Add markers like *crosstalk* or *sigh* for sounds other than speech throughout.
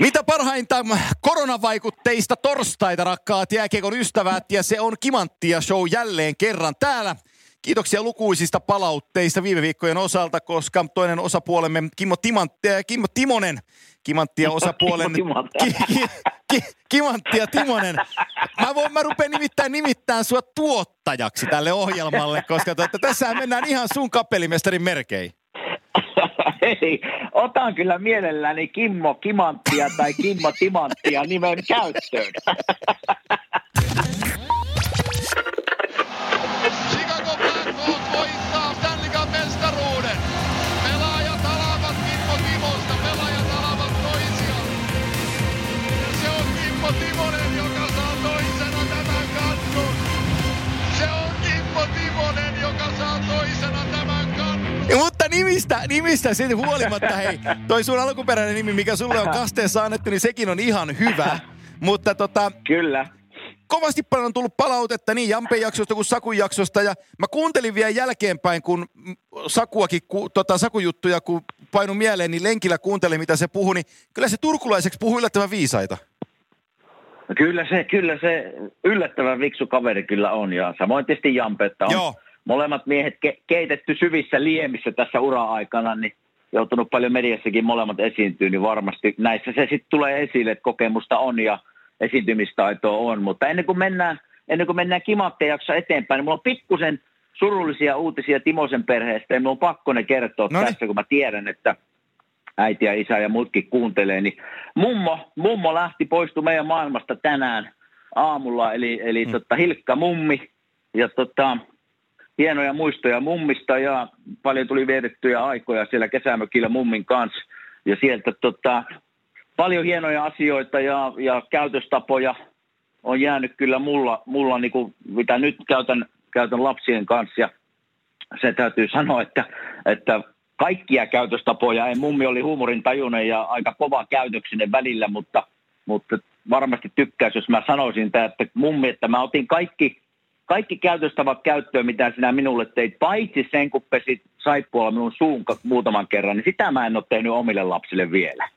Mitä parhainta koronavaikutteista torstaita, rakkaat jääkiekon ystävät, ja se on Kimanttia Show jälleen kerran täällä. Kiitoksia lukuisista palautteista viime viikkojen osalta, koska toinen osapuolemme Kimmo, Timant, äh, Kimmo Timonen, Kimanttia osapuolen, ki, ki, ki, Kimanttia Timonen, mä, voin, mä rupean nimittäin nimittäin sua tuottajaksi tälle ohjelmalle, koska totta, tässä mennään ihan sun kapellimestarin merkeihin. *laughs* Hei, otan kyllä mielelläni Kimmo Kimanttia tai Kimmo Timanttia nimen käyttöön. *laughs* mutta nimistä, nimistä siitä huolimatta, hei, toi sun alkuperäinen nimi, mikä sulle on kasteessa annettu, niin sekin on ihan hyvä. Mutta tota, Kyllä. kovasti paljon on tullut palautetta niin Jampen jaksosta kuin Sakun jaksosta. Ja mä kuuntelin vielä jälkeenpäin, kun Sakuakin, ku, tota, Sakujuttuja, kun painu mieleen, niin lenkillä kuuntelin, mitä se puhui, niin kyllä se turkulaiseksi puhui yllättävän viisaita. No Kyllä se, kyllä se yllättävän viksu kaveri kyllä on ja samoin tietysti Jampe, että on Joo. Molemmat miehet ke- keitetty syvissä liemissä tässä ura-aikana, niin joutunut paljon mediassakin molemmat esiintyy, niin varmasti näissä se sitten tulee esille, että kokemusta on ja esiintymistaitoa on, mutta ennen kuin mennään, ennen kuin mennään Kimatteen jaksossa eteenpäin, niin mulla on pikkusen surullisia uutisia Timosen perheestä ja mulla on pakko ne kertoa Noniin. tässä, kun mä tiedän, että äiti ja isä ja muutkin kuuntelee, niin mummo, mummo lähti poistu meidän maailmasta tänään aamulla, eli, eli mm. tota, Hilkka mummi, ja tota, hienoja muistoja mummista, ja paljon tuli vietettyjä aikoja siellä kesämökillä mummin kanssa, ja sieltä tota, paljon hienoja asioita ja, ja käytöstapoja on jäänyt kyllä mulla, mulla niin kuin, mitä nyt käytän, käytän lapsien kanssa, ja se täytyy sanoa, että, että kaikkia käytöstapoja, ei mummi oli huumorin tajunen ja aika kova käytöksinen välillä, mutta, mutta varmasti tykkäisi, jos mä sanoisin, että mummi, että mä otin kaikki, kaikki käytöstavat käyttöön, mitä sinä minulle teit, paitsi sen, kun pesit saippualla minun suun muutaman kerran, niin sitä mä en ole tehnyt omille lapsille vielä.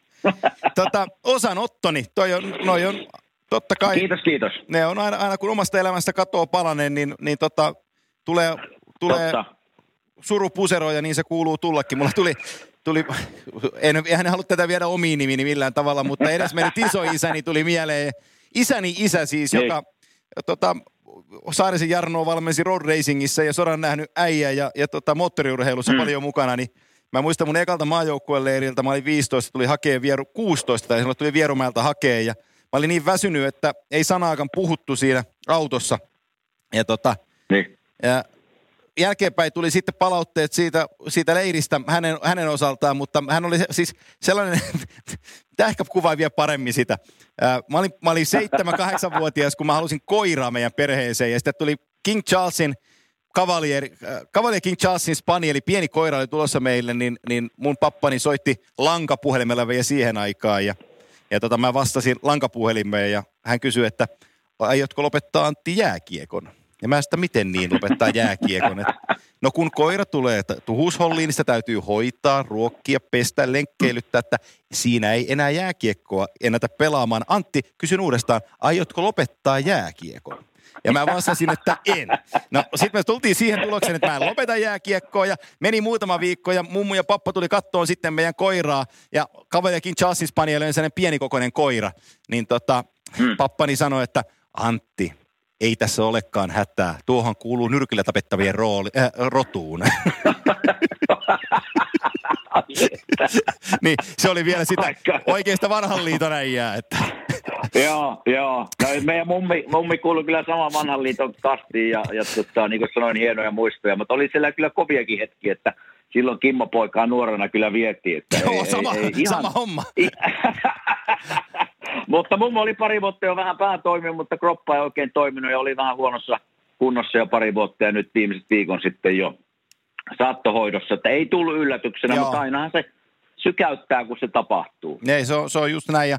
Tota, osanottoni, toi on, noi on totta kai, Kiitos, kiitos. ne on aina, aina kun omasta elämästä katoo palanen, niin, niin tota, tulee, tulee Totta. surupuseroja, niin se kuuluu tullakin. Mulla tuli, tuli en, en halua tätä viedä omiin nimiin millään tavalla, mutta edes mennyt isoisäni tuli mieleen. Isäni isä siis, joka tota, Saarisen Jarno valmensi road racingissä ja sodan nähnyt äijä ja, ja tota, moottoriurheilussa mm. paljon mukana, niin Mä muistan mun ekalta maajoukkueen leiriltä, mä olin 15, tuli hakee vieru, 16 tai silloin tuli Vierumäeltä hakee ja mä olin niin väsynyt, että ei sanaakaan puhuttu siinä autossa. Ja tota, Niin. ja jälkeenpäin tuli sitten palautteet siitä, siitä leiristä hänen, hänen osaltaan, mutta hän oli siis sellainen, *laughs* tämä ehkä kuvaa vielä paremmin sitä. Mä olin, mä olin 7-8-vuotias, kun mä halusin koiraa meidän perheeseen ja sitten tuli King Charlesin Cavalier, Cavalier King Charlesin spani, eli pieni koira oli tulossa meille, niin, niin mun pappani soitti lankapuhelimella vielä siihen aikaan ja, ja tota, mä vastasin lankapuhelimeen ja hän kysyi, että aiotko lopettaa Antti jääkiekon? Ja mä sitä miten niin lopettaa jääkiekon? Et, no kun koira tulee tuhusholliin, niin sitä täytyy hoitaa, ruokkia, pestä, lenkkeilyttää, että siinä ei enää jääkiekkoa ennätä pelaamaan. Antti, kysyn uudestaan, aiotko lopettaa jääkiekon? Ja mä vastasin, että en. No sitten me tultiin siihen tulokseen, että mä en lopeta jääkiekkoa ja meni muutama viikko ja mummu ja pappa tuli kattoon sitten meidän koiraa ja kaveriakin Charlesin Spaniel on sellainen pienikokoinen koira. Niin tota, hmm. pappani sanoi, että Antti, ei tässä olekaan hätää. Tuohon kuuluu nyrkillä tapettavien rooli, äh, rotuun. *laughs* niin se oli vielä sitä oikeasta vanhan liiton äijää, että joo, joo. No, meidän mummi, mummi kuului kyllä saman vanhan liiton kastiin ja, ja tota, niin kuin sanoin, hienoja muistoja. Mutta oli siellä kyllä koviakin hetkiä, että silloin Kimmo poikaa nuorena kyllä vietti. Että Joo, sama- sama homma. *laughs* mutta mummo oli pari vuotta jo vähän päätoiminut, mutta kroppa ei oikein toiminut ja oli vähän huonossa kunnossa jo pari vuotta ja nyt viimeiset viikon sitten jo saattohoidossa. Että ei tullut yllätyksenä, Joo. mutta ainahan se sykäyttää, kun se tapahtuu. Ei, se on, se on just näin ja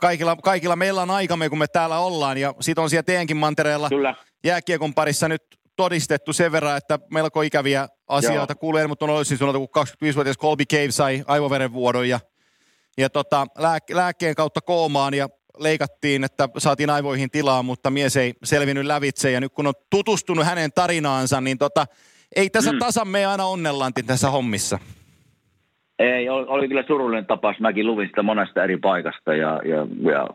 kaikilla, kaikilla meillä on aikamme, kun me täällä ollaan ja sit on siellä teidänkin mantereella Kyllä. jääkiekon parissa nyt todistettu sen verran, että melko ikäviä asioita Joo. kuulee, mutta on ollut siis kun 25-vuotias Colby Cave sai aivoverenvuodon ja ja tota, lääk- lääkkeen kautta koomaan ja leikattiin, että saatiin aivoihin tilaa, mutta mies ei selvinnyt lävitse. Ja nyt kun on tutustunut hänen tarinaansa, niin tota, ei tässä mm. tasan mene aina onnellanti tässä hommissa. Ei, oli, oli kyllä surullinen tapaus. Mäkin luvin sitä monesta eri paikasta ja, ja, ja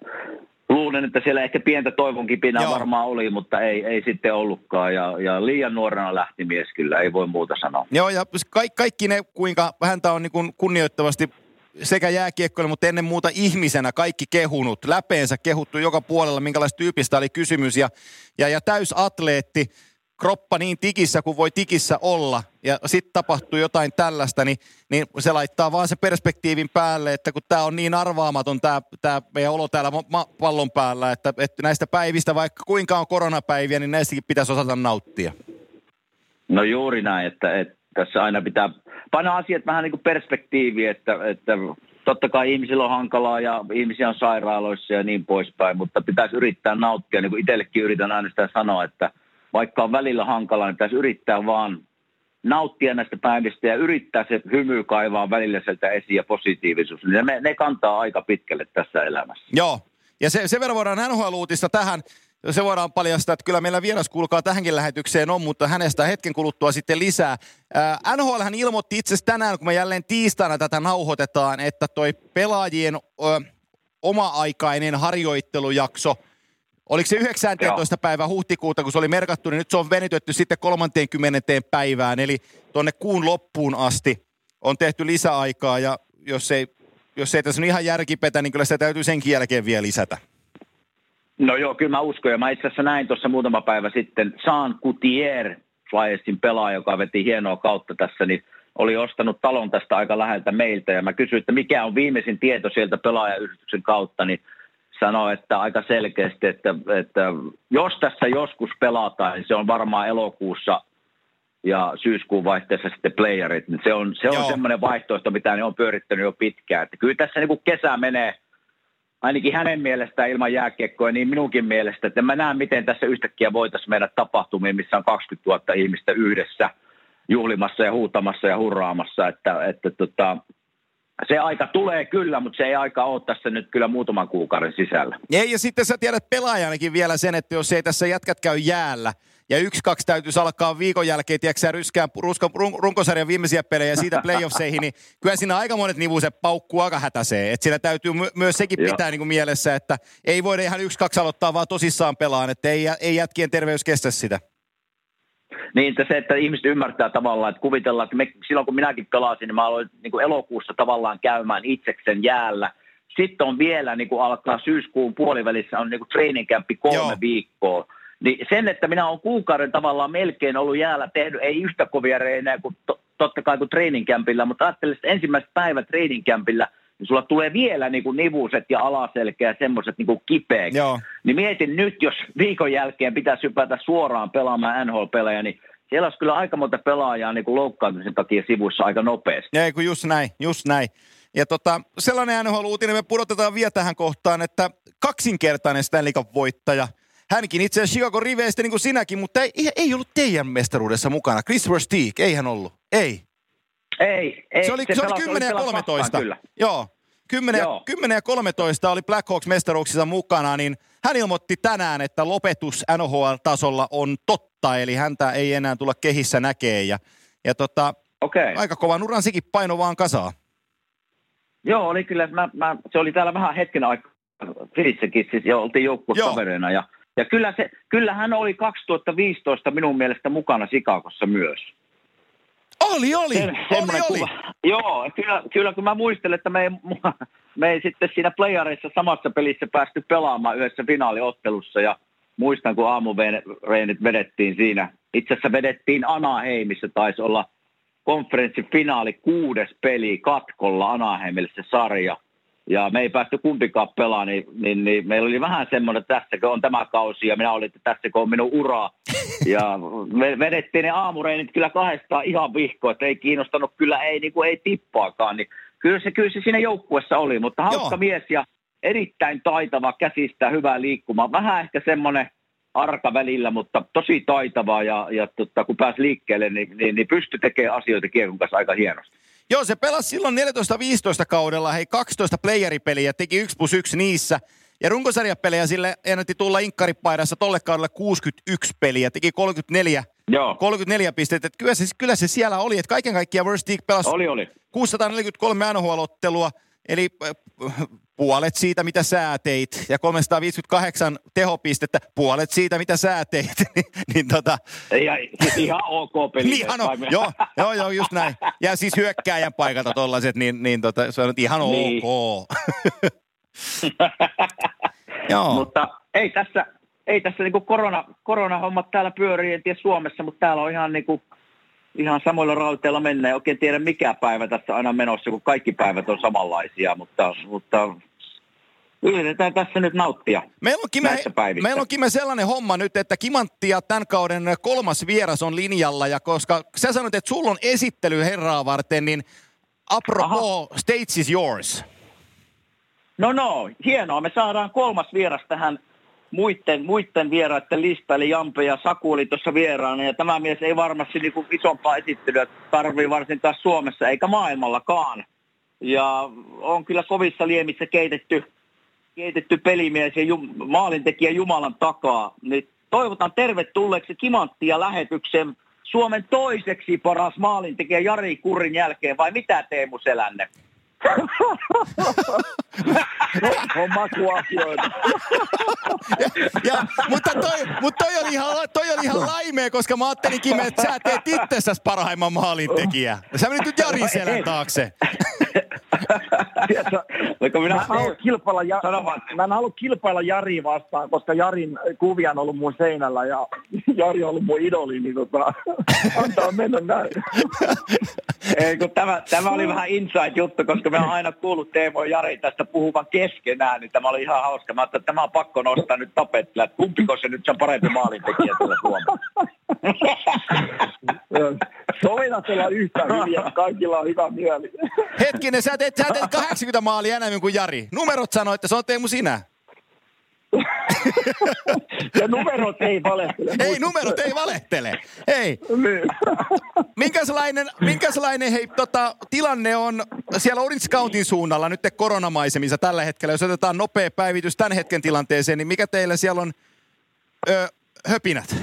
luulen, että siellä ehkä pientä toivon kipinää Joo. varmaan oli, mutta ei, ei sitten ollutkaan. Ja, ja liian nuorena lähti mies kyllä, ei voi muuta sanoa. Joo, ja kaikki, kaikki ne, kuinka häntä on niin kunnioittavasti sekä jääkiekkoilla, mutta ennen muuta ihmisenä kaikki kehunut, läpeensä kehuttu joka puolella, minkälaista tyypistä oli kysymys. Ja, ja, ja täysatleetti, kroppa niin tikissä kuin voi tikissä olla, ja sitten tapahtuu jotain tällaista, niin, niin se laittaa vaan se perspektiivin päälle, että kun tämä on niin arvaamaton tämä tää meidän olo täällä ma- pallon päällä, että, että näistä päivistä, vaikka kuinka on koronapäiviä, niin näistäkin pitäisi osata nauttia. No juuri näin, että, että tässä aina pitää panna asiat vähän niin kuin perspektiiviin, että, että totta kai ihmisillä on hankalaa ja ihmisiä on sairaaloissa ja niin poispäin, mutta pitäisi yrittää nauttia, niin kuin itsellekin yritän aina sitä sanoa, että vaikka on välillä hankalaa, niin pitäisi yrittää vaan nauttia näistä päivistä ja yrittää se hymy kaivaa välillä sieltä esiin ja positiivisuus. Niin ne, ne kantaa aika pitkälle tässä elämässä. Joo, ja se, sen verran voidaan NHL-uutista tähän se voidaan paljastaa, että kyllä meillä vieras kuulkaa tähänkin lähetykseen on, mutta hänestä hetken kuluttua sitten lisää. Ää, NHL hän ilmoitti itse asiassa tänään, kun me jälleen tiistaina tätä nauhoitetaan, että toi pelaajien ö, oma-aikainen harjoittelujakso, oliko se 19. Joo. päivä huhtikuuta, kun se oli merkattu, niin nyt se on venytetty sitten 30. päivään, eli tuonne kuun loppuun asti on tehty lisäaikaa, ja jos ei, jos ei tässä on ihan järkipetä, niin kyllä sitä täytyy senkin jälkeen vielä lisätä. No joo, kyllä mä uskon. Ja mä itse asiassa näin tuossa muutama päivä sitten. Saan Coutier, Flyersin pelaaja, joka veti hienoa kautta tässä, niin oli ostanut talon tästä aika läheltä meiltä. Ja mä kysyin, että mikä on viimeisin tieto sieltä pelaajayhdistyksen kautta, niin sanoi, että aika selkeästi, että, että jos tässä joskus pelataan, niin se on varmaan elokuussa ja syyskuun vaihteessa sitten playerit. Niin se on, se on semmoinen vaihtoehto, mitä ne on pyörittänyt jo pitkään. Että kyllä tässä niin kuin kesä menee – ainakin hänen mielestään ilman jääkiekkoa, niin minunkin mielestä, että mä näen, miten tässä yhtäkkiä voitaisiin mennä tapahtumiin, missä on 20 000 ihmistä yhdessä juhlimassa ja huutamassa ja hurraamassa, että, että tota, se aika tulee kyllä, mutta se ei aika ole tässä nyt kyllä muutaman kuukauden sisällä. Ei, ja sitten sä tiedät pelaajanakin vielä sen, että jos ei tässä jätkät käy jäällä, ja yksi, kaksi täytyisi alkaa viikon jälkeen, tiedätkö ryskää rusko, run, runkosarjan viimeisiä pelejä siitä *laughs* playoffseihin, niin kyllä siinä aika monet nivuset paukkuu aika hätäsee. Että siinä täytyy my- myös sekin pitää niin kuin mielessä, että ei voida ihan yksi, kaksi aloittaa vaan tosissaan pelaan, että ei, ei jätkien terveys kestä sitä. Niin, että se, että ihmiset ymmärtää tavallaan, että kuvitellaan, että me, silloin kun minäkin pelasin, niin mä aloin niin kuin elokuussa tavallaan käymään itseksen jäällä. Sitten on vielä, niin kuin alkaa syyskuun puolivälissä, on niin kuin training campi kolme Joo. viikkoa niin sen, että minä olen kuukauden tavallaan melkein ollut jäällä tehnyt, ei yhtä kovia reinejä kuin to, totta kai kuin treeninkämpillä, mutta ajattelin, että ensimmäiset päivät treeninkämpillä, niin sulla tulee vielä niin kuin nivuset ja alaselkä ja semmoiset niin kuin kipeäksi. Joo. Niin mietin nyt, jos viikon jälkeen pitäisi hypätä suoraan pelaamaan NHL-pelejä, niin siellä olisi kyllä aika monta pelaajaa niin kuin loukkaantumisen takia sivuissa aika nopeasti. Ei kun just näin, just näin. Ja tota, sellainen NHL-uutinen me pudotetaan vielä tähän kohtaan, että kaksinkertainen Stanley Cup-voittaja – hänkin itse asiassa Chicago riveistä niin kuin sinäkin, mutta ei, ei ollut teidän mestaruudessa mukana. Christopher Steek, ei hän ollut. Ei. Ei, ei. Se oli, se, se oli 10 ja 13. Vastaan, kyllä. Joo. 10, Joo. 10 ja 13 oli Blackhawks mestaruuksissa mukana, niin hän ilmoitti tänään, että lopetus NHL-tasolla on totta, eli häntä ei enää tulla kehissä näkee. Ja, ja tota, okay. aika kovan uran sikin paino vaan kasaa. Joo, oli kyllä. Mä, mä, se oli täällä vähän hetken aikaa Filissäkin, siis jo oltiin joukkuekavereina ja ja kyllä, se, kyllä hän oli 2015 minun mielestä mukana Sikakossa myös. Oli, oli, se, oli, oli. Joo, kyllä, kyllä kun mä muistelen, että me ei, *laughs* me ei sitten siinä playareissa samassa pelissä päästy pelaamaan yhdessä finaaliottelussa ja muistan, kun aamureenit vedettiin siinä. Itse asiassa vedettiin Anaheimissa, taisi olla konferenssifinaali kuudes peli katkolla Anaheimille se sarja – ja me ei päästy kumpikaan pelaamaan, niin, niin, niin meillä oli vähän semmoinen, että tässäkö on tämä kausi, ja minä olin, että tässäkö on minun ura. *laughs* Ja me vedettiin ne aamureinit kyllä kahdestaan ihan vihkoa, että ei kiinnostanut kyllä, ei, niin kuin ei tippaakaan. Niin kyllä, se, kyllä se siinä joukkuessa oli, mutta hauska Joo. mies ja erittäin taitava käsistä, hyvää liikkumaan. Vähän ehkä semmoinen arka välillä, mutta tosi taitava ja, ja tota, kun pääsi liikkeelle, niin, niin, niin pystyi tekemään asioita kiekon kanssa aika hienosti. Joo, se pelasi silloin 14-15 kaudella, hei 12 playeripeliä, teki 1 plus 1 niissä. Ja runkosarjapelejä sille ennätti tulla inkkaripaidassa tolle kaudelle 61 peliä, teki 34, Joo, 34 pistettä. Et Kyllä se, kyllä se siellä oli, että kaiken kaikkiaan Versteeg pelasi oli, oli. 643 NHL-ottelua, eli äh, puolet siitä, mitä sä teit, ja 358 tehopistettä, puolet siitä, mitä sä teit. *laughs* niin, niin tota, Ja, ihan ok peli. niin ihan on, joo, joo, joo, just näin. Ja siis hyökkääjän paikalta tollaset, niin, niin tota, se on ihan Niin. ok. *laughs* joo. Mutta ei tässä, ei tässä niinku korona, koronahommat täällä pyörii, en tiedä Suomessa, mutta täällä on ihan niinku, ihan samoilla rautailla mennään. En oikein tiedä mikä päivä tässä on aina menossa, kun kaikki päivät on samanlaisia, mutta, mutta yritetään tässä nyt nauttia. Meillä on, Kime, meillä on Kime sellainen homma nyt, että Kimantti ja tämän kauden kolmas vieras on linjalla, ja koska sä sanoit, että sulla on esittely herraa varten, niin apropos, States is yours. No no, hienoa. Me saadaan kolmas vieras tähän muiden, muiden vieraiden lista, eli Jampe ja Saku oli tuossa vieraana, ja tämä mies ei varmasti niin isompaa esittelyä tarvii varsinkaan Suomessa eikä maailmallakaan. Ja on kyllä kovissa liemissä keitetty, keitetty pelimies ja jum, maalintekijä Jumalan takaa. Niin toivotan tervetulleeksi Kimanttia lähetykseen Suomen toiseksi paras maalintekijä Jari Kurrin jälkeen, vai mitä Teemu Selänne? on makuasioita. Ja, mutta, toi, mutta toi, oli ihan, toi oli ihan laimea, koska mä ajattelin Kime, että sä teet itsessäsi parhaimman maalintekijä. Sä menit nyt Jarin selän taakse. *laughs* Tiedätkö, minä Mä en, halua kilpailla ja, mä en halua kilpailla Jari vastaan, koska Jarin kuvia on ollut mun seinällä ja *laughs* Jari on ollut mun idoli, niin tota, *laughs* antaa mennä näin. *laughs* Ei, kun tämä, tämä oli vähän inside-juttu, koska me on aina kuullut Teemo ja Jari tästä puhuvan keskenään, niin tämä oli ihan hauska. Mä ajattelin, että tämä on pakko nostaa nyt tapetilla, että kumpiko se nyt se on parempi maalintekijä tällä Suomessa. *laughs* Sovinnat olla yhtä hyviä, kaikilla on hyvä mieli. Hetkinen, sä teet, sä teet 80 maalia enemmän kuin Jari. Numerot sanoo, että se on Teemu sinä. *laughs* Ja numerot ei valehtele. Ei, numerot ei valehtele. Hei, Niin. minkälainen, minkälainen hei, tota, tilanne on siellä Orange Countin suunnalla nyt koronamaisemissa tällä hetkellä? Jos otetaan nopea päivitys tämän hetken tilanteeseen, niin mikä teillä siellä on ö, höpinät?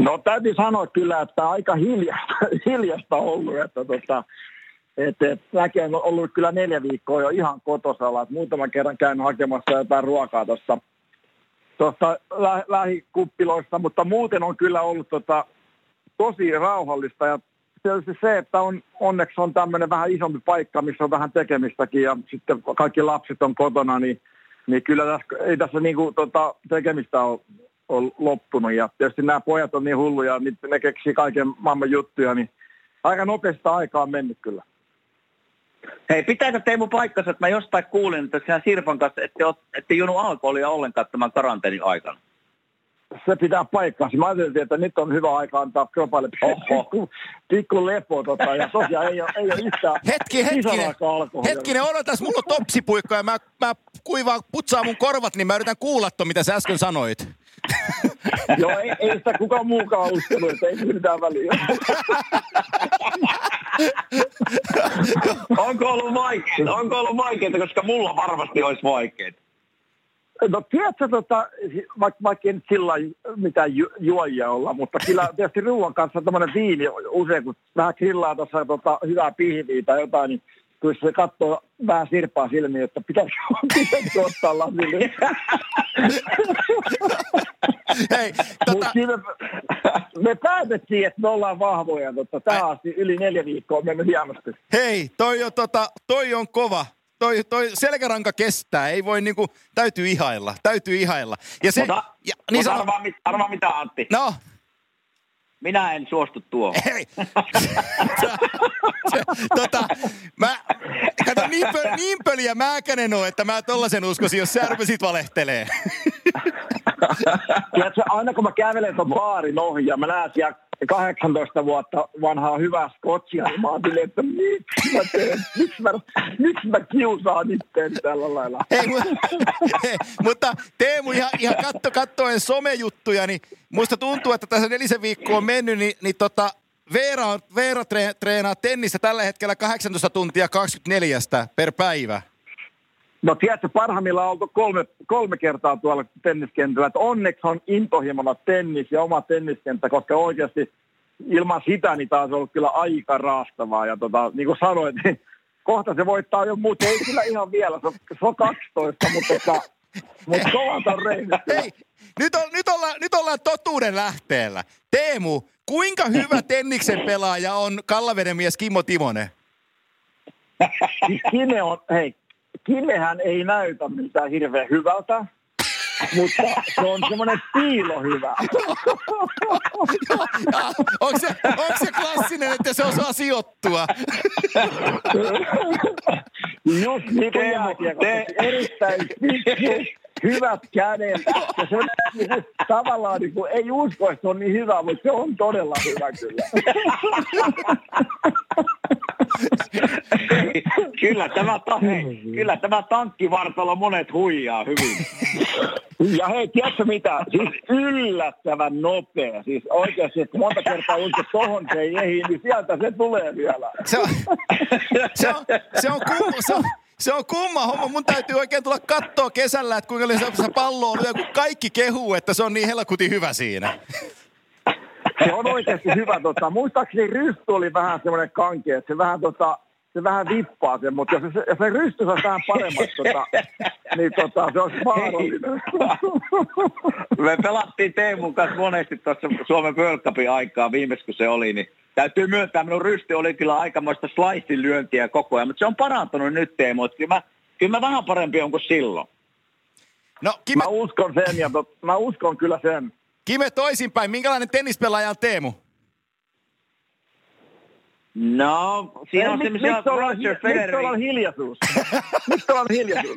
No täytyy sanoa kyllä, että aika hiljasta, *laughs* hiljasta ollut, että tota, et, et, mäkin on ollut kyllä neljä viikkoa jo ihan kotosalla, että muutaman kerran käynyt hakemassa jotain ruokaa tuossa tuossa lä- lähikuppiloissa, mutta muuten on kyllä ollut tota, tosi rauhallista. Ja tietysti se, että on, onneksi on tämmöinen vähän isompi paikka, missä on vähän tekemistäkin ja sitten kaikki lapset on kotona, niin, niin kyllä tässä, ei tässä niinku, tota, tekemistä ole, ole loppunut. Ja tietysti nämä pojat on niin hulluja, niin ne keksii kaiken maailman juttuja, niin aika nopeasta aikaa on mennyt kyllä. Hei, pitääkö Teemu paikkansa, että mä jostain kuulin, että sinä Sirpan kanssa ette, ole- ette juonut alkoholia ollenkaan tämän karanteenin aikana? Se pitää paikkaansa. Mä ajattelin, että nyt on hyvä aika antaa kropalle Oho. pikku, pikku lepo. Tota, ja tosiaan ei ole, ei ole yhtään Hetki, hetkinen, hetkinen, odotas, mulla on topsipuikko ja mä, mä kuivaan, putsaan mun korvat, niin mä yritän kuulla mitä sä äsken sanoit. Joo, ei, ei sitä kukaan muukaan uskonut, että ei mitään väliä. Onko ollut vaikeaa? Onko ollut vaikeaa, koska mulla varmasti olisi vaikeaa. No tiedätkö, tota, vaikka, vaikka ei nyt sillä mitään ju, juojia olla, mutta kyllä tietysti ruoan kanssa tämmöinen viini usein, kun vähän grillaa tuossa tota, hyvää pihviä tai jotain, niin kyllä se katsoo vähän sirpaa silmiin, että pitäisi, *laughs* pitäisi ottaa lasille. *laughs* Hei, tota, me, me päätettiin, että me ollaan vahvoja. Tota, tähän asti yli neljä viikkoa on mennyt hienosti. hei, toi on, tota, toi on kova. Toi, toi selkäranka kestää, ei voi niinku, täytyy ihailla, täytyy ihailla. Ja se, Mutta, ja, niin sano, arvaa, mit- arvaa mitä Antti. no, Minä en suostu tuohon. *laughs* se, tota, mä, kato, niin, pöl, niin pöliä mäkänen on, että mä tollasen uskoisin, jos sä rupesit valehtelee. *laughs* Tiedätkö, aina kun mä kävelen tuon baarin ohi ja mä näen siellä 18 vuotta vanhaa hyvää skotsia, niin mä silleen, että miksi mä teen, miksi mä, miksi mä kiusaan itteeni tällä lailla. Mu- hei, mutta Teemu ihan, ihan katto, kattoen somejuttuja, niin musta tuntuu, että tässä nelisen viikkoa on mennyt, niin, niin tota, Veera, Veera tre, treenaa tennistä tällä hetkellä 18 tuntia 24 per päivä. No tiedätkö, parhaimmillaan on oltu kolme, kolme kertaa tuolla tenniskentällä. Että onneksi on intohimolla tennis ja oma tenniskenttä, koska oikeasti ilman sitä niin taas on ollut kyllä aika raastavaa. Ja tota, niin kuin sanoit, niin kohta se voittaa jo, mutta ei kyllä ihan vielä. Se on, se on 12, mutta, tota, mutta kovan on Hei, nyt, on, nyt, ollaan, nyt ollaan totuuden lähteellä. Teemu, kuinka hyvä tenniksen pelaaja on Kallaveden mies Kimmo Timonen? *laughs* Siis Kime on, hei, Kimehän ei näytä mitään hirveän hyvältä, mutta se on semmoinen piilo hyvä. onko, se, onko se klassinen, että se osaa sijoittua? Just niin kuin te... erittäin hyvät kädet. Ja se niin tavallaan niin kuin, ei usko, että se on niin hyvä, mutta se on todella hyvä kyllä. kyllä, tämä, ta- hei, kyllä tämä tankkivartalo monet huijaa hyvin. Ja hei, tiedätkö mitä? Siis yllättävän nopea. Siis oikeasti, että monta kertaa usko, tohon se ei ehdi, niin sieltä se tulee vielä. Se on, se on, se on, kumma, se on, se on kumma homma. Mun täytyy oikein tulla kattoa kesällä, että kuinka se pallo on kun kaikki kehuu, että se on niin helkutin hyvä siinä. Se on oikeasti hyvä. Tota, muistaakseni rysty oli vähän semmoinen kanke, että se vähän tota, se vähän vippaa sen, mutta jos se, jos se rysty saa vähän paremmaksi, tota, niin tota, se olisi vaarallinen. Me pelattiin Teemun kanssa monesti tuossa Suomen World Cupin aikaa viimeksi kun se oli, niin täytyy myöntää, minun rysty oli kyllä aikamoista slicein lyöntiä koko ajan, mutta se on parantunut nyt Teemu, että kyllä mä, kyllä mä vähän parempi on kuin silloin. No, Kime... Mä uskon sen ja tot, mä uskon kyllä sen. Kime toisinpäin, minkälainen tennispelaaja on Teemu? No, siinä on semmoisia *laughs* *laughs* Roger Federer. Miksi on hiljaisuus? Miksi on hiljaisuus?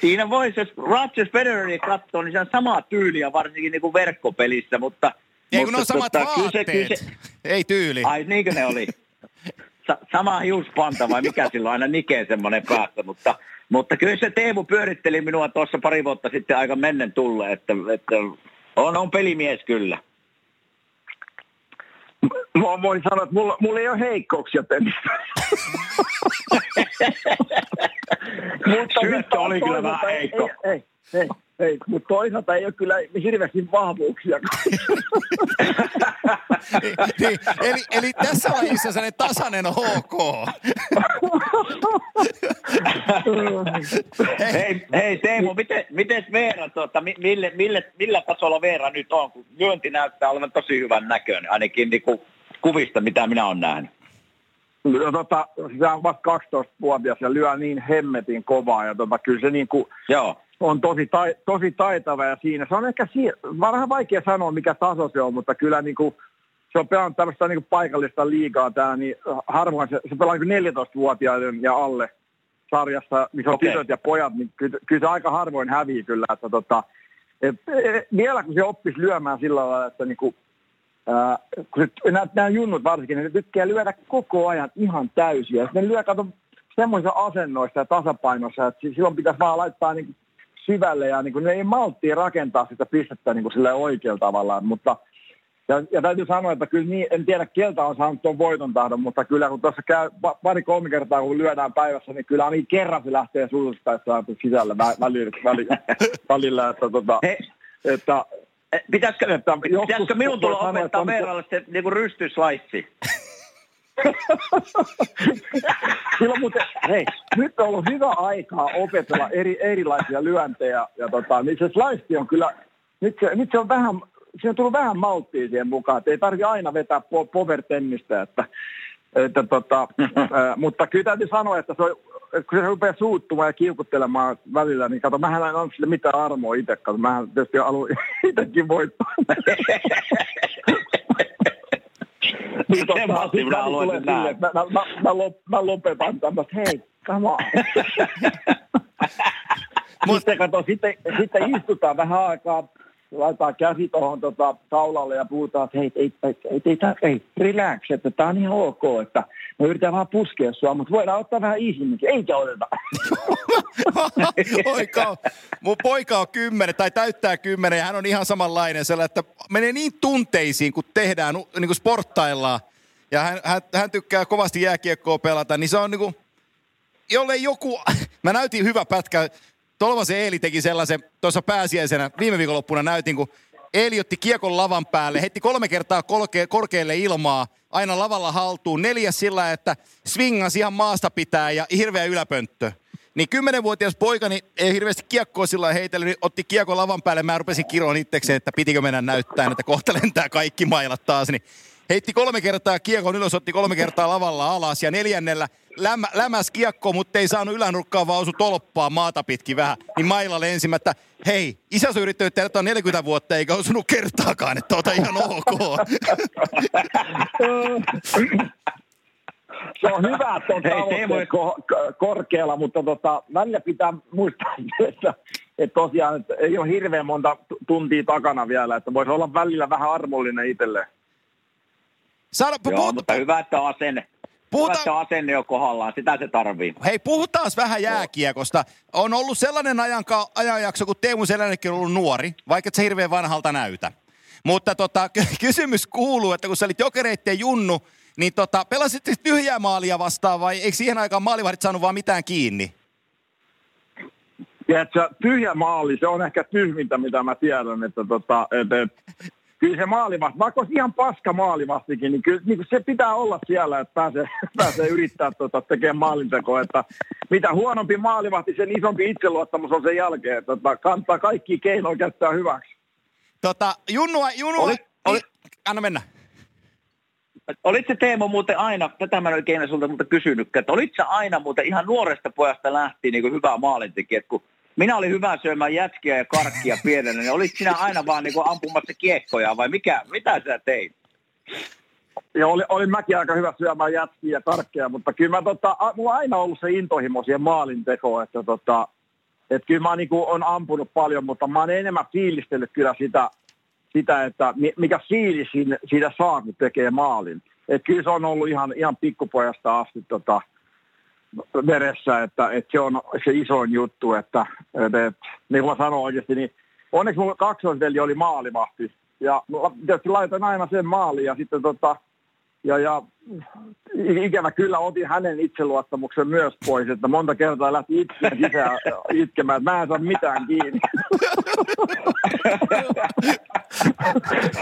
siinä voisi, jos Roger Federeri katsoo, niin se on samaa tyyliä varsinkin niin kuin verkkopelissä, mutta... Ei kun on samat tota, vaatteet, kyse, kyse... ei tyyli. Ai niinkö ne oli? Sa- sama hiuspanta vai mikä silloin aina nikee semmoinen päässä, mutta, mutta kyllä se Teemu pyöritteli minua tuossa pari vuotta sitten aika mennen tulle, että, että on, on pelimies kyllä. Mä voin sanoa, että mulla, mulla ei ole heikkouksia tennistä. *laughs* Mutta Syöttö oli kyllä vähän heikko. Ei, ei, ei, ei, mutta toisaalta ei ole kyllä hirveästi vahvuuksia. *laughs* niin, eli, eli tässä lajissa sellainen tasainen HK. *laughs* hei, hei Teemu, miten, miten Veera, tuota, mille, mille, millä tasolla Veera nyt on? Kun lyönti näyttää olevan tosi hyvän näköinen, ainakin niin kuin kuvista, mitä minä olen nähnyt. No, tota, se on vasta 12-vuotias ja lyö niin hemmetin kovaa ja tota, kyllä se niin kuin, Joo on tosi, tai, tosi taitava ja siinä. Se on ehkä si- vähän vaikea sanoa, mikä taso se on, mutta kyllä niin kuin, se on pelannut tämmöistä niin kuin paikallista liigaa tää, niin harvoin se, se pelaa niin 14-vuotiaiden ja alle sarjassa, missä on okay. tytöt ja pojat, niin kyllä, kyllä se aika harvoin hävii kyllä. Että tota, et, et, vielä kun se oppisi lyömään sillä lailla, että niin kuin, ää, kun se, nämä, nämä junnut varsinkin, niin ne tykkää lyödä koko ajan ihan täysiä. Ne lyö, kato, semmoisissa asennoissa ja tasapainossa, että silloin pitäisi vaan laittaa niin syvälle ja niin kuin, ne ei malttia rakentaa sitä pistettä niin kuin sille oikealla tavalla, mutta ja, ja täytyy sanoa, että kyllä niin, en tiedä keltä on saanut tuon voiton tahdon, mutta kyllä kun tuossa käy pari-kolme kertaa, kun lyödään päivässä, niin kyllä niin kerran se lähtee sulusta, että sisällä välillä, välillä, välillä että, tota, että Pitäisikö, että pitäisikö minun tulla opettaa Veeralle se niin rystyslaissi? Silloin muuten, hei, nyt on ollut hyvä aikaa opetella eri, erilaisia lyöntejä. Ja tota, niin se slice on kyllä, nyt se, nyt se on vähän, se on tullut vähän malttia siihen mukaan, että ei tarvitse aina vetää po- power-tennistä, että, että tota, mutta kyllä täytyy sanoa, että se on, kun se rupeaa suuttumaan ja kiukuttelemaan välillä, niin kato, mähän en ole sille mitään armoa itse, kato, mähän tietysti haluan *laughs* itsekin voittaa. *laughs* niin tota, sit minä sille, että mä, mä, mä, lop, mä lopetan tämmöistä, hei, come on. *laughs* sitten, kato, sitten, sitten istutaan vähän aikaa laitetaan käsi tuohon tota, taulalle ja puhutaan, että hei, ei, ei, ei, ei, ei, relax, että tämä on ihan ok, että me yritetään vaan puskea sua, mutta voidaan ottaa vähän easy, eikä oteta. *laughs* poika on, mun poika on kymmenen tai täyttää kymmenen ja hän on ihan samanlainen sellainen, että menee niin tunteisiin, kun tehdään, niin kuin sporttaillaan. Ja hän, hän, hän tykkää kovasti jääkiekkoa pelata, niin se on niin kuin, jolle joku, *laughs* mä näytin hyvä pätkä, Tolvasen Eeli teki sellaisen tuossa pääsiäisenä, viime viikonloppuna näytin, kun Eeli otti kiekon lavan päälle, heitti kolme kertaa kolke, korkealle ilmaa, aina lavalla haltuun, neljäs sillä, että swingas ihan maasta pitää ja hirveä yläpönttö. Niin kymmenenvuotias poikani ei hirveästi kiekkoa sillä heitellyt, niin otti kiekon lavan päälle. Mä rupesin kiroon itsekseen, että pitikö mennä näyttää, että kohta lentää kaikki mailat taas. Niin heitti kolme kertaa kiekon ylös, otti kolme kertaa lavalla alas ja neljännellä lämä, lämäs kiekko, mutta ei saanut ylänurkkaa, vaan osu tolppaa maata pitkin vähän. Niin mailla lensimättä, hei, isäsi on yrittänyt tehdä 40 vuotta eikä osunut kertaakaan, että ota ihan ok. se on hyvä, että on tavoitteet ko- korkealla, mutta tota, välillä pitää muistaa, *laughs* että, että tosiaan että ei ole hirveän monta tuntia takana vielä, että voisi olla välillä vähän armollinen itselleen. Saada, Joo, puhuta, mutta hyvä, että asenne. Puhuta... Hyvä, että asenne on kohdallaan, sitä se tarvii. Hei, puhutaan vähän jääkiekosta. On ollut sellainen ajanka, ajanjakso, kun Teemu Selännekin on ollut nuori, vaikka se hirveän vanhalta näytä. Mutta tota, *laughs* kysymys kuuluu, että kun sä olit jokereitten junnu, niin tota, pelasit tyhjää maalia vastaan vai eikö siihen aikaan maalivahdit saanut vaan mitään kiinni? Tiedätkö, tyhjä maali, se on ehkä tyhmintä, mitä mä tiedän, että tota, et, et, kyllä se maalivahti, vaikka olisi ihan paska maalivahtikin, niin kyllä niin se pitää olla siellä, että pääsee, *laughs* pääsee yrittää tota, tekemään maalintekoa. Että mitä huonompi maalivahti, sen isompi itseluottamus on sen jälkeen. Että, tota, kannattaa kaikki keinoja käyttää hyväksi. Tota, Junnua, Junnua, oli, oli, anna mennä. Olitko Teemo muuten aina, tätä mä en oikein sulta mutta kysynytkään, että olitko aina muuten ihan nuoresta pojasta lähtien niin hyvä maalintekijä, kun minä olin hyvä syömään jätkiä ja karkkia pienenä, niin olit sinä aina vaan niin ampumassa kiekkoja vai mikä, mitä sä teit? Joo, oli, olin mäkin aika hyvä syömään jätkiä ja karkkia, mutta kyllä mä, tota, mulla on aina ollut se intohimo siihen maalintekoon, että tota, että kyllä mä niin on ampunut paljon, mutta mä oon enemmän fiilistellyt kyllä sitä, sitä että mikä fiilis siitä saa, kun tekee maalin. Että kyllä se on ollut ihan, ihan pikkupojasta asti tota, veressä, että, että se on se isoin juttu, että, että, että niin kuin sanoin oikeasti, niin onneksi mun kaksoisveli oli maalivahti. Ja tietysti laitan aina sen maaliin ja sitten tota, ja, ja ikävä kyllä otin hänen itseluottamuksen myös pois, että monta kertaa lähti itkemään sisään itkemään, että mä en saa mitään kiinni.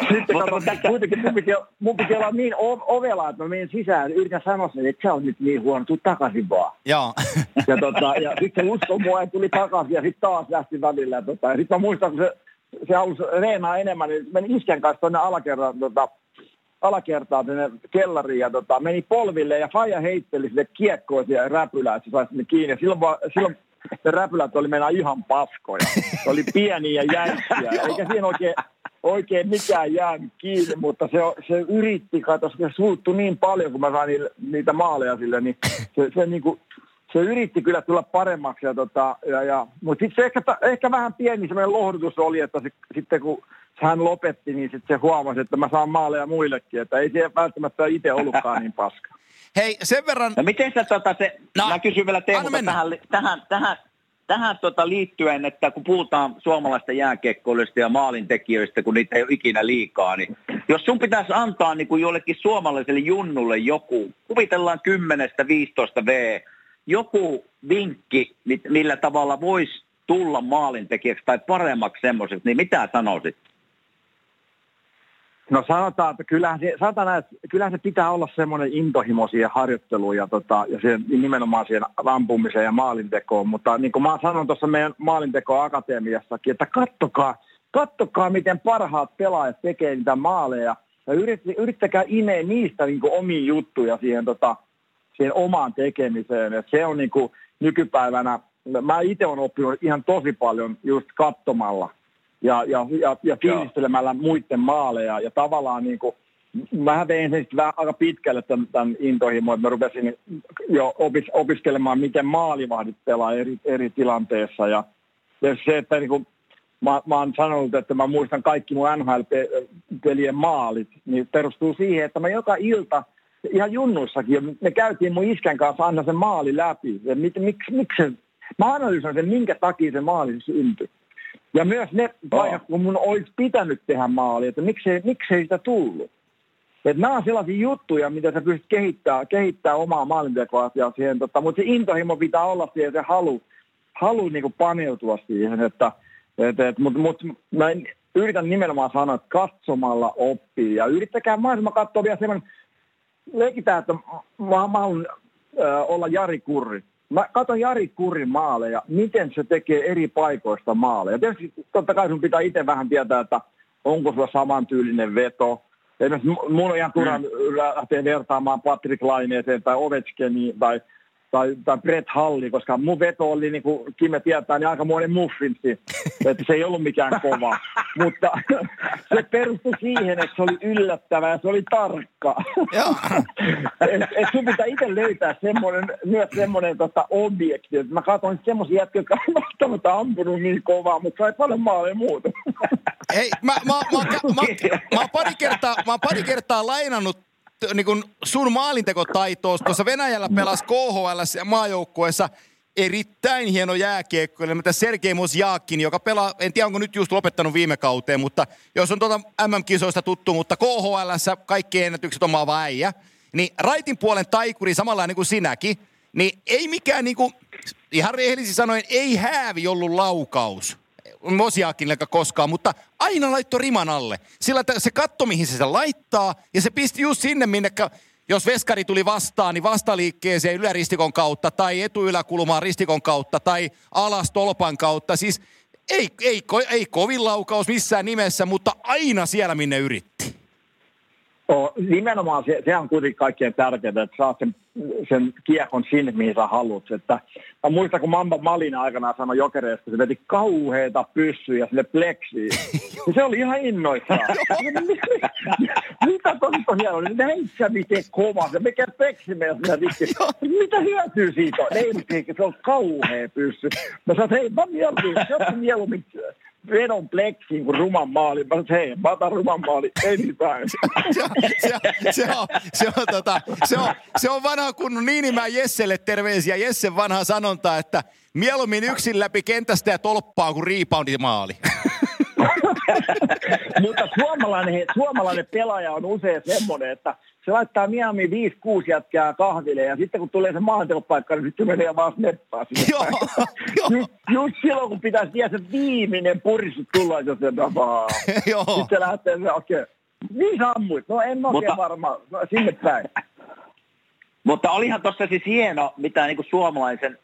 Sitten kato, kuitenkin mun piti, mun piti olla niin ovela, että mä menin sisään yritän sanoa sen, että sä on nyt niin huono, tuu takaisin vaan. Joo. ja, tota, ja sitten se usko mua ja tuli takaisin ja sitten taas lähti välillä. Ja, tota, ja sitten mä muistan, kun se, se halusi reenaa enemmän, niin menin isken kanssa tuonne alakerran tota, alakertaa tänne kellariin ja tota, meni polville ja Faija heitteli sille kiekkoa siellä räpylää, että se saisi sinne kiinni. Ja silloin, va, silloin se räpylät oli meillä ihan paskoja. Se oli pieniä *laughs* ja jäyksiä, eikä siinä oikein, oikein mikään jäänyt kiinni, mutta se, se yritti, katsoa, se suuttu niin paljon, kun mä sain niitä, niitä maaleja sille, niin se, se, niin kuin, se yritti kyllä tulla paremmaksi. Ja tota, ja, ja, mutta sitten ehkä, ehkä vähän pieni semmoinen lohdutus oli, että se, sitten kun hän lopetti, niin sitten se huomasi, että mä saan maaleja muillekin, että ei se välttämättä itse ollutkaan niin paska. Hei, sen verran... No miten sä tota se, no, mä kysyn vielä Teemu tähän, tähän, tähän, tähän tota liittyen, että kun puhutaan suomalaista jääkiekkoilusta ja maalintekijöistä, kun niitä ei ole ikinä liikaa, niin jos sun pitäisi antaa niin kuin jollekin suomalaiselle junnulle joku, kuvitellaan 10-15 V, joku vinkki, millä tavalla voisi tulla maalintekijäksi tai paremmaksi semmoiseksi, niin mitä sanoisit? No sanotaan, että kyllähän se, sanotaan, että kyllähän se pitää olla semmoinen intohimo siihen harjoitteluun ja, tota, ja siihen, nimenomaan siihen ampumiseen ja maalintekoon. Mutta niin kuin mä sanon tuossa meidän maalintekoakatemiassakin, että kattokaa, kattokaa miten parhaat pelaajat tekee niitä maaleja ja yrit, yrittäkää imeä niistä niin kuin omia juttuja siihen, tota, siihen omaan tekemiseen. Et se on niin kuin nykypäivänä, mä itse olen oppinut ihan tosi paljon just katsomalla ja, ja, ja, ja fiilistelemällä muiden maaleja. Ja tavallaan niin kuin, mä vein sen vähän aika pitkälle tämän, tämän intohimoon, että mä rupesin jo opis, opiskelemaan, miten maalivahdit pelaa eri, eri tilanteessa. Ja, ja se, että niin kuin, mä, mä oon sanonut, että mä muistan kaikki mun NHL-pelien maalit, niin perustuu siihen, että mä joka ilta, ihan junnuissakin, me käytiin mun iskän kanssa aina sen maali läpi. Miksi, miksi, miksi se, mä analysoin sen, minkä takia se maali syntyi. Ja myös ne paikat, kun mun olisi pitänyt tehdä maali, että miksei, miksei sitä tullut. Että nämä on sellaisia juttuja, mitä sä pystyt kehittämään, kehittää omaa maalintekoa ja siihen, tota, mutta se intohimo pitää olla siihen, se halu, halu niin paneutua siihen, että et, et, mutta mut, mä yritän nimenomaan sanoa, että katsomalla oppii ja yrittäkää mahdollisimman katsoa vielä semmoinen, leikitään, että mä, mä haluan äh, olla Jari Kurri. Mä katson Jari Kurrin maaleja, miten se tekee eri paikoista maaleja. Tietysti totta kai sun pitää itse vähän tietää, että onko sulla samantyylinen veto. Esimerkiksi mun on ihan turha mm. lähteä vertaamaan Patrick Laineeseen tai Ovechkeniin tai tai, tai Brett Halli, koska mun veto oli, niin kuin Kime tietää, niin aikamoinen muffinsi, että se ei ollut mikään kova. *laughs* Mutta *laughs* se perustui siihen, että se oli yllättävää ja se oli tarkka. *laughs* et, et sun pitää itse löytää semmoinen, myös semmoinen tota, objekti. että mä katsoin semmoisia jätkiä, jotka on välttämättä ampunut niin kovaa, mutta sai paljon maaleja muuta. Hei, mä, mä, mä, mä, mä, mä, mä, pari kertaa, mä pari kertaa lainannut niin kun sun maalintekotaitoa tuossa Venäjällä pelasi KHL maajoukkueessa erittäin hieno jääkiekko, eli mitä Sergei Mosjaakin, joka pelaa, en tiedä onko nyt just lopettanut viime kauteen, mutta jos on tuota MM-kisoista tuttu, mutta KHL kaikki ennätykset omaava äijä, niin raitin puolen taikuri samanlainen kuin sinäkin, niin ei mikään niinku, ihan rehellisesti sanoen, ei häävi ollut laukaus. Mosiakin koskaan, mutta aina laittoi riman alle. Sillä se katto, mihin se sitä laittaa, ja se pisti just sinne, minne jos veskari tuli vastaan, niin vastaliikkeeseen yläristikon kautta, tai etuyläkulmaan ristikon kautta, tai alas tolpan kautta. Siis ei, ei, ei kovin laukaus missään nimessä, mutta aina siellä, minne yritti. Oh, nimenomaan se, se on kuitenkin kaikkein tärkeintä, että saat sen, sen kiekon sinne, mihin sä haluat. Että, mä muistan, kun Mamba Malina aikanaan sanoi jokereista, se veti kauheita pyssyjä sinne pleksiin. ja *laughs* se oli ihan innoissaan. *laughs* Mitä tuosta hienoa? Näissä miten kova. Se mikä pleksimme, jos Mitä hyötyy siitä on? Ei, se on kauhea pyssy. Mä sanoin, hei, mä mieluummin, se on mieluummin vedon pleksiin kuin ruman maali. Mä sanoin, hei, mä otan ruman maali, ei mitään. se, se, se, on, se, on, tota, se, on, se on vanha kunnon Niinimään Jesselle terveisiä. Jesse vanha sanonta, että mieluummin yksin läpi kentästä ja tolppaa kuin maali. *laughs* Mutta suomalainen, suomalainen pelaaja on usein semmoinen, että se laittaa Miami 5-6 jätkää kahville ja sitten kun tulee se maahantekopaikka, niin sitten menee vaan sneppaa sinne. Joo, *laughs* just, just silloin, kun pitäisi tiedä se viimeinen puristus tulla, jos se tapaa. *laughs* Joo. Sitten se lähtee, okei, okay. niin ammuit? No en oikein varmaan, no, sinne päin. Mutta olihan tuossa siis hieno, mitä niin kuin suomalaisen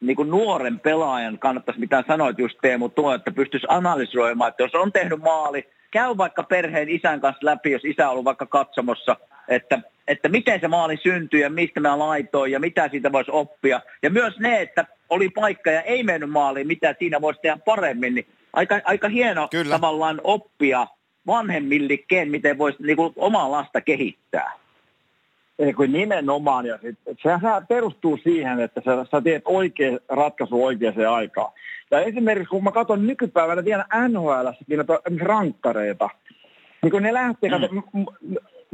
niin kuin nuoren pelaajan kannattaisi, mitä sanoit just Teemu tuo, että pystyisi analysoimaan, että jos on tehnyt maali, käy vaikka perheen isän kanssa läpi, jos isä on ollut vaikka katsomossa, että, että miten se maali syntyi ja mistä mä laitoin ja mitä siitä voisi oppia. Ja myös ne, että oli paikka ja ei mennyt maaliin, mitä siinä voisi tehdä paremmin, niin aika, aika hieno Kyllä. tavallaan oppia vanhemmillikeen, miten voisi niin kuin, omaa lasta kehittää. Ei kun nimenomaan, ja sit, sehän perustuu siihen, että sä, sä teet oikea ratkaisu oikeaan aikaan. Ja esimerkiksi kun mä katson nykypäivänä vielä NHL-säkin noita rankkareita, niin kun ne lähtee, mm.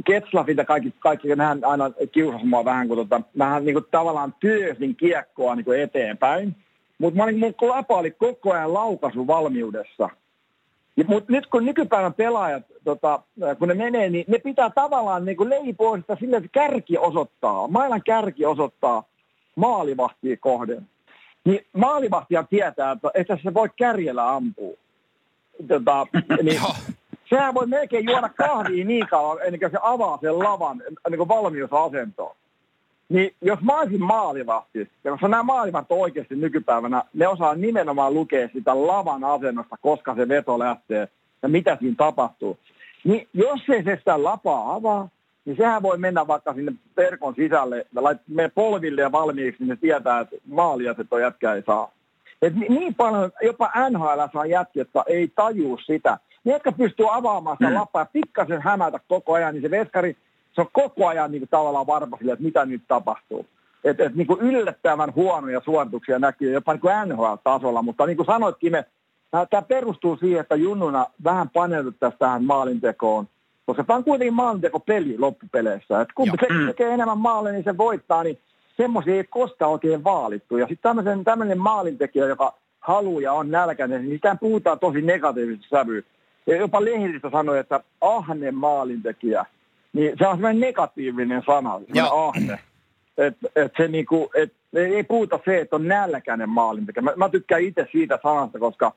Ketslafit ja kaikki, kaikki nehän aina kiusasi mua vähän, kun tota, vähän niin kuin tavallaan työsin kiekkoa niin kuin eteenpäin. Mutta mä olin, mun lapa oli koko ajan laukaisuvalmiudessa. Mutta nyt kun nykypäivän pelaajat, tota, kun ne menee, niin ne pitää tavallaan niin leipoa sitä sillä, että kärki osoittaa, mailan kärki osoittaa maalivahtia kohden. Niin maalivahtia tietää, että, että se voi kärjellä ampua. Tota, *laughs* niin, sehän voi melkein juoda kahvia niin kauan, ennen kuin se avaa sen lavan niin valmiusasentoon. Niin jos mä olisin maalivahti, ja koska nämä maalivat oikeasti nykypäivänä, ne osaa nimenomaan lukea sitä lavan asennosta, koska se veto lähtee ja mitä siinä tapahtuu. Niin jos ei se sitä lapaa avaa, niin sehän voi mennä vaikka sinne verkon sisälle ja me polville ja valmiiksi, niin se tietää, että maalia se toi jätkä ei saa. Et niin paljon, jopa NHL saa jätkiä, että ei tajuu sitä. Ne, jotka pystyy avaamaan sitä mm. lapaa ja pikkasen hämätä koko ajan, niin se veskari, se on koko ajan niin kuin, tavallaan varma sille, että mitä nyt tapahtuu. Että et, niin yllättävän huonoja suorituksia näkyy jopa niin NHL-tasolla, mutta niin kuin sanoitkin, me tämä perustuu siihen, että junnuna vähän paneuduttaisiin tähän maalintekoon, koska tämä on kuitenkin maalintekopeli loppupeleissä. Että kumpi Joo. se tekee enemmän maaleja, niin se voittaa, niin semmoisia ei koskaan oikein vaalittu. Ja sitten tämmöinen maalintekijä, joka haluaa ja on nälkäinen, niin sitä puhutaan tosi negatiivisesti sävyyn. Ja jopa lehdistä sanoi, että ahne maalintekijä, niin se on semmoinen negatiivinen sana, semmoinen ahne. Että et se niinku, et, ei puhuta se, että on nälkäinen maalintekijä. Mä, mä tykkään itse siitä sanasta, koska,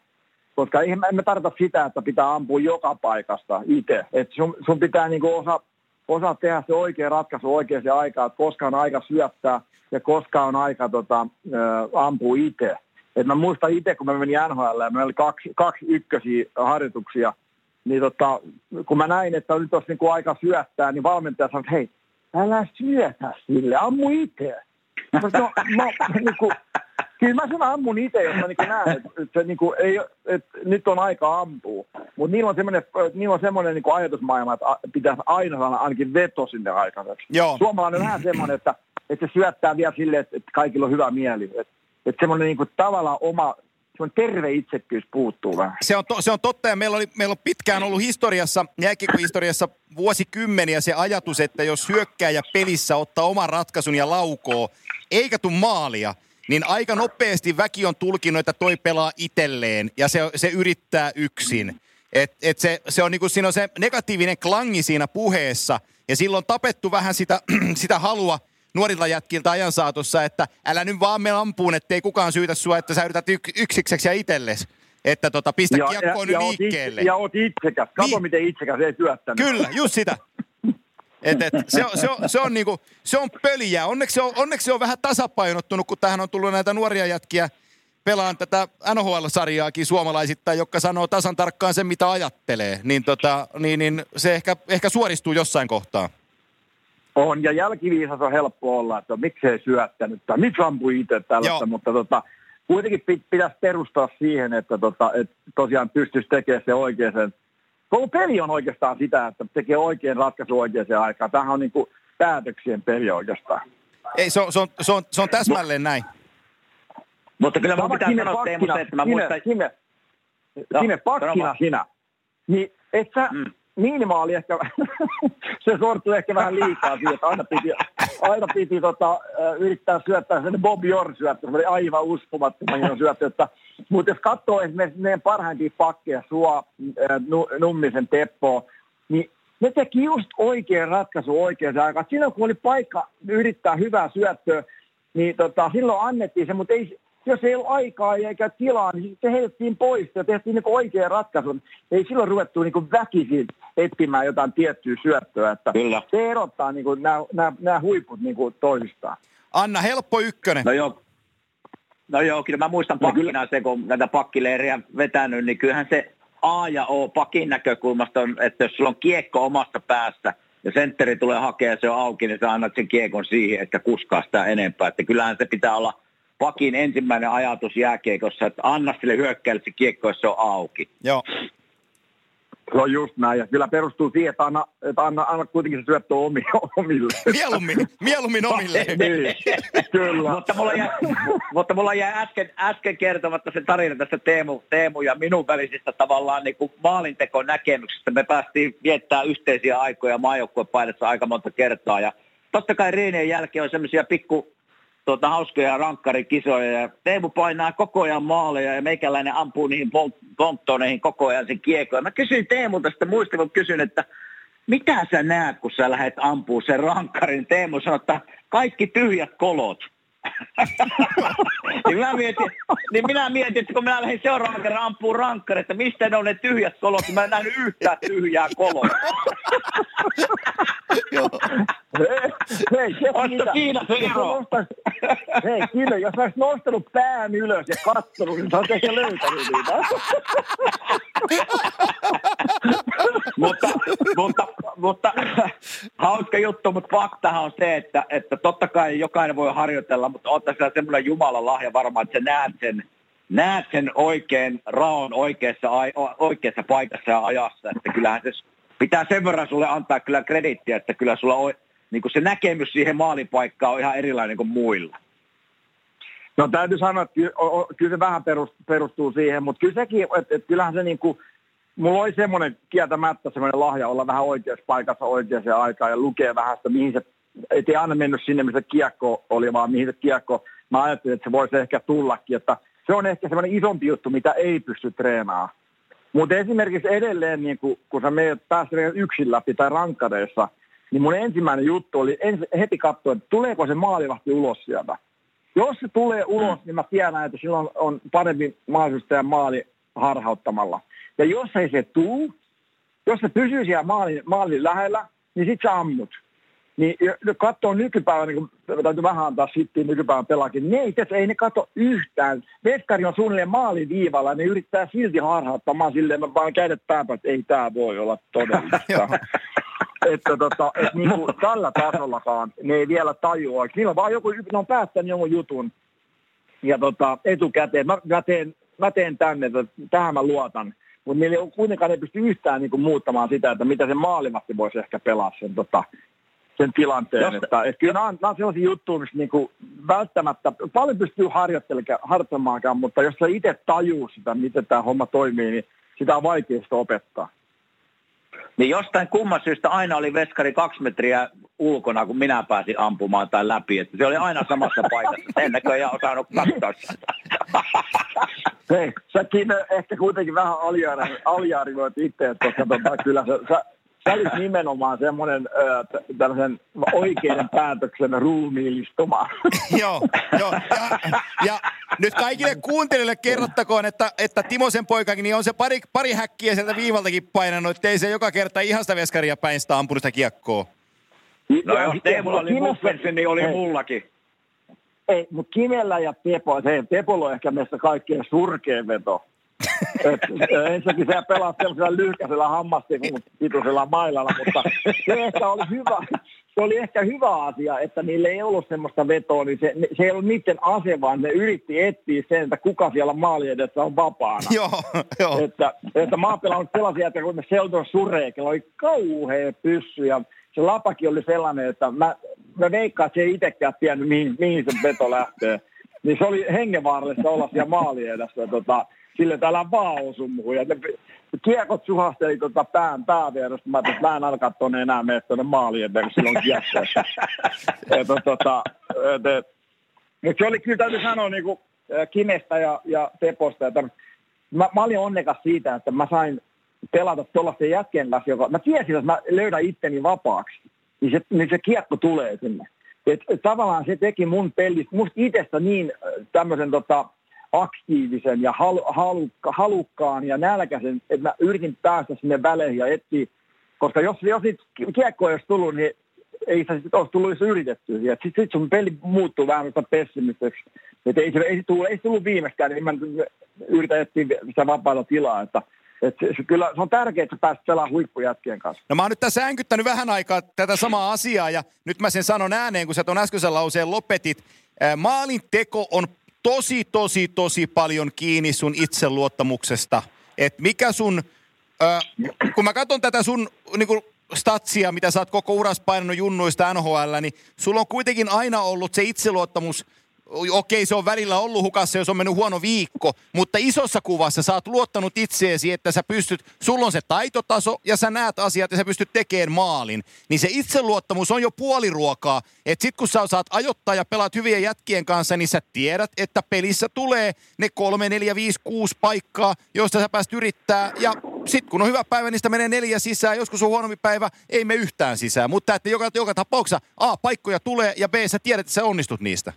koska eihän mä- en mä tarkoita sitä, että pitää ampua joka paikasta itse. Et sun, sun pitää niinku osa, osaa tehdä se oikea ratkaisu oikeaan aikaan, että koska on aika syöttää ja koska on aika tota, ampua itse. Et mä muistan itse, kun mä menin NHL ja meillä oli kaksi, kaksi ykkösiä harjoituksia, niin tota, kun mä näin, että nyt olisi niinku aika syöttää, niin valmentaja sanoi, että hei, älä syötä sille, ammu itse. Mä sanoin, no, mä, niinku, kyllä mä sen ammun itse, jos mä niinku näen, että, että, se niinku ei, että nyt on aika ampua. Mutta niillä on semmoinen, niillä on semmoinen niinku ajatusmaailma, että pitäisi aina saada ainakin veto sinne aikaiseksi. Joo. Suomalainen on vähän semmoinen, että, että se syöttää vielä silleen, että, että kaikilla on hyvä mieli. Että, että semmoinen niinku tavallaan oma, semmoinen terve itsekkyys puuttuu vähän. Se on, to, se on totta ja meillä, oli, meillä on pitkään ollut historiassa, jääkiekkohistoriassa vuosikymmeniä se ajatus, että jos hyökkääjä pelissä ottaa oman ratkaisun ja laukoo, eikä tuu maalia, niin aika nopeasti väki on tulkinut, että toi pelaa itselleen ja se, se yrittää yksin. Et, et se, se on niinku, siinä on se negatiivinen klangi siinä puheessa ja silloin on tapettu vähän sitä, *clears throat* sitä halua nuorilta jätkiltä ajan saatossa, että älä nyt vaan me ampuun, ettei kukaan syytä sua, että sä yrität yk, yksikseksi ja itsellesi. Että tota, pistä kiekkoa nyt oot liikkeelle. Itse, ja oot itsekäs. Kato, Niin. miten itsekäs ei syöttänyt. Kyllä, just sitä. Et, et, se, on, se, on, se, on niinku, se on pöliä. Onneksi se on, onneksi se on vähän tasapainottunut, kun tähän on tullut näitä nuoria jätkiä pelaan tätä NHL-sarjaakin suomalaisittain, jotka sanoo tasan tarkkaan sen, mitä ajattelee. Niin, tota, niin, niin se ehkä, ehkä suoristuu jossain kohtaa. On, ja jälkiviisas on helppo olla, että miksei syöttänyt tai miksi ampui itse tällaista, Joo. mutta tota, kuitenkin pi- pitäisi perustaa siihen, että tota, et tosiaan pystyisi tekemään se oikeaan. Koko peli on oikeastaan sitä, että tekee oikein ratkaisu oikeaan aikaan. Tämähän on niin kuin päätöksien peli oikeastaan. Ei, se on, se on, se on, se on täsmälleen näin. Mutta kyllä mun pitää sanoa Teemu pakkina, se, että mä muistan... sinne, sano pakkina sinä. Niin et sä Mm. Minimaali ehkä, *laughs* se sortui ehkä vähän liikaa siihen, että aina piti, aina piti tota, yrittää syöttää sen Bob Jorn syöttö, se oli aivan uskomattoman hieno syöttö, että, mutta jos katsoo esimerkiksi meidän parhaimpia pakkeja, Sua, Nu- Nummisen, Teppo, niin ne teki just oikean ratkaisu oikeaan aikaan. Silloin kun oli paikka yrittää hyvää syöttöä, niin tota, silloin annettiin se, mutta ei, jos ei ollut aikaa eikä tilaa, niin se heitettiin pois ja tehtiin niin oikea ratkaisu. Ei silloin ruvettu niin väkisin etsimään jotain tiettyä syöttöä. Että Kyllä. Se erottaa niin nämä, nämä, nämä huiput niin toisistaan. Anna, helppo ykkönen. No joo. No joo, kyllä mä muistan No kyllä. pakkina se, kun näitä pakkileiriä vetänyt, niin kyllähän se A ja O pakin näkökulmasta on, että jos sulla on kiekko omasta päästä ja sentteri tulee hakea ja se on auki, niin sä annat sen kiekon siihen, että kuskaa sitä enempää. Että kyllähän se pitää olla pakin ensimmäinen ajatus jääkiekossa, että anna sille hyökkäille se kiekko, jos se on auki. Joo. Se on just näin. Ja kyllä perustuu siihen, että anna, että anna, anna kuitenkin se syöttö omi, *laughs* omille. Mieluummin, mieluummin omille. *laughs* niin, kyllä. Mutta mulla jäi, mutta mulla jäi äsken, äsken kertomatta se tarina tästä Teemu, Teemu ja minun välisistä tavallaan niin kuin maalintekon näkemyksistä. Me päästiin viettää yhteisiä aikoja maajoukkuepaidassa aika monta kertaa. Ja totta kai Reineen jälkeen on semmoisia pikku tuota, hauskoja rankkarikisoja. Ja Teemu painaa koko ajan maaleja ja meikäläinen ampuu niihin pont- ponttoneihin koko ajan sen kiekon. Ja mä kysyin Teemulta sitten, muistin, kun kysyn, että mitä sä näet, kun sä lähdet ampuu sen rankkarin? Teemu sanoi, että kaikki tyhjät kolot. *laughs* niin, minä mietin, niin minä mietin, että kun minä lähdin seuraavan kerran ampuu rankkari, että mistä ne on ne tyhjät kolot, mä en nähnyt yhtään tyhjää koloa. *laughs* Hei, ero? nostais- Hei, Kille, jos olisit nostanut pään ylös ja kattonut, niin oot ehkä löytänyt niitä. mutta, mutta, mutta hauska juttu, mutta faktahan on se, että, että totta kai jokainen voi harjoitella, mutta on tässä semmoinen Jumalan lahja varmaan, että sä näet sen, näet sen oikein raon oikeassa, oikeassa paikassa ja ajassa, että kyllähän se pitää sen verran sulle antaa kyllä kredittiä, että kyllä sulla on, niin kuin se näkemys siihen maalipaikkaan on ihan erilainen kuin muilla. No täytyy sanoa, että kyllä, se vähän perustuu siihen, mutta kyllä sekin, että, että kyllähän se niin kuin, mulla oli semmoinen kieltämättä semmoinen lahja olla vähän oikeassa paikassa oikeaan aikaan ja lukea vähän sitä, mihin se, ei aina mennyt sinne, missä kiekko oli, vaan mihin se kiekko, mä ajattelin, että se voisi ehkä tullakin, että se on ehkä semmoinen isompi juttu, mitä ei pysty treenaamaan. Mutta esimerkiksi edelleen, niin kun, kun sä menet päästä yksin läpi tai rankkareissa, niin mun ensimmäinen juttu oli ens, heti katsoa, että tuleeko se maalivahti ulos sieltä. Jos se tulee ulos, niin mä tiedän, että silloin on parempi mahdollisuus tehdä maali harhauttamalla. Ja jos ei se tuu, jos se pysyy siellä maalin, maalin lähellä, niin sit sä ammut. Niin katsoo nykypäivänä, niin kun täytyy vähän antaa sitten nykypäivän pelaakin, niin ei, tässä, ei ne katso yhtään. Veskari on suunnilleen maaliviivalla ja ne yrittää silti harhauttamaan silleen, mä vaan kädet pääpä, että ei tämä voi olla *laughs* todellista. Että tota, et niin kuin tällä tasollakaan ne ei vielä tajua. Niillä on vaan joku, ne on päättänyt jonkun jutun ja tota, etukäteen. Mä, mä, teen, mä teen tänne, että tähän mä luotan. Mutta niillä ei kuitenkaan ei pysty yhtään niin kuin, muuttamaan sitä, että mitä se maalimatti voisi ehkä pelaa sen, tota, sen tilanteen. Josta... Että, että kyllä nämä on, nämä on sellaisia juttuja, missä niin kuin, välttämättä, paljon pystyy harjoittelemaankaan, mutta jos sä itse tajuu sitä, miten tämä homma toimii, niin sitä on vaikea sitä opettaa. Niin jostain kumman syystä aina oli veskari kaksi metriä ulkona, kun minä pääsin ampumaan tai läpi. Että se oli aina samassa *laughs* paikassa. Sen näköjään osannut katsoa *laughs* Hei, säkin ehkä kuitenkin vähän aliarvioit itse, koska tota, kyllä sä, sä, sä olit nimenomaan semmoinen tällaisen oikean päätöksen ruumiillistuma. *laughs* joo, joo. Ja, ja, nyt kaikille kuuntelijoille kerrottakoon, että, että Timosen poikakin niin on se pari, pari häkkiä sieltä viivaltakin painanut, ettei se joka kerta ihan sitä veskaria päin sitä ampunut sitä kiekkoa. No jos Teemulla oli muffensi, niin oli mullakin. Ei, mutta Kimellä ja Tepo, se Tepolla on ehkä meistä kaikkien surkeen veto. Ensinnäkin se pelaa sellaisella lyhkäisellä hammastikun *laughs* mailalla, mutta se ehkä oli hyvä, se oli ehkä hyvä asia, että niille ei ollut semmoista vetoa, niin se, se ei ollut niiden ase, vaan ne yritti etsiä sen, että kuka siellä maali edessä on vapaana. Joo, joo. Että, että mä oon pelannut sellaisia, että kun Seldon suree, oli kauhea pyssy ja se lapakin oli sellainen, että mä, mä veikkaan, että se ei itsekään tiennyt, mihin, mihin se veto lähtee. Niin se oli hengenvaarallista olla siellä maali edessä. Tota, sille täällä vaan osu muuhun. Ja ne kiekot suhasteli tota pään päävierestä. Mä että mä en alkaa tuonne enää mene tuonne maaliin, kun silloin kiekko. *laughs* että, tota, et, et, se oli kyllä täytyy sanoa niin kuin, Kimestä ja, ja Teposta, että mä, mä olin onnekas siitä, että mä sain pelata tuollaisen jätkien kanssa, joka, mä tiesin, että mä löydän itteni vapaaksi, niin se, niin se kiekko tulee sinne. Et, et tavallaan se teki mun pelistä, musta itsestä niin tämmöisen tota, aktiivisen ja hal, halukka, halukkaan ja nälkäisen, että mä yritin päästä sinne väleihin ja etsiä, koska jos, jos niitä kiekkoja olisi tullut, niin ei se sitten olisi tullut edes sitten sit sun peli muuttuu vähän pessimiseksi. Että ei ei, se tullut, ei tullut viimeistään, niin mä yritän etsiä sitä vapaata tilaa. Että, et se, se, kyllä se on tärkeää, että pääset pelaamaan huippujätkien kanssa. No mä oon nyt tässä äänkyttänyt vähän aikaa tätä samaa asiaa ja nyt mä sen sanon ääneen, kun sä tuon äskeisen lauseen lopetit. Maalin teko on tosi, tosi, tosi paljon kiinni sun itseluottamuksesta. Että mikä sun, äh, kun mä katson tätä sun niin kuin statsia, mitä sä oot koko uras painanut junnuista NHL, niin sulla on kuitenkin aina ollut se itseluottamus – okei se on välillä ollut hukassa, jos on mennyt huono viikko, mutta isossa kuvassa sä oot luottanut itseesi, että sä pystyt, sulla on se taitotaso ja sä näet asiat ja sä pystyt tekemään maalin. Niin se itseluottamus on jo puoliruokaa. Että sit kun sä saat ajoittaa ja pelaat hyvien jätkien kanssa, niin sä tiedät, että pelissä tulee ne kolme, neljä, viisi, kuusi paikkaa, joista sä pääst yrittää. Ja sit kun on hyvä päivä, niin sitä menee neljä sisään. Joskus on huonompi päivä, ei me yhtään sisään. Mutta että joka, joka tapauksessa A, paikkoja tulee ja B, sä tiedät, että sä onnistut niistä.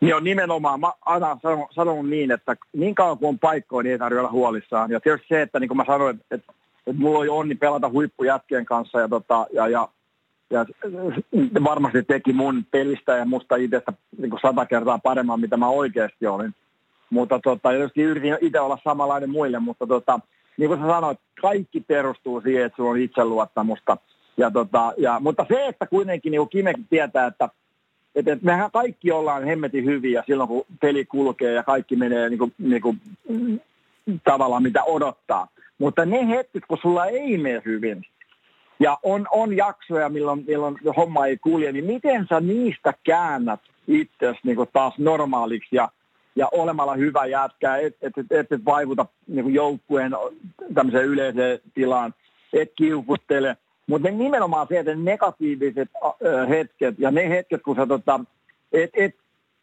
Niin on nimenomaan, mä aina sanon, sanon niin, että niin kauan kuin on paikkoja, niin ei tarvitse olla huolissaan. Ja tietysti se, että niin kuin mä sanoin, että, että, mulla oli onni pelata huippujätkien kanssa ja, tota, ja, ja, ja varmasti teki mun pelistä ja musta itsestä niin kuin sata kertaa paremman, mitä mä oikeasti olin. Mutta tota, tietysti yritin itse olla samanlainen muille, mutta tota, niin kuin sä sanoit, kaikki perustuu siihen, että sulla on itseluottamusta. Ja tota, ja, mutta se, että kuitenkin niin kuin Kimekin tietää, että että, että mehän kaikki ollaan hemmetin hyviä silloin, kun peli kulkee ja kaikki menee niin kuin, niin kuin, tavallaan mitä odottaa. Mutta ne hetket, kun sulla ei mene hyvin, ja on, on jaksoja, milloin, milloin homma ei kulje, niin miten sä niistä käännät itsesi niin taas normaaliksi ja, ja olemalla hyvä jätkä, et, et, et, et, et vaivuta niin joukkueen tämmöiseen yleiseen tilaan, et kiukuttele. Mutta nimenomaan se, että ne negatiiviset hetket ja ne hetket, kun sä tota, et, et,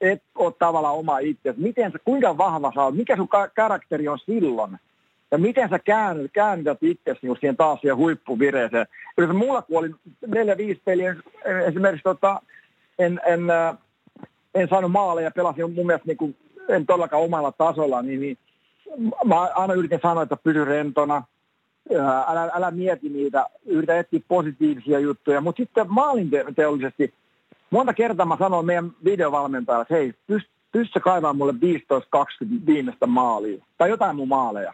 et ole tavallaan oma itse, miten sä, kuinka vahva sä oot, mikä sun karakteri on silloin, ja miten sä käännyt, käännyt itse niin siihen taas siihen huippuvireeseen. Jos mulla kun oli neljä, viisi peliä, esimerkiksi tota, en, en, en saanut maaleja, pelasin mun mielestä niin kuin, en todellakaan omalla tasolla, niin, niin mä aina yritin sanoa, että pysy rentona, älä, älä mieti niitä, yritä etsiä positiivisia juttuja, mutta sitten maalinteollisesti, monta kertaa mä sanoin meidän videovalmentajalle, että hei, pyst, pystytkö kaivamaan mulle 15-20 viimeistä maalia, tai jotain mun maaleja.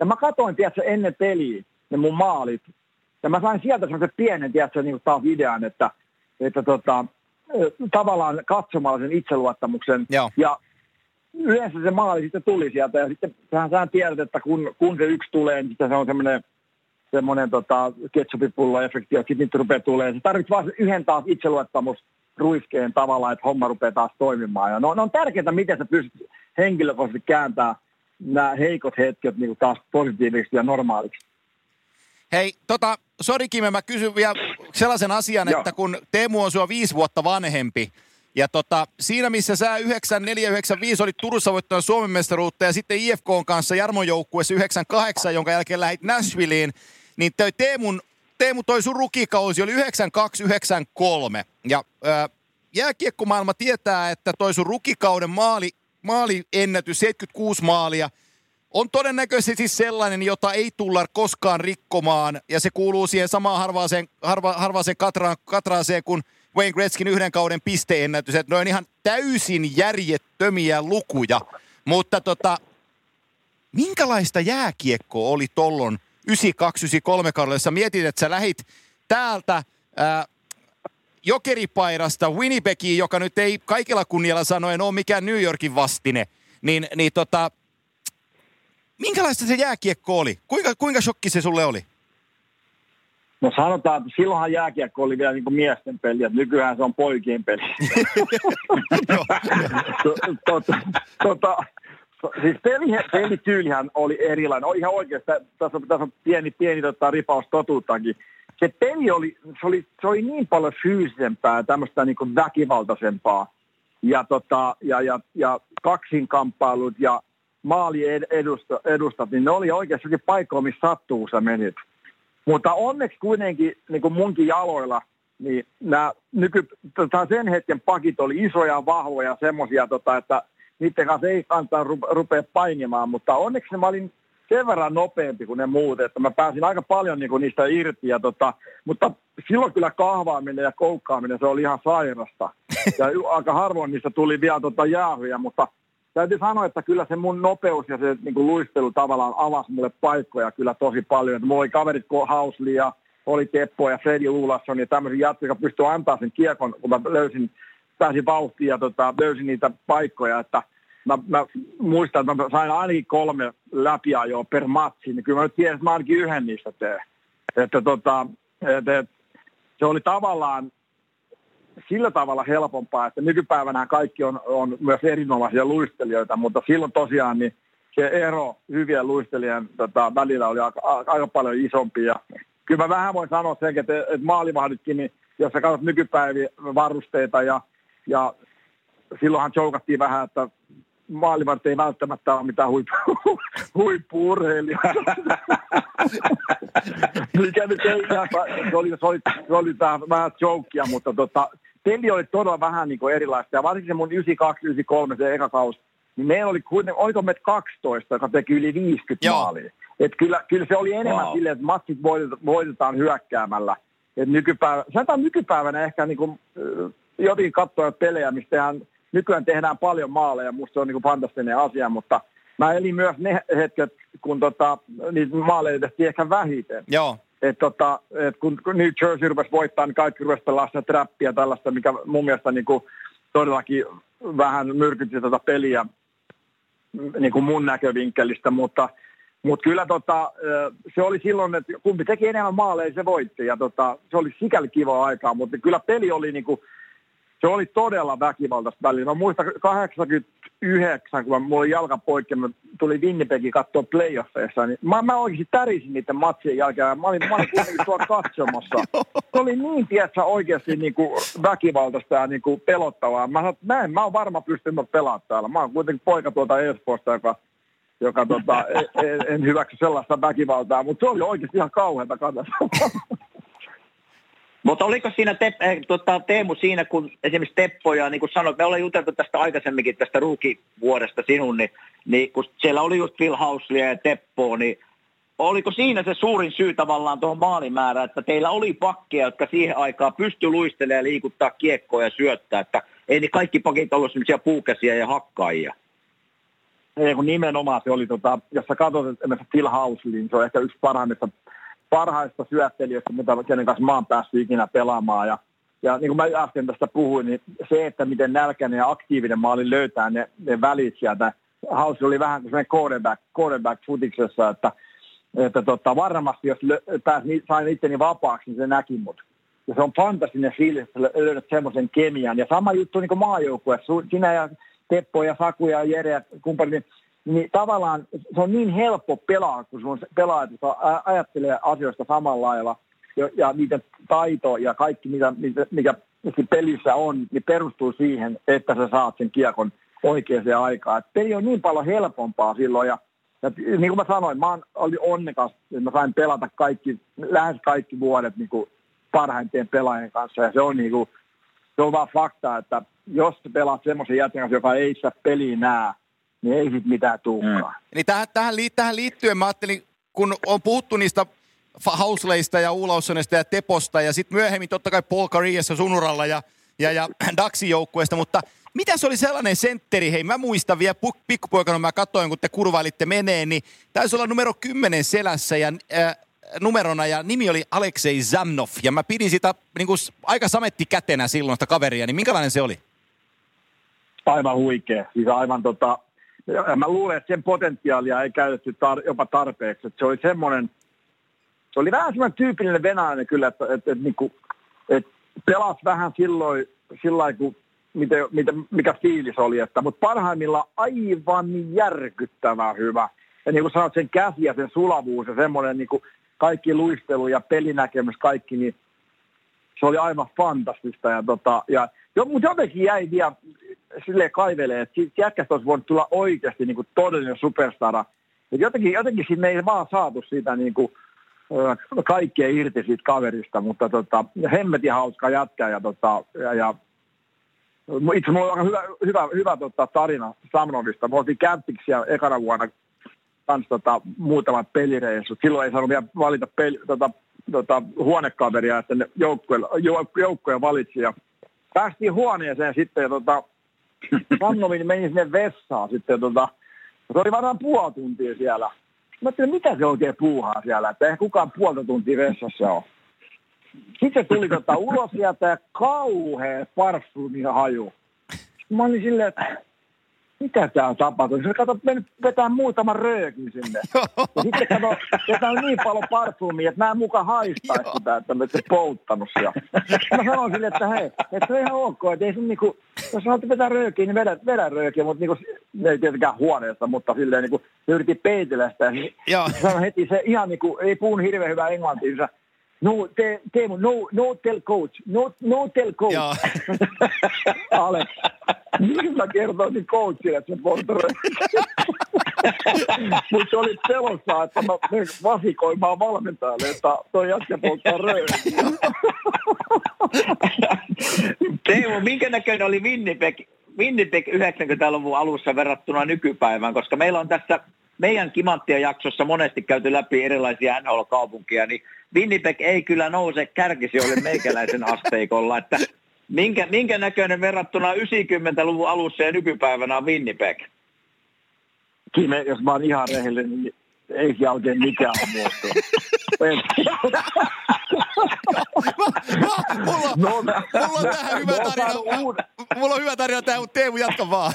Ja mä katsoin, tiedätkö, ennen peliä ne mun maalit. Ja mä sain sieltä semmoisen pienen, tiedätkö, niin taas idean, että, että tota, tavallaan katsomalla sen itseluottamuksen. Joo. Ja yleensä se maali sitten tuli sieltä. Ja sitten sähän sä tiedät, että kun, kun se yksi tulee, niin se on semmoinen semmoinen tota, ketsupipullo-efekti, ja sitten niitä rupeaa tulemaan. Se tarvitsee vain yhden taas itseluottamus ruiskeen tavalla, että homma rupeaa taas toimimaan. Ja no, no on tärkeää, miten sä pystyt henkilökohtaisesti kääntämään nämä heikot hetket niin taas positiivisiksi ja normaaliksi. Hei, tota, sori Kime, mä kysyn vielä sellaisen asian, Joo. että kun Teemu on sua viisi vuotta vanhempi, ja tota, siinä missä sä 9495 olit Turussa voittanut Suomen mestaruutta ja sitten IFK kanssa Jarmon joukkueessa 98, jonka jälkeen lähit Nashvilleen, niin toi Teemun, Teemu toi sun rukikausi oli 9293. Ja ää, jääkiekkomaailma tietää, että toi sun rukikauden maali, maaliennätys 76 maalia on todennäköisesti siis sellainen, jota ei tulla koskaan rikkomaan, ja se kuuluu siihen samaan harvaaseen, harva, harvaaseen katraan, katraaseen kuin Wayne Gretzkin yhden kauden pisteennätys, että ne on ihan täysin järjettömiä lukuja. Mutta tota, minkälaista jääkiekkoa oli tollon 92-93 kaudella, jossa mietit, että sä lähit täältä ää, jokeripairasta Winnipegiin, joka nyt ei kaikilla kunnialla sanoen ole mikään New Yorkin vastine, niin, niin tota, minkälaista se jääkiekko oli? Kuinka, kuinka shokki se sulle oli? No sanotaan, että silloinhan jääkiekko oli vielä niin kuin miesten peli, että nykyään se on poikien peli. *laughs* tota, tota, siis peli, pelityylihän oli erilainen. On ihan oikeasti, tässä on, tässä on pieni, pieni tota, ripaus totuuttakin. Se peli oli, se oli, se oli niin paljon fyysisempää, tämmöistä niin kuin väkivaltaisempaa. Ja, tota, ja, ja, ja kaksinkamppailut ja maali edusta, edustat, niin ne oli oikeasti paikkoja, missä sattuu, sä menit. Mutta onneksi kuitenkin niin kuin munkin jaloilla, niin nämä nyky, tota sen hetken pakit oli isoja, vahvoja, semmoisia, tota, että niiden kanssa ei kantaa rupea painimaan, mutta onneksi mä olin sen verran nopeampi kuin ne muut, että mä pääsin aika paljon niin kuin niistä irti. Ja tota, mutta silloin kyllä kahvaaminen ja koukkaaminen, se oli ihan sairasta. *laughs* Ja aika harvoin niistä tuli vielä tota jäähyjä, mutta täytyy sanoa, että kyllä se mun nopeus ja se niin kuin luistelu tavallaan avasi mulle paikkoja kyllä tosi paljon. Että mulla oli kaverit Hausley ja oli Teppo ja Freddy Lulasson ja tämmöisiä jätkiä, jotka pystyivät antaa sen kiekon, kun mä löysin, pääsin vauhtiin ja tota, löysin niitä paikkoja, että mä, mä muistan, että mä sain ainakin kolme läpiajoa per matsi, niin kyllä mä nyt tiedän, että mä ainakin yhden niistä teen. Että tota, et, et, se oli tavallaan sillä tavalla helpompaa, että nykypäivänä kaikki on, on myös erinomaisia luistelijoita, mutta silloin tosiaan niin se ero hyvien luistelijan tota, välillä oli aika, aika paljon isompi. Ja kyllä mä vähän voin sanoa sen, että, että maalivahditkin, niin jos sä katsot nykypäivien varusteita ja, ja silloinhan joukattiin vähän, että maalivahdit ei välttämättä ole mitään huippu, *laughs* huippu-urheilijaa. *laughs* Mikä nyt ei se oli, se oli, se oli vähän jokia, mutta tota, peli oli todella vähän niin kuin erilaista. Ja varsinkin se mun 92-93, se eka kausi, niin meillä oli kuitenkin, oliko meitä 12, joka teki yli 50 Joo. maalia. Et kyllä, kyllä se oli enemmän Wow. silleen, että matsit voitetaan, voitetaan hyökkäämällä. Et nykypäivä, sanotaan nykypäivänä ehkä niin kuin, jotenkin katsoa pelejä, mistä tehdään, nykyään tehdään paljon maaleja, musta se on niin kuin fantastinen asia, mutta mä elin myös ne hetket, kun tota, niitä maaleja tehtiin ehkä vähiten. Joo. Et tota, et kun New Jersey rupesi voittaa, niin kaikki rupesi pelaamaan trappia tällaista, mikä mun mielestä niin kuin todellakin vähän myrkytti tätä peliä niin kuin mun näkövinkkelistä, mutta, mutta kyllä tota, se oli silloin, että kumpi teki enemmän maaleja, se voitti. Ja tota, se oli sikäli kiva aikaa, mutta kyllä peli oli niin kuin, se oli todella väkivaltaista välillä. Mä muistan 89, kun mä, mulla oli jalka poikki, mä tuli Winnipegin katsoa playoffeissa, niin mä, mä oikeasti tärisin niiden matsien jälkeen. Mä olin, mä olin kuitenkin tuolla *laughs* katsomassa. Se oli niin, tiedätkö, oikeasti niin kuin väkivaltaista ja niin kuin pelottavaa. Mä sanoin, että näin, mä oon varma pystynyt pelaamaan täällä. Mä oon kuitenkin poika tuolta Espoosta, joka joka tota, *laughs* en, en hyväksy sellaista väkivaltaa, mutta se oli oikeasti ihan kauheata katsottavaa. Mutta oliko siinä te, eh, tota, Teemu siinä, kun esimerkiksi Teppo ja niin kuin sanoit, me ollaan juteltu tästä aikaisemminkin tästä ruukivuodesta sinun, niin, niin kun siellä oli just Phil Hauslia ja Teppo, niin oliko siinä se suurin syy tavallaan tuohon maalimäärään, että teillä oli pakkeja, jotka siihen aikaan pysty luistelemaan ja liikuttaa kiekkoa ja syöttää, että ei niin kaikki pakit ollut sellaisia puukäsiä ja hakkaajia? Ei, kun nimenomaan se oli, tota, jos sä katsot että Phil Housley, niin se on ehkä yksi parhaimmista parhaista syöttelijöistä, mitä, kenen kanssa mä oon päässyt ikinä pelaamaan. Ja, ja niin kuin mä äsken tästä puhuin, niin se, että miten nälkäinen ja aktiivinen mä olin löytää ne, ne välit sieltä. House oli vähän kuin quarterback, quarterback futiksessa, että, että tota, varmasti jos lö, pääs, sain itteni vapaaksi, niin se näki mut. Ja se on fantastinen fiilis, että löydät semmoisen kemian. Ja sama juttu niin kuin maajoukkueessa. Sinä ja Teppo ja Saku ja Jere ja kumppani, niin niin tavallaan se on niin helppo pelaa, kun sun pelaajat ajattelee asioista samalla lailla ja, ja niiden taito ja kaikki, mitä, mitä, mikä pelissä on, niin perustuu siihen, että sä saat sen kiekon oikeaan aikaan. Et peli on niin paljon helpompaa silloin ja, ja niin kuin mä sanoin, mä olin onnekas, että mä sain pelata kaikki, lähes kaikki vuodet niin kuin parhaimpien pelaajien kanssa ja se on, niin kuin, se on vaan fakta, että jos pelaat semmoisen jätkän joka ei sitä peliä näe, niin ei sitten mitään tulekaan. Mm. Niin tähän, tähän, tähän liittyen mä ajattelin, kun on puhuttu niistä Hausleista ja Ulaussonesta ja Teposta ja sitten myöhemmin totta kai Paul Kariassa Sunuralla ja, ja, ja *clears throat* Daxin joukkueesta, mutta mitä se oli sellainen sentteri? Hei, mä muistan vielä pikkupoikana, mä katsoin, kun te kurvailitte meneen, niin taisi olla numero 10 selässä ja äh, numerona ja nimi oli Aleksei Zamnov. Ja mä pidin sitä niin kuin, aika sametti kätenä silloin sitä kaveria, niin minkälainen se oli? Aivan huikea. Siis aivan tota, ja mä luulen, että sen potentiaalia ei käytetty tar- jopa tarpeeksi. Että se oli semmoinen, se oli vähän semmoinen tyypillinen venäläinen kyllä, että, että, että, niinku, että pelas vähän silloin, silloin kun miten, miten, mikä fiilis oli, että, mutta parhaimmillaan aivan järkyttävän hyvä. Ja niin kuin sanoit, sen käsi ja sen sulavuus ja semmoinen niin kuin kaikki luistelu ja pelinäkemys, kaikki, niin se oli aivan fantastista. Ja, tota, ja, jo, mutta jotenkin jäi vielä sille kaivelee, että siitä jätkästä olisi voinut tulla oikeasti niin kuin todellinen superstara. Et jotenkin, jotenkin sinne ei vaan saatu siitä niin kuin, kaikkea irti siitä kaverista, mutta tota, hemmetin hauska jätkä ja, tota, ja, ja itse mulla on hyvä, hyvä, hyvä tota, tarina Samnovista. Me oltiin kämpiksiä ekana vuonna kans tota, muutamat pelireissut. Silloin ei saanut vielä valita peli, tota, tota, huonekaveria, että ne joukkoja, joukkoja valitsi. Ja päästiin huoneeseen sitten ja tota, Sannomin meni sinne vessaan sitten, tota, se oli varmaan puoli tuntia siellä. Mä ajattelin, mitä se oikein puuhaa siellä, että eihän kukaan puolta tuntia vessassa ole. Sitten tuli tota ulos sieltä ja kauhea parfumi haju. Mä olin silleen, että mitä täällä tapahtuu? Se katsot, mennyt vetää muutaman röökin sinne. *laughs* Ja sitten kato, että on niin paljon parfumia, että mä en mukaan haistaisi sitä, että mä et polttanut siellä. Mä sanoin sille, että hei, että se on ihan ok, että ei sun niinku, jos haluat vetää röökiä, niin vedä, vedä röökiä, mutta niinku, ei tietenkään huoneesta, mutta silleen niinku, se yritti peitellä sitä, niin sanoi heti se ihan niinku, ei puhun hirveän hyvää englantia, No, te, Teemu, no, no tell coach. No, no tell coach. Joo. *laughs* Niin mä kertoisin coachille, että se polttaa *laughs* Mutta se oli pelossa, että mä menen vasikoimaan valmentajalle, että toi jätkä polttaa *laughs* Teemu, minkä näköinen oli Winnipeg, Winnipeg 90-luvun alussa verrattuna nykypäivään? Koska meillä on tässä meidän Kimanttien jaksossa monesti käyty läpi erilaisia NHL-kaupunkia, niin Winnipeg ei kyllä nouse kärkisijoille meikäläisen asteikolla, että minkä, minkä näköinen verrattuna 90-luvun alussa ja nykypäivänä on Winnipeg? Kime, jos mä oon ihan rehellinen, niin ei se oikein mikään ole muuttunut. mulla, mulla, mulla on tähän hyvä tarina. Mulla on hyvä tarina tähän, mutta Teemu jatka vaan.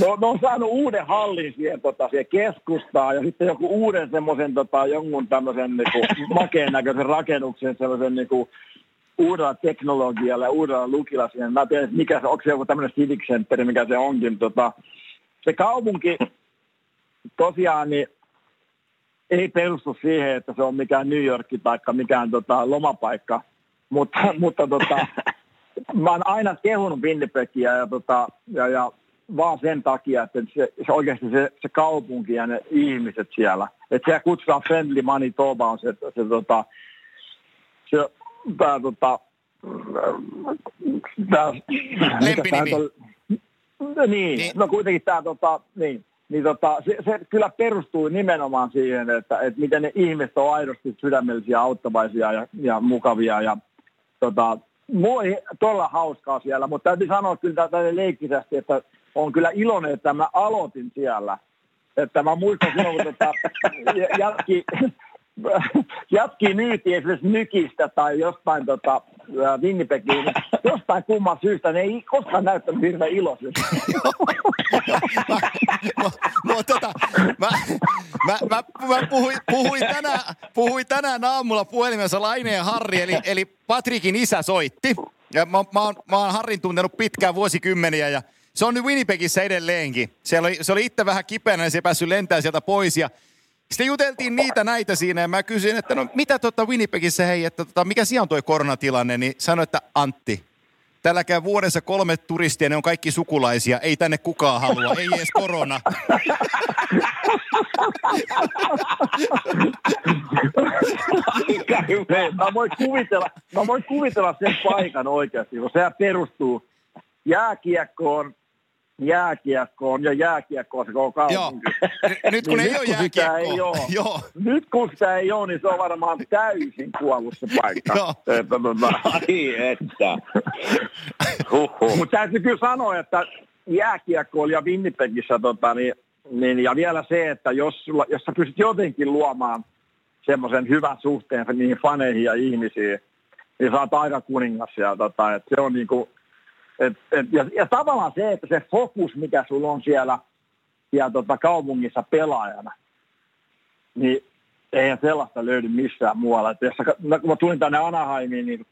No, ne on saanut uuden hallin siihen, tota, siihen keskustaan ja sitten joku uuden semmoisen tota, jonkun tämmöisen niinku, *laughs* makeen näköisen rakennuksen, semmoisen niinku, uudella teknologialla ja uudella lukilla siinä. Mä tiedän, mikä se, onko se joku tämmöinen civic center, mikä se onkin. Tota, se kaupunki tosiaan niin ei perustu siihen, että se on mikään New York tai mikään tota, lomapaikka, mutta, mutta tota, *laughs* mä oon aina kehunut Winnipegia ja, tota, ja, ja vaan sen takia, että se, se oikeasti se, se kaupunki ja ne ihmiset siellä, että siellä kutsutaan Friendly Manitoba on se, se, tota, se tää, tota, tää, Lempinimi. Niin, niin, no kuitenkin tämä, tota, niin, niin tota, se, se, kyllä perustuu nimenomaan siihen, että, että miten ne ihmiset on aidosti sydämellisiä, auttavaisia ja, ja mukavia ja tota, mulla oli todella hauskaa siellä, mutta täytyy sanoa kyllä tätä leikkisästi, että on kyllä iloinen, että mä aloitin siellä. Että mä muistan silloin, kun tota, jatki, *laughs* jatki myytiin esimerkiksi Nykistä tai jostain tota, Winnipegiin, jostain kumman syystä ne ei koskaan näyttänyt hirveän iloisilta. mä, mä, tota, mä, mä, mä, mä puhuin, puhuin, tänään, puhuin tänään aamulla puhelimessa Laine ja Harri, eli, eli Patrikin isä soitti. Ja mä, mä, oon, mä oon Harrin tuntenut pitkään vuosikymmeniä ja se on nyt Winnipegissä edelleenkin. Siellä oli, se oli itse vähän kipeänä ja se ei päässyt lentämään sieltä pois ja sitten juteltiin niitä näitä siinä ja mä kysyin, että no mitä tota Winnipegissä hei, että tota, mikä siellä on toi koronatilanne, niin sanoi, että Antti, tällä käy vuodessa kolme turistia, ne on kaikki sukulaisia, ei tänne kukaan halua, ei edes korona. Mä voin kuvitella, mä voin kuvitella sen paikan oikeasti, kun se perustuu jääkiekkoon, jääkiekkoon ja jääkiekkoon se koko kaupunki. N- nyt *laughs* kun Niin ei ole nyt kun sitä jääkiekkoa. ei oo. Joo. Nyt kun sitä ei ole, niin se on varmaan täysin kuollut se paikka. Joo. *laughs* Että, tota, Ai että. *laughs* Mutta täytyy kyllä sanoa, että jääkiekko ja Winnipegissä, tota, niin, niin, ja vielä se, että jos, sulla, jos sä pystyt jotenkin luomaan semmoisen hyvän suhteen niihin faneihin ja ihmisiin, niin sä oot aika kuningas. Ja, tota, et se on niinku, et, et, ja, ja, tavallaan se, että se fokus, mikä sulla on siellä, siellä tota, kaupungissa pelaajana, niin eihän sellaista löydy missään muualla. Et jos kun mä tulin tänne Anaheimiin, niin,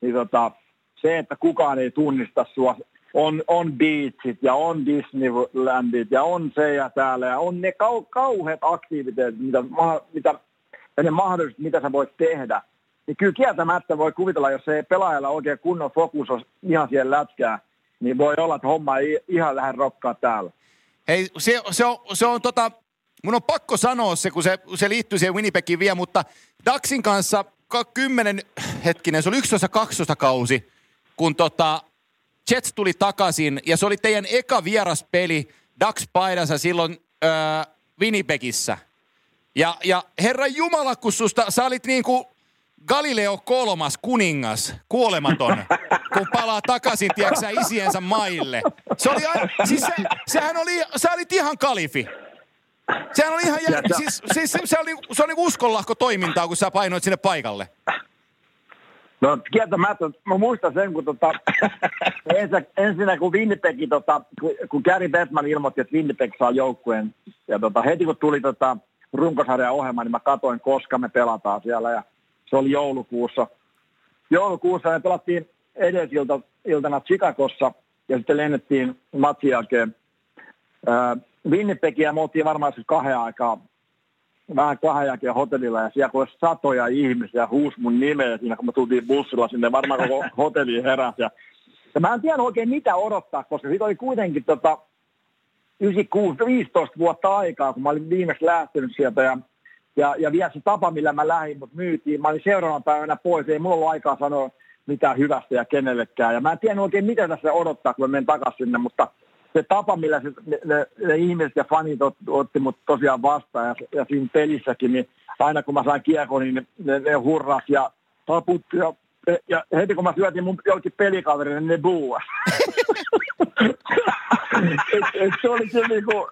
niin tota, se, että kukaan ei tunnista sua, on, on beachit ja on Disneylandit ja on se ja täällä ja on ne kau, kauheat aktiviteetit, mitä, mitä, ja ne mahdollisuudet, mitä sä voit tehdä. Niin kyllä kieltämättä voi kuvitella, jos ei pelaajalla oikein kunnon fokus on ihan siihen lätkään, niin voi olla, että homma ei ihan lähde rokkaa täällä. Hei, se, se, on, se on tota, mun on pakko sanoa se, kun se, se liittyy siihen Winnipegiin vielä, mutta Daxin kanssa ka- kymmenen, hetkinen, se oli 11-12 kausi, kun tota, Jets tuli takaisin ja se oli teidän eka vieraspeli Dax paidassa silloin öö, Winnipegissä. Ja, ja herra Jumala, kun susta, sä olit niin kuin Galileo kolmas kuningas, kuolematon, kun palaa takaisin, tiedätkö isiensä maille. Se oli, a- siis se, sehän oli, sä olit ihan kalifi. Sehän oli ihan, jär... Siis, siis se, se, oli, se oli uskonlahko toimintaa, kun sä painoit sinne paikalle. No kieltämättä, mä muistan sen, kun tota, ensin, ensinnä kun Winnipegi, tota, kun, kun Gary Bettman ilmoitti, että Winnipeg saa joukkueen, ja tota, heti kun tuli tota, runkosarjan ohjelma, niin mä katoin, koska me pelataan siellä, ja se oli joulukuussa. Joulukuussa me pelattiin edesiltana Chicagossa, ja sitten lennettiin matsin jälkeen ää, Winnipegiä, me oltiin varmaan siis kahden aikaa vähän kahden jälkeen hotellilla ja siellä kun oli satoja ihmisiä huus mun nimeä siinä, kun me tultiin bussilla sinne, varmaan koko *laughs* hotelli heräsi. Ja, ja mä en tiedä oikein mitä odottaa, koska siitä oli kuitenkin tota 96, 15 vuotta aikaa, kun mä olin viimeksi lähtenyt sieltä ja, ja, ja vielä se tapa, millä mä lähdin, mut myytiin. Mä olin seuraavana päivänä pois, ei mulla ollut aikaa sanoa mitään hyvästä ja kenellekään. Ja mä en tiedä oikein mitä tässä odottaa, kun mä menen takaisin sinne, mutta se tapa, millä se, ne, ne, ne, ihmiset ja fanit ot, otti mut tosiaan vastaan ja, ja siinä pelissäkin, niin aina kun mä sain kiekon, niin ne, ne, ne hurras ja taputti ja, ja heti kun mä syötin mun jollekin pelikaverille, niin ne buuas. *laughs* se oli se niinku,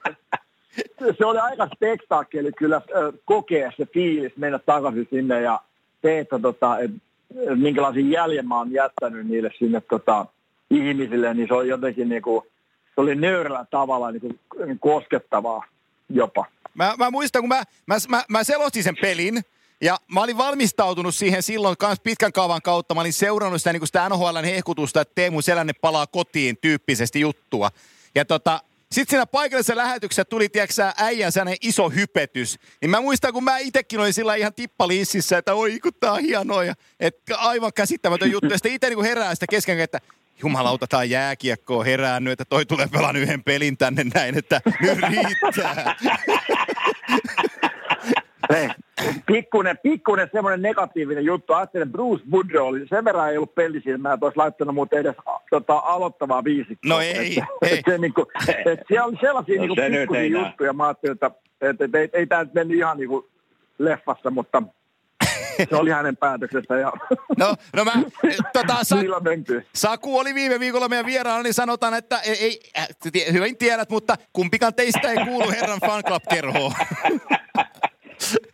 se oli aika spektaakkeli kyllä kokea se fiilis, mennä takaisin sinne ja se, että tota, et, minkälaisen jäljen mä oon jättänyt niille sinne tota, ihmisille, niin se on jotenkin niinku, se oli nöyrällä tavalla niinku, koskettavaa jopa. Mä, mä muistan, kun mä, mä, mä, mä selostin sen pelin, Ja mä olin valmistautunut siihen silloin kans pitkän kaavan kautta. Mä olin seurannut sitä, niin sitä NHLn hehkutusta, että Teemu Selänne palaa kotiin tyyppisesti juttua. Ja tota, sitten siinä paikallisessa lähetyksessä tuli, tiedätkö äijän sellainen iso hypetys. Niin mä muistan, kun mä itsekin olin sillä ihan tippaliississä, että oi kun tää on hienoa. Että aivan käsittämätön juttu. Ja sitten itse niin herää sitä kesken, että jumalauta, tää on jääkiekkoa herännyt, että toi tulee pelan yhden pelin tänne näin, että nyt riittää. *laughs* Pikkuinen, pikkuinen semmoinen negatiivinen juttu. Ajattelin, Bruce Woodrow oli sen verran ei ollut pellisilmää, että olisi laittanut muuten edes tota, aloittavaa viisikkoa. No ei, että, ei. Että, se, niin kuin, että siellä oli sellaisia No niin pikkuisia juttuja. Mä ajattelin, että, että, että ei, ei tämä nyt mennyt ihan niin kuin leffassa, mutta se oli hänen päätöksessä ja *laughs* No, no mä, tota, *laughs* sa, niillä mentiin. Saku oli viime viikolla meidän vieraana, niin sanotaan, että ei, ei äh, hyvin tiedät, mutta kumpikaan teistä ei kuulu herran fanclub-kerhoon. *laughs*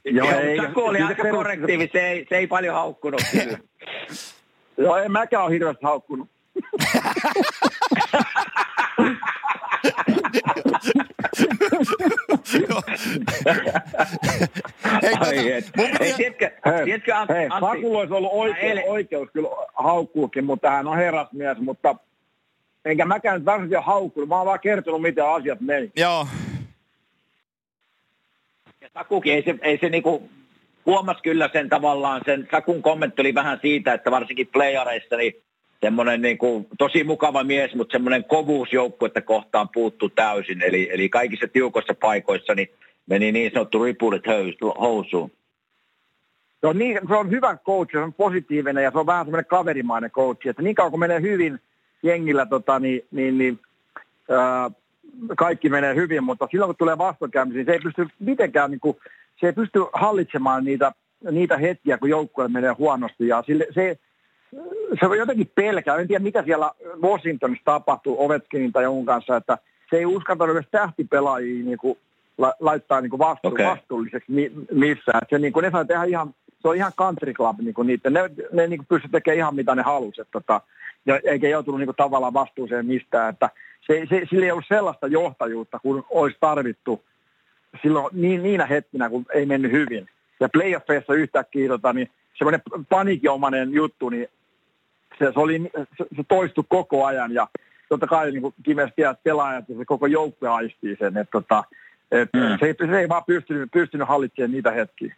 Joo, ei, Saku oli aika perus- korrektiivi, se ei, se ei paljon haukkunut kyllä. *laughs* Joo, en mäkään ole hirveästi haukkunut. *laughs* Hei, tota, Ai et. mun Ei, piti, tiedätkö, Hei, tiedätkö Antti, hei Antti, Sakulla olisi ollut oikeus, eilen- oikeus kyllä haukkuukin, mutta hän on herrasmies, mutta enkä mäkään nyt varsinaisesti haukkunut, mä oon vaan kertonut, miten asiat meni. joo, Sakukin, ei se, ei se niinku, huomas kyllä sen tavallaan, sen Sakun kommentti oli vähän siitä, että varsinkin playareissa niin semmoinen niinku, tosi mukava mies, mutta semmoinen kovuus joukkuetta kohtaan puuttuu täysin. Eli, eli kaikissa tiukoissa paikoissa niin meni niin sanottu ripulit housuun. Se on, niin, se on hyvä coach, se on positiivinen ja se on vähän semmoinen kaverimainen coach, että niin kauan kun menee hyvin jengillä, tota, niin, niin, niin ää, kaikki menee hyvin, mutta silloin kun tulee vastoinkäymisiä, niin se ei pysty mitenkään, niin kuin, se ei pysty hallitsemaan niitä, niitä hetkiä, kun joukkue menee huonosti ja sille, se, se on jotenkin pelkää. En tiedä, mitä siellä Washingtonissa tapahtuu Ovechkinin tai jonkun kanssa, että se ei uskaltanut edes tähtipelaajia niin kuin, la, laittaa niin kuin vastu, okay. vastuulliseksi mi, missään. Se, niin kuin, ne saa tehdä ihan, se on ihan country club niin kuin niitä. Ne, ne niin kuin pysty tekemään ihan mitä ne halusivat. Tota, ja, eikä joutunut niin kuin, tavallaan vastuuseen mistään. Että se, se, sillä ei ollut sellaista johtajuutta, kun olisi tarvittu silloin niin, niinä hetkinä, kun ei mennyt hyvin. Ja playoffeissa yhtäkkiä tota, niin semmoinen paniikinomainen juttu, niin se, se, oli, se, se toistui koko ajan ja totta kai niin kuin Kimes tiedät pelaajat ja se koko joukkue aistii sen, että tota, et Mm. se, ei, se ei vaan pystynyt, pystynyt hallitsemaan niitä hetkiä.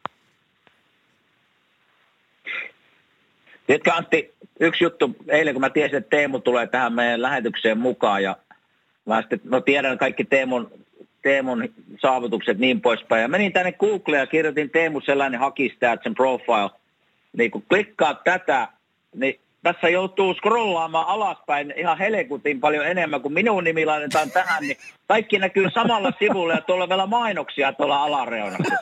Tiedätkö Antti, yksi juttu, eilen kun mä tiesin, että Teemu tulee tähän meidän lähetykseen mukaan ja mä sitten, no tiedän kaikki Teemun, Teemun saavutukset niin poispäin. Ja menin tänne Googleen ja kirjoitin Teemu sellainen hakistats profile. Niin kun klikkaat tätä, niin tässä joutuu scrollaamaan alaspäin ihan helekutin paljon enemmän kuin minun nimi laitetaan tähän, niin kaikki näkyy samalla sivulla ja tuolla vielä mainoksia tuolla alareunassa. *laughs*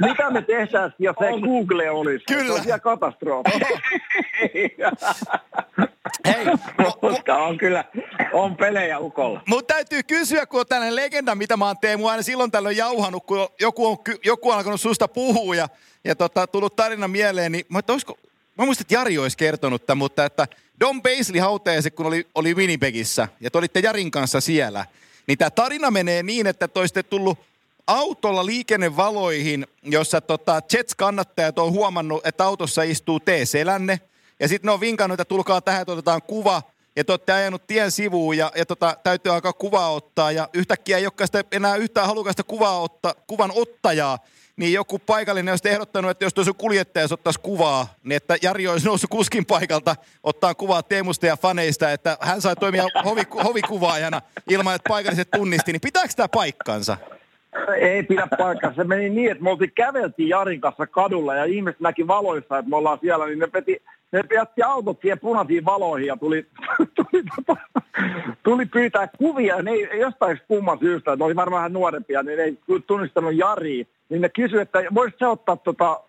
Mitä me tehtäisiin, jos ei Google olisi? Kyllä. Se on katastrofi. *laughs* hei, Koska on kyllä, on pelejä ukolla. Mutta täytyy kysyä, kun on tällainen legenda, mitä mä oon Teemu aina silloin tällöin jauhanut, kun joku on, joku on alkanut susta puhua ja, ja tota, tullut tarina mieleen, niin mä, että olisiko, mä muistan, että Jari olisi kertonut tämän, mutta että Don Paisley hautajaisi, kun oli, oli Winnipegissä ja te olitte Jarin kanssa siellä, niin tämä tarina menee niin, että te olisitte tullut autolla liikennevaloihin, jossa tota, Jets-kannattajat on huomannut, että autossa istuu T-selänne. Ja sitten ne on vinkannut, että tulkaa tähän, että otetaan kuva. Ja te olette ajanut tien sivuun ja, ja tota, täytyy alkaa kuvaa ottaa. Ja yhtäkkiä ei olekaan sitä enää yhtään halukasta kuvaa otta, kuvan ottajaa. Niin joku paikallinen olisi ehdottanut, että jos tuossa kuljettaja ottaisi kuvaa, niin että Jari olisi noussut kuskin paikalta ottaa kuvaa Teemusta ja faneista, että hän sai toimia hovi, hovikuvaajana ilman, että paikalliset tunnisti. Niin pitääkö tämä paikkansa? Ei pidä paikkaa. Se meni niin, että me oltiin käveltiin Jarin kanssa kadulla ja ihmiset näki valoissa, että me ollaan siellä, niin ne peti, ne jätti autot siihen punaisiin valoihin ja tuli, tuli, tota, tuli pyytää kuvia. Ne ei, jostain kumman syystä, että oli varmaan vähän nuorempia, niin ne ei tunnistanut Jari. Niin ne kysyi, että voisit sä ottaa tota,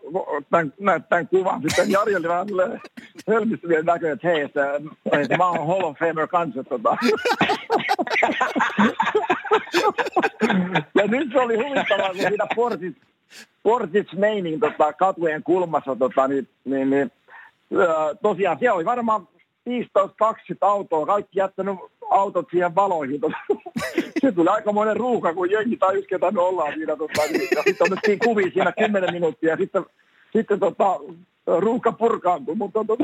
tämän, tämän kuvan. Sitten Jari oli vähän hölmistyvien näköinen, että hei, että, että mä oon Hall of Famer kanssa. Tota. Ja nyt se oli huvittavaa, kun siinä Portit, Portits Meinin tota, katujen kulmassa, tota, niin, niin, niin, ää, tosiaan siellä oli varmaan 15-20 autoa, kaikki jättänyt autot siihen valoihin. Se tuli aika monen ruuhka, kun jengi tajusi, ketä me ollaan siinä. Tota, niin, ja sitten otettiin kuvia siinä 10 minuuttia ja sitten, sitten tota, ruuhka purkaantui, mutta tota...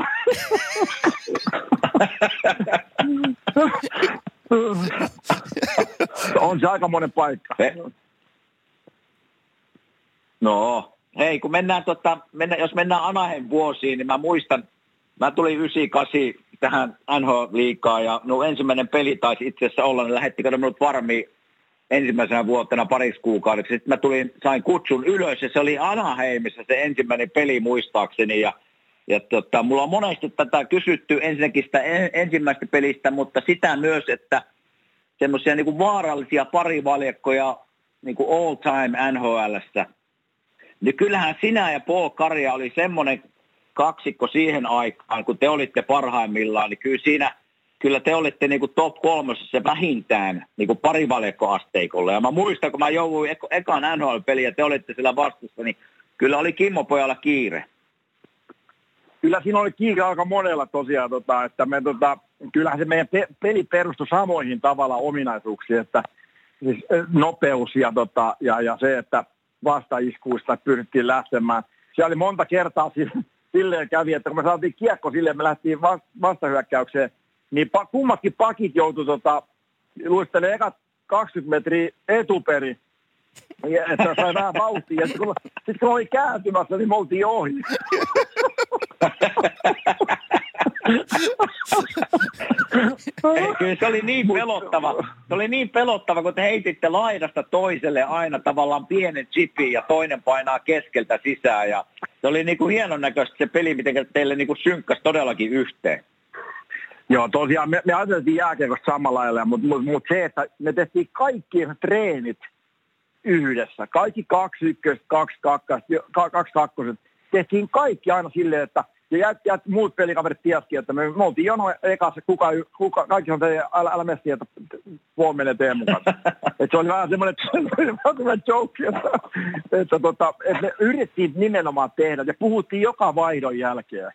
*laughs* on se aika monen paikka. No, hei, kun mennään, tota, mennä, jos mennään Anaheim vuosiin, niin mä muistan, mä tulin 98 tähän NHL-liikaa ja no ensimmäinen peli taisi itse asiassa olla, niin lähettikö minut varmiin ensimmäisenä vuotena pariksi kuukaudeksi. Sitten mä tulin, sain kutsun ylös ja se oli Anaheimissa se ensimmäinen peli muistaakseni ja ja tota, mulla on monesti tätä kysytty ensinnäkin sitä ensimmäistä pelistä, mutta sitä myös, että semmoisia niin vaarallisia parivaljakkoja niin kuin all time NHLssä. Niin kyllähän sinä ja Paul Karja oli semmoinen kaksikko siihen aikaan, kun te olitte parhaimmillaan, niin kyllä siinä, kyllä te olitte niin kuin top kolmosessa vähintään niin kuin parivaljakkoasteikolla. Ja mä muistan, kun mä jouduin ekan NHL-peliä ja te olitte sillä vastassa, niin kyllä oli Kimmo pojalla kiire kyllä siinä oli kiire aika monella tosiaan, tota, että me, tota, kyllähän se meidän pe- peli perustui samoihin tavalla ominaisuuksiin, että siis nopeus ja, tota, ja, ja se, että vastaiskuista pyrittiin lähtemään. Siellä oli monta kertaa *laughs* silleen kävi, että kun me saatiin kiekko silleen, me lähtiin vastahyökkäykseen, niin pa- kummatkin pakit joutui tota, luistelemaan ekat 20 metriä etuperi, että sai vähän vauhtia. Sitten kun, sit kun oli kääntymässä, niin me oltiin ohi. *laughs* Kyllä se oli niin pelottava. Se oli niin pelottava, kun te heititte laidasta toiselle aina tavallaan pienen chipin ja toinen painaa keskeltä sisään. Ja se oli niin kuin hienon näköistä se peli, miten teille niin kuin synkkäsi todellakin yhteen. Joo, tosiaan me, me ajateltiin jääkiekosta samalla lailla, mutta mut, mut se, että me tehtiin kaikki treenit yhdessä. Kaikki kaksi ykköstä, kaksi kakkosta, kaksi kakkoset. Tehtiin kaikki aina silleen, että ja jät, jät, muut pelikaverit tiesikin, että me, me oltiin jono ekassa, kuka, kuka, kaikki on teidän, älä, älä messi, että puoli menee Teemu *laughs* kanssa. että se oli vähän semmoinen, semmoinen joke, että, että, tota, että me yritettiin nimenomaan tehdä ja puhuttiin joka vaihdon jälkeen.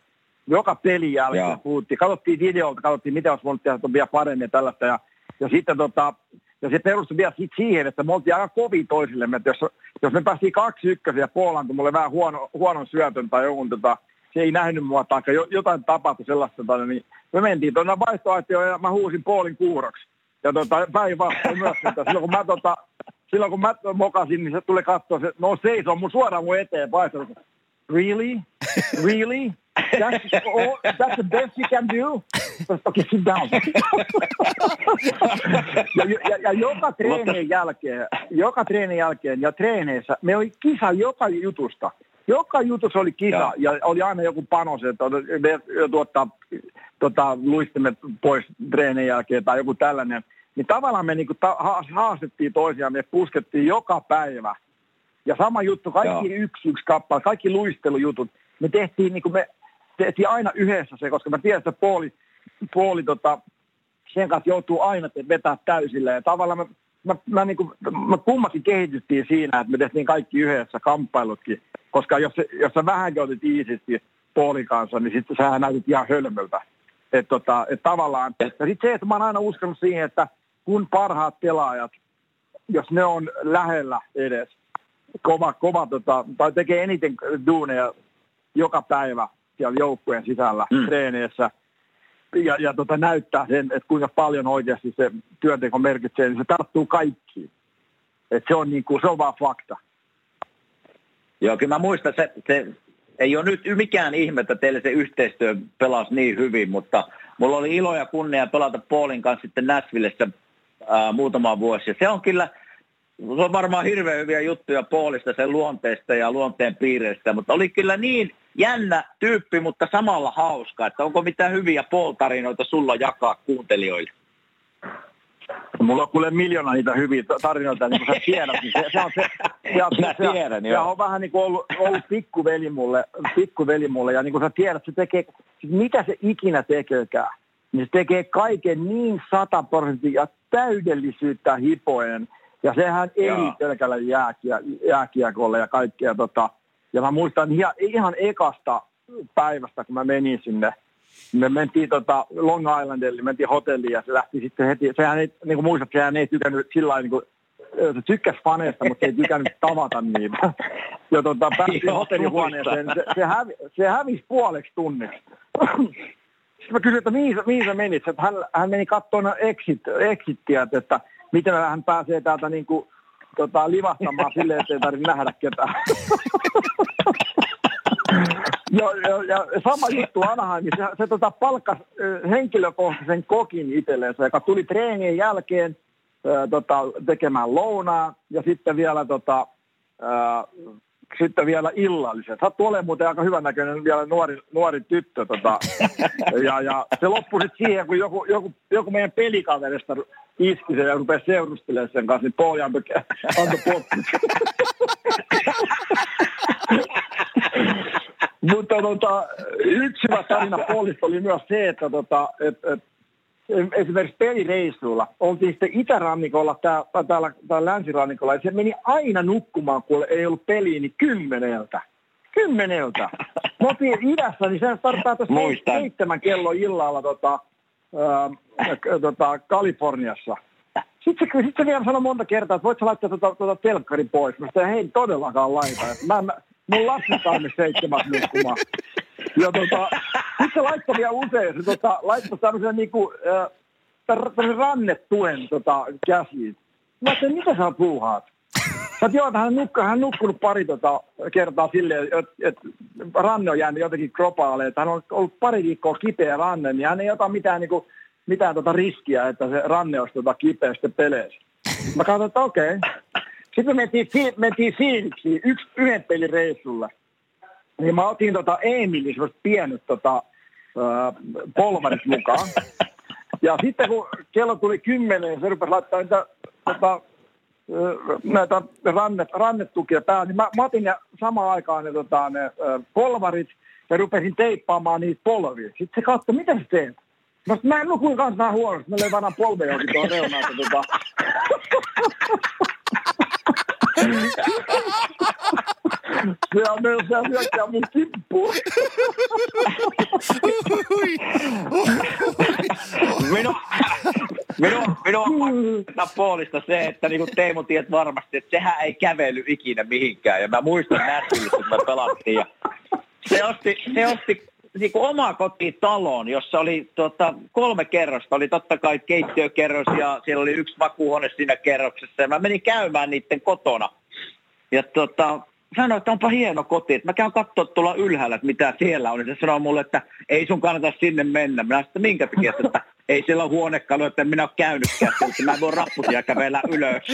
Joka pelin jälkeen Joo. puhuttiin. Katsottiin videolta, katsottiin mitä olisi voinut tehdä vielä paremmin ja tällaista. Ja, ja sitten tota, ja se perustui vielä siihen, että me oltiin aika kovin toisillemme, että jos, jos me päästiin kaksi ykkösiä Puolaan, kun mulle vähän huono, huonon syötön tai jonkun tota, se ei nähnyt mua tai jotain tapahtui sellaista, tota, niin me mentiin tuonne vaihtoaitioon ja mä huusin puolin kuuroksi. Ja tota, päinvastoin myös, että silloin kun mä, tota, silloin kun mä mokasin, niin se tuli katsoa, se, no seisoo mun suoraan mun eteen vaihtoehto. Really? Really? That's, all, that's the best you can do? Okay, sit down. ja, ja, ja, joka treenin jälkeen, joka treenin jälkeen ja treeneissä, me oli kisa joka jutusta. Joka jutus oli kisa ja, ja oli aina joku panos, että tuottaa tota, luistimme pois treenin jälkeen tai joku tällainen. Niin tavallaan me niinku ta- haastettiin toisiaan, me puskettiin joka päivä. Ja sama juttu, kaikki Joo. yksi yksi kappale, kaikki luistelujutut, me tehtiin, niinku me tehtiin aina yhdessä se, koska mä tiedän, että puoli, puoli tota, sen kanssa joutuu aina vetää täysille. Ja tavallaan me, mä, mä, niin kuin, mä kummakin kehityttiin siinä, että me tehtiin kaikki yhdessä kamppailutkin koska jos, jos sä vähänkin otit iisisti Paulin kanssa, niin sitten sä näytit ihan hölmöltä. Että tota, et tavallaan, ja sitten se, että mä oon aina uskonut siihen, että kun parhaat pelaajat, jos ne on lähellä edes, kova, kova tota, tai tekee eniten duuneja joka päivä siellä joukkueen sisällä mm. treeneissä, ja, ja tota, näyttää sen, että kuinka paljon oikeasti se työnteko merkitsee, niin se tarttuu kaikkiin. Et se, on niin kuin, se on vaan fakta. Joo, kyllä mä muistan, se, se ei ole nyt mikään ihme, että teille se yhteistyö pelasi niin hyvin, mutta mulla oli ilo ja kunnia pelata Paulin kanssa sitten Näsvillessä muutama vuosi. Ja se on kyllä, se on varmaan hirveän hyviä juttuja Paulista, sen luonteesta ja luonteen piireistä, mutta oli kyllä niin jännä tyyppi, mutta samalla hauska, että onko mitään hyviä Paul-tarinoita sulla jakaa kuuntelijoille? Mulla on kuule miljoona niitä hyviä tarinoita, niin kuin sä *laughs* tiedät. Niin se, se, on se, se, Mä se, tiedän, se, se on vähän niin kuin ollut, ollut pikkuveli, mulle, pikkuveli mulle. Ja niin kuin sä tiedät, se tekee, mitä se ikinä tekeekään, niin se tekee kaiken niin sata prosenttia täydellisyyttä hipoen. Ja sehän ei pelkällä jääkiä, jääkiekolle ja kaikkea. Tota, ja mä muistan ihan, ihan ekasta päivästä, kun mä menin sinne me mentiin tota Long Islandille, mentiin hotelliin ja se lähti sitten heti, sehän ei, niin kuin muistat, sehän ei tykännyt sillä lailla, niin kuin, se tykkäsi faneista, mutta se ei tykännyt tavata niitä. Ja tota, pääsi hotellihuoneeseen, se, se, hävi, se hävisi puoleksi tunniksi. Sitten mä kysyin, että mihin, mihin sä menit? Että hän, hän meni katsomaan exit, exittiä, että miten hän pääsee täältä niin kuin, tota, livastamaan silleen, että ei tarvitse nähdä ketään. *laughs* ja, ja, ja, sama juttu Anaheim, se, se tota, palkkasi henkilökohtaisen kokin itselleensä, joka tuli treenien jälkeen ää, tota, tekemään lounaa ja sitten vielä tota, ää, sitten vielä illalliset. Sattuu olemaan muuten aika hyvännäköinen vielä nuori, nuori tyttö. Tota. Ja, ja se loppui sitten siihen, kun joku, joku, joku meidän pelikaverista iski sen ja rupesi seurustelemaan sen kanssa, niin Pauli antoi, antoi Mutta tota, yksi hyvä tarina Paulista oli myös se, että tota, et, et, esimerkiksi pelireissuilla, oltiin sitten itärannikolla täällä, täällä, täällä länsirannikolla, ja se meni aina nukkumaan, kun ei ollut peliä, niin kymmeneltä. Kymmeneltä. *laughs* Me oltiin idässä, niin se tarkoittaa tuossa seitsemän kello illalla tota, ää, tota, Kaliforniassa. Sitten se, sit se vielä sanoi monta kertaa, että voit sä laittaa tuota, tuota telkkarin pois. Mä sanoin, hei todellakaan laita. Mä, mä, mun lapsi sai seitsemän nukkumaan. Ja tota, sitten se laittoi vielä usein, se tota, laittoi tämmöisen niinku, äh, rannetuen tota, käsiin. Mä ajattelin, mitä sä puuhaat? Sä joo, hän, nukku, hän nukkunut pari tota, kertaa silleen, että et, ranne on jäänyt jotenkin kropaalle, että hän on ollut pari viikkoa kipeä ranne, niin hän ei ota mitään, niinku, mitään tota riskiä, että se ranne olisi tota kipeä sitten peleissä. Mä katsoin, että okei. Okay. Sitten me mentiin, mentiin Phoenixiin yksi, yhden pelin reissulla. Niin mä otin tota Emilin semmoiset pienet tota, äh, polvarit mukaan. Ja sitten kun kello tuli kymmenen, se rupesi laittaa niitä tota, näitä rannet, rannetukia päälle, niin mä, mä otin ne samaan aikaan ne, tota, ne äh, polvarit ja rupesin teippaamaan niitä polvia. Sitten se katsoi, mitä sä teet? Mä, mä en nukuin kanssa vähän huonosti, mä löin vanhan polvejokin tuohon reunaan. Tota. Se on myös se hyökkää mun kimppuun. minun, minun, minun puolista se, että niin Teemu tiedät varmasti, että sehän ei kävely ikinä mihinkään. Ja mä muistan Nashvillessä, kun me pelattiin. Ja se osti, se osti niin kuin oma kotitaloon, jossa oli tota, kolme kerrosta. Oli totta kai keittiökerros ja siellä oli yksi makuuhuone siinä kerroksessa. Ja mä menin käymään niiden kotona. Ja tota, sanoin, että onpa hieno koti, että mä käyn katsoa tuolla ylhäällä, että mitä siellä on. Ja se sanoi mulle, että ei sun kannata sinne mennä. Minä sanoin, että minkä takia, että ei siellä ole huonekalu, että en minä ole käynytkään, että mä en voi rappusia kävellä ylös. *laughs*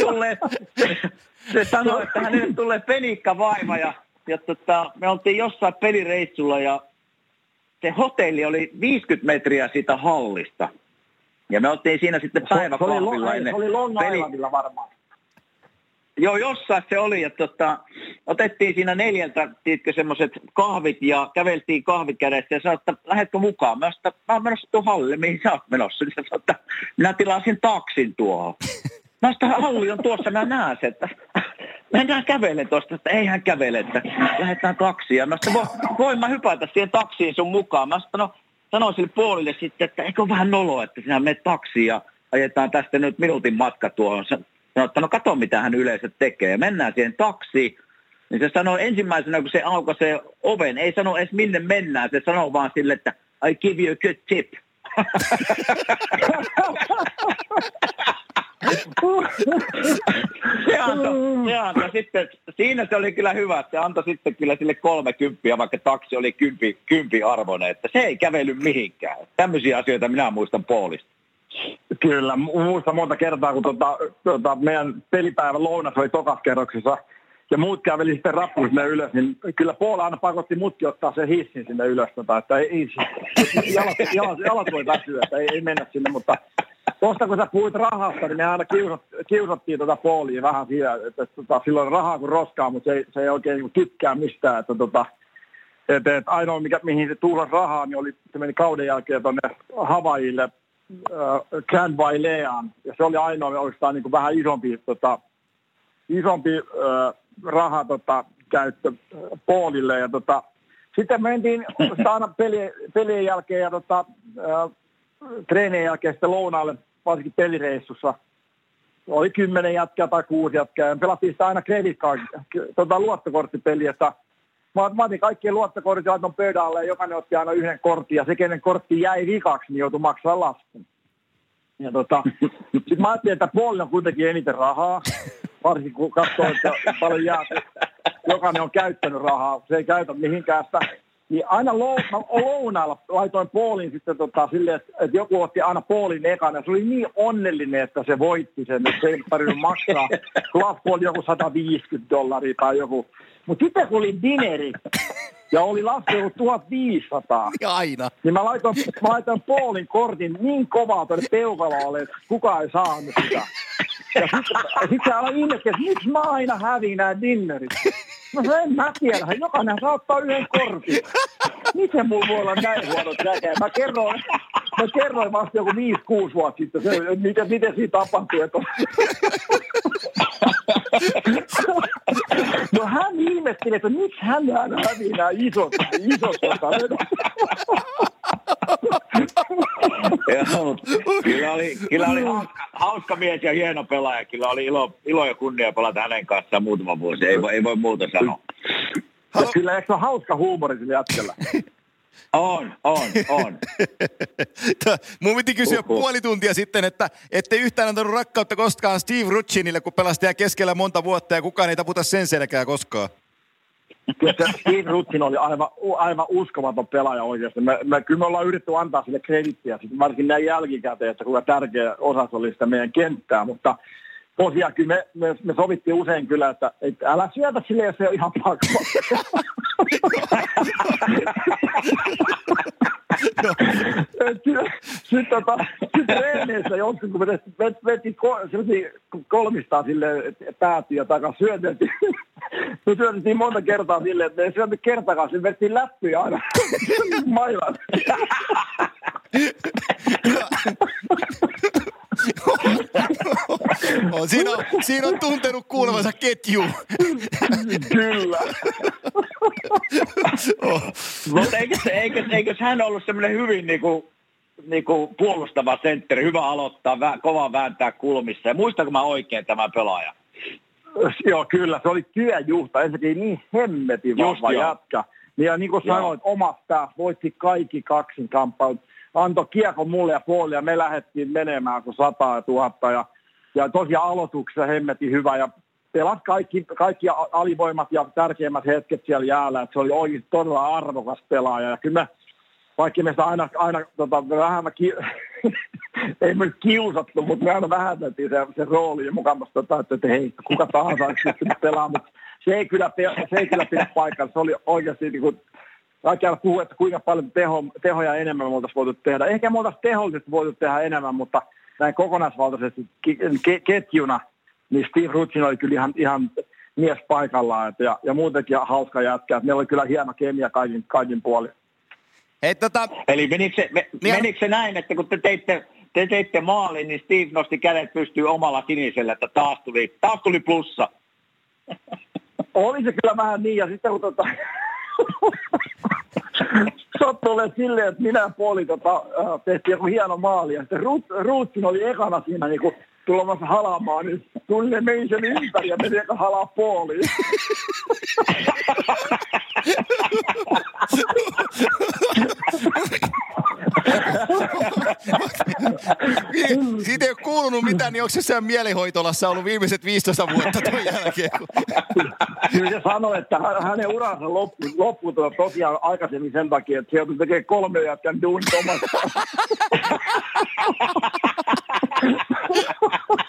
tulee, se sanoi, että hänelle tulee penikka vaima ja, ja tota, me oltiin jossain pelireissulla ja se hotelli oli 50 metriä siitä hallista. Ja me oltiin siinä sitten päiväkahvilla. Se, se oli Long Islandilla varmaan. Joo, jossain se oli. Että tota, otettiin siinä neljältä, tiedätkö, semmoiset kahvit ja käveltiin kahvit kädessä ja sanoi, että lähdetkö mukaan? Mä sanoin, mä oon menossa tuohon hallille, mihin sä oot menossa? Niin sanoi, että minä tilasin taksin tuohon. Mä sanoin, että halli on tuossa, mä näen sen, että mennään kävelen tuosta, että ei hän kävele, että lähdetään taksiin. Ja mä sanoin, voin mä hypätä siihen taksiin sun mukaan. Mä sanoin, no sanoin sille puolille sitten, että eikö ole vähän nolo, että sinä menet taksiin ja ajetaan tästä nyt minuutin matka tuohon Sanoi, että no kato mitä hän yleensä tekee. Ja mennään siihen taksiin. Niin se sanoo ensimmäisenä, kun se aukaisee oven, ei sano edes minne mennään. Se sanoo vaan sille, että I give you a good tip. Se antoi, se antoi sitten, siinä se oli kyllä hyvä, se antoi sitten kyllä sille kolme kymppiä, vaikka taksi oli kympi, kympi arvoinen, että se ei kävely mihinkään. Tämmöisiä asioita minä muistan Paulista. Kyllä, muista monta kertaa, kun tota, tota, meidän pelipäivän lounas oli tokaskerroksessa ja muut käveli sitten rappuun sinne ylös, niin kyllä Paula aina pakotti mutki ottaa sen hissin sinne ylös, tota, että ei, ei jalat, jalat, jalat voi väsyä, että ei, ei mennä sinne, mutta tuosta kun sä puhuit rahasta, niin me aina kiusat, kiusattiin tuota Paulia vähän siellä, että, että tota, silloin rahaa kuin roskaa, mutta se ei, se ei oikein niin tykkää mistään, että tota, että, että ainoa, mikä, mihin se tuhlasi rahaa, niin oli, se meni kauden jälkeen tuonne Havaille äh, Grand Vaileaan, ja se oli ainoa oikeastaan niin kuin vähän isompi, tota, isompi äh, raha tota, käyttö Paulille, ja tota, sitten mentiin sitä *laughs* aina pelien, pelien jälkeen ja tota, äh, treenien jälkeen sitten lounaalle, varsinkin pelireissussa. Oli kymmenen jätkää tai kuusi jätkää ja pelattiin sitä aina credit card, tota, luottokorttipeliä, että Mä, mä otin kaikkien luottokortit ja laitoin pöydän alle ja jokainen otti aina yhden kortin ja se, kenen kortti jäi vikaksi, niin joutui maksaa laskun. Ja tota, *laughs* sit mä ajattelin, että puoli on kuitenkin eniten rahaa, varsinkin kun katsoo, että paljon jää, jokainen on käyttänyt rahaa, se ei käytä mihinkään sitä. Niin aina lou, mä lounaalla laitoin puolin sitten tota, silleen, että, että, joku otti aina puolin ekana. Se oli niin onnellinen, että se voitti sen, että se ei tarvinnut maksaa. Laffu oli joku 150 dollaria tai joku. Mutta sitten kun oli dineri ja oli laskenut 1500, Ja aina. niin mä laitoin, mä laitoin Paulin kortin niin kovaa tuonne peukaloalle, että kukaan ei saanut sitä. Ja sitten sit se aloi ihmetellä, että miksi mä aina häviin nämä dinnerit. No en mä tiedä, jokainen saa ottaa yhden kortin. Miten mulla voi olla näin huonot näkee? Mä kerroin, mä kerroin vasta joku 5-6 vuotta sitten, se, miten, miten siinä tapahtui. Että No hän ihmetteli, että miksi hän aina hävii nämä isot, isot tota, *laughs* Joo, mutta kyllä oli, kyllä oli hauska, hauska, mies ja hieno pelaaja. Kyllä oli ilo, ilo ja kunnia pelata hänen kanssaan muutama vuosi. Ei, voi- ei voi muuta sanoa. Ja kyllä eikö se ole hauska huumori sillä jätkellä? *laughs* On, on, on. *laughs* Mun piti kysyä Oho. puoli tuntia sitten, että ette yhtään antanut rakkautta koskaan Steve Rutschinille, kun pelasi teidän keskellä monta vuotta ja kukaan ei taputa sen selkää koskaan. Kyllä se Steve Rutsin oli aivan, aivan uskomaton pelaaja oikeasti. Me, me, kyllä me ollaan yritetty antaa sille kredittiä, varsinkin näin jälkikäteen, että kuinka tärkeä osa oli sitä meidän kenttää, mutta tosiaan kyllä me, me, me sovittiin usein kyllä, että, että älä syötä sille, jos se on ihan pakko. *laughs* Sitten tota, sit treeneissä joskus, kun me vet, veti, kolmistaan sille päätyä ja takas syötettiin. *laughs* Me syötettiin monta kertaa silleen, että me ei syöty kertakaan, se vettiin läppyjä aina *laughs* mailan. *laughs* on, siinä, on, siinä on tuntenut kuulevansa ketju. Kyllä. *laughs* Mutta eikös, eikös, eikös hän ollut semmoinen hyvin niinku, niinku puolustava sentteri, hyvä aloittaa, vä, kova vääntää kulmissa. Ja muistanko mä oikein tämä pelaaja? Joo, kyllä. Se oli työjuhta. Ensinnäkin niin hemmetin vahva. Niin Ja niin kuin sanoit, omasta voitti kaikki kaksinkamppailut. Antoi kiekon mulle ja puoli ja me lähdettiin menemään kuin sata ja tuhatta. Ja, ja tosiaan aloituksessa hemmetin hyvä ja pelas kaikki, kaikki alivoimat ja tärkeimmät hetket siellä jäällä. Että se oli oikein todella arvokas pelaaja. Ja kyllä me, vaikka me sitä aina, aina tota, vähän ki- *laughs* ei me kiusattu, mutta me aina vähäteltiin se, se rooli ja mukavasti, tota, että, että hei, kuka tahansa olisi mutta se ei kyllä, se ei kyllä pidä paikkaa. Se oli oikeasti niin kuin, kaikki aina puhuu, että kuinka paljon teho, tehoja enemmän me oltaisiin voitu tehdä. Ehkä me oltaisiin tehollisesti voitu tehdä enemmän, mutta näin kokonaisvaltaisesti ke- ketjuna, niin Steve Rutsin oli kyllä ihan, ihan mies paikallaan. Et, ja, ja muutenkin hauska jätkä. Meillä oli kyllä hieno kemia kaikin, kaikin puolin. Hei, tota, Eli menikö se, me, Niin- menikö se näin, että kun te teitte, te teitte maalin, niin Steve nosti kädet pystyy omalla sinisellä, että taas tuli, taas tuli plussa. Oli se kyllä vähän niin, ja sitten kun tota, sattui olemaan silleen, että minä ja puoli tota, äh, tehtiin joku hieno maali, ja sitten Ruut, Ruutsin oli ekana siinä niin kuin tulemassa halaamaan, niin tuli ne meni sen ympäri ja meni eka halaa puoliin. siitä ei ole kuulunut mitään, niin onko se siellä mielihoitolassa ollut viimeiset 15 vuotta tuon jälkeen? kun- Kyllä se sanoi, että hä- hänen uransa loppui, loppui tosiaan aikaisemmin sen takia, että se joutui tekemään kolme jätkän duunit omasta.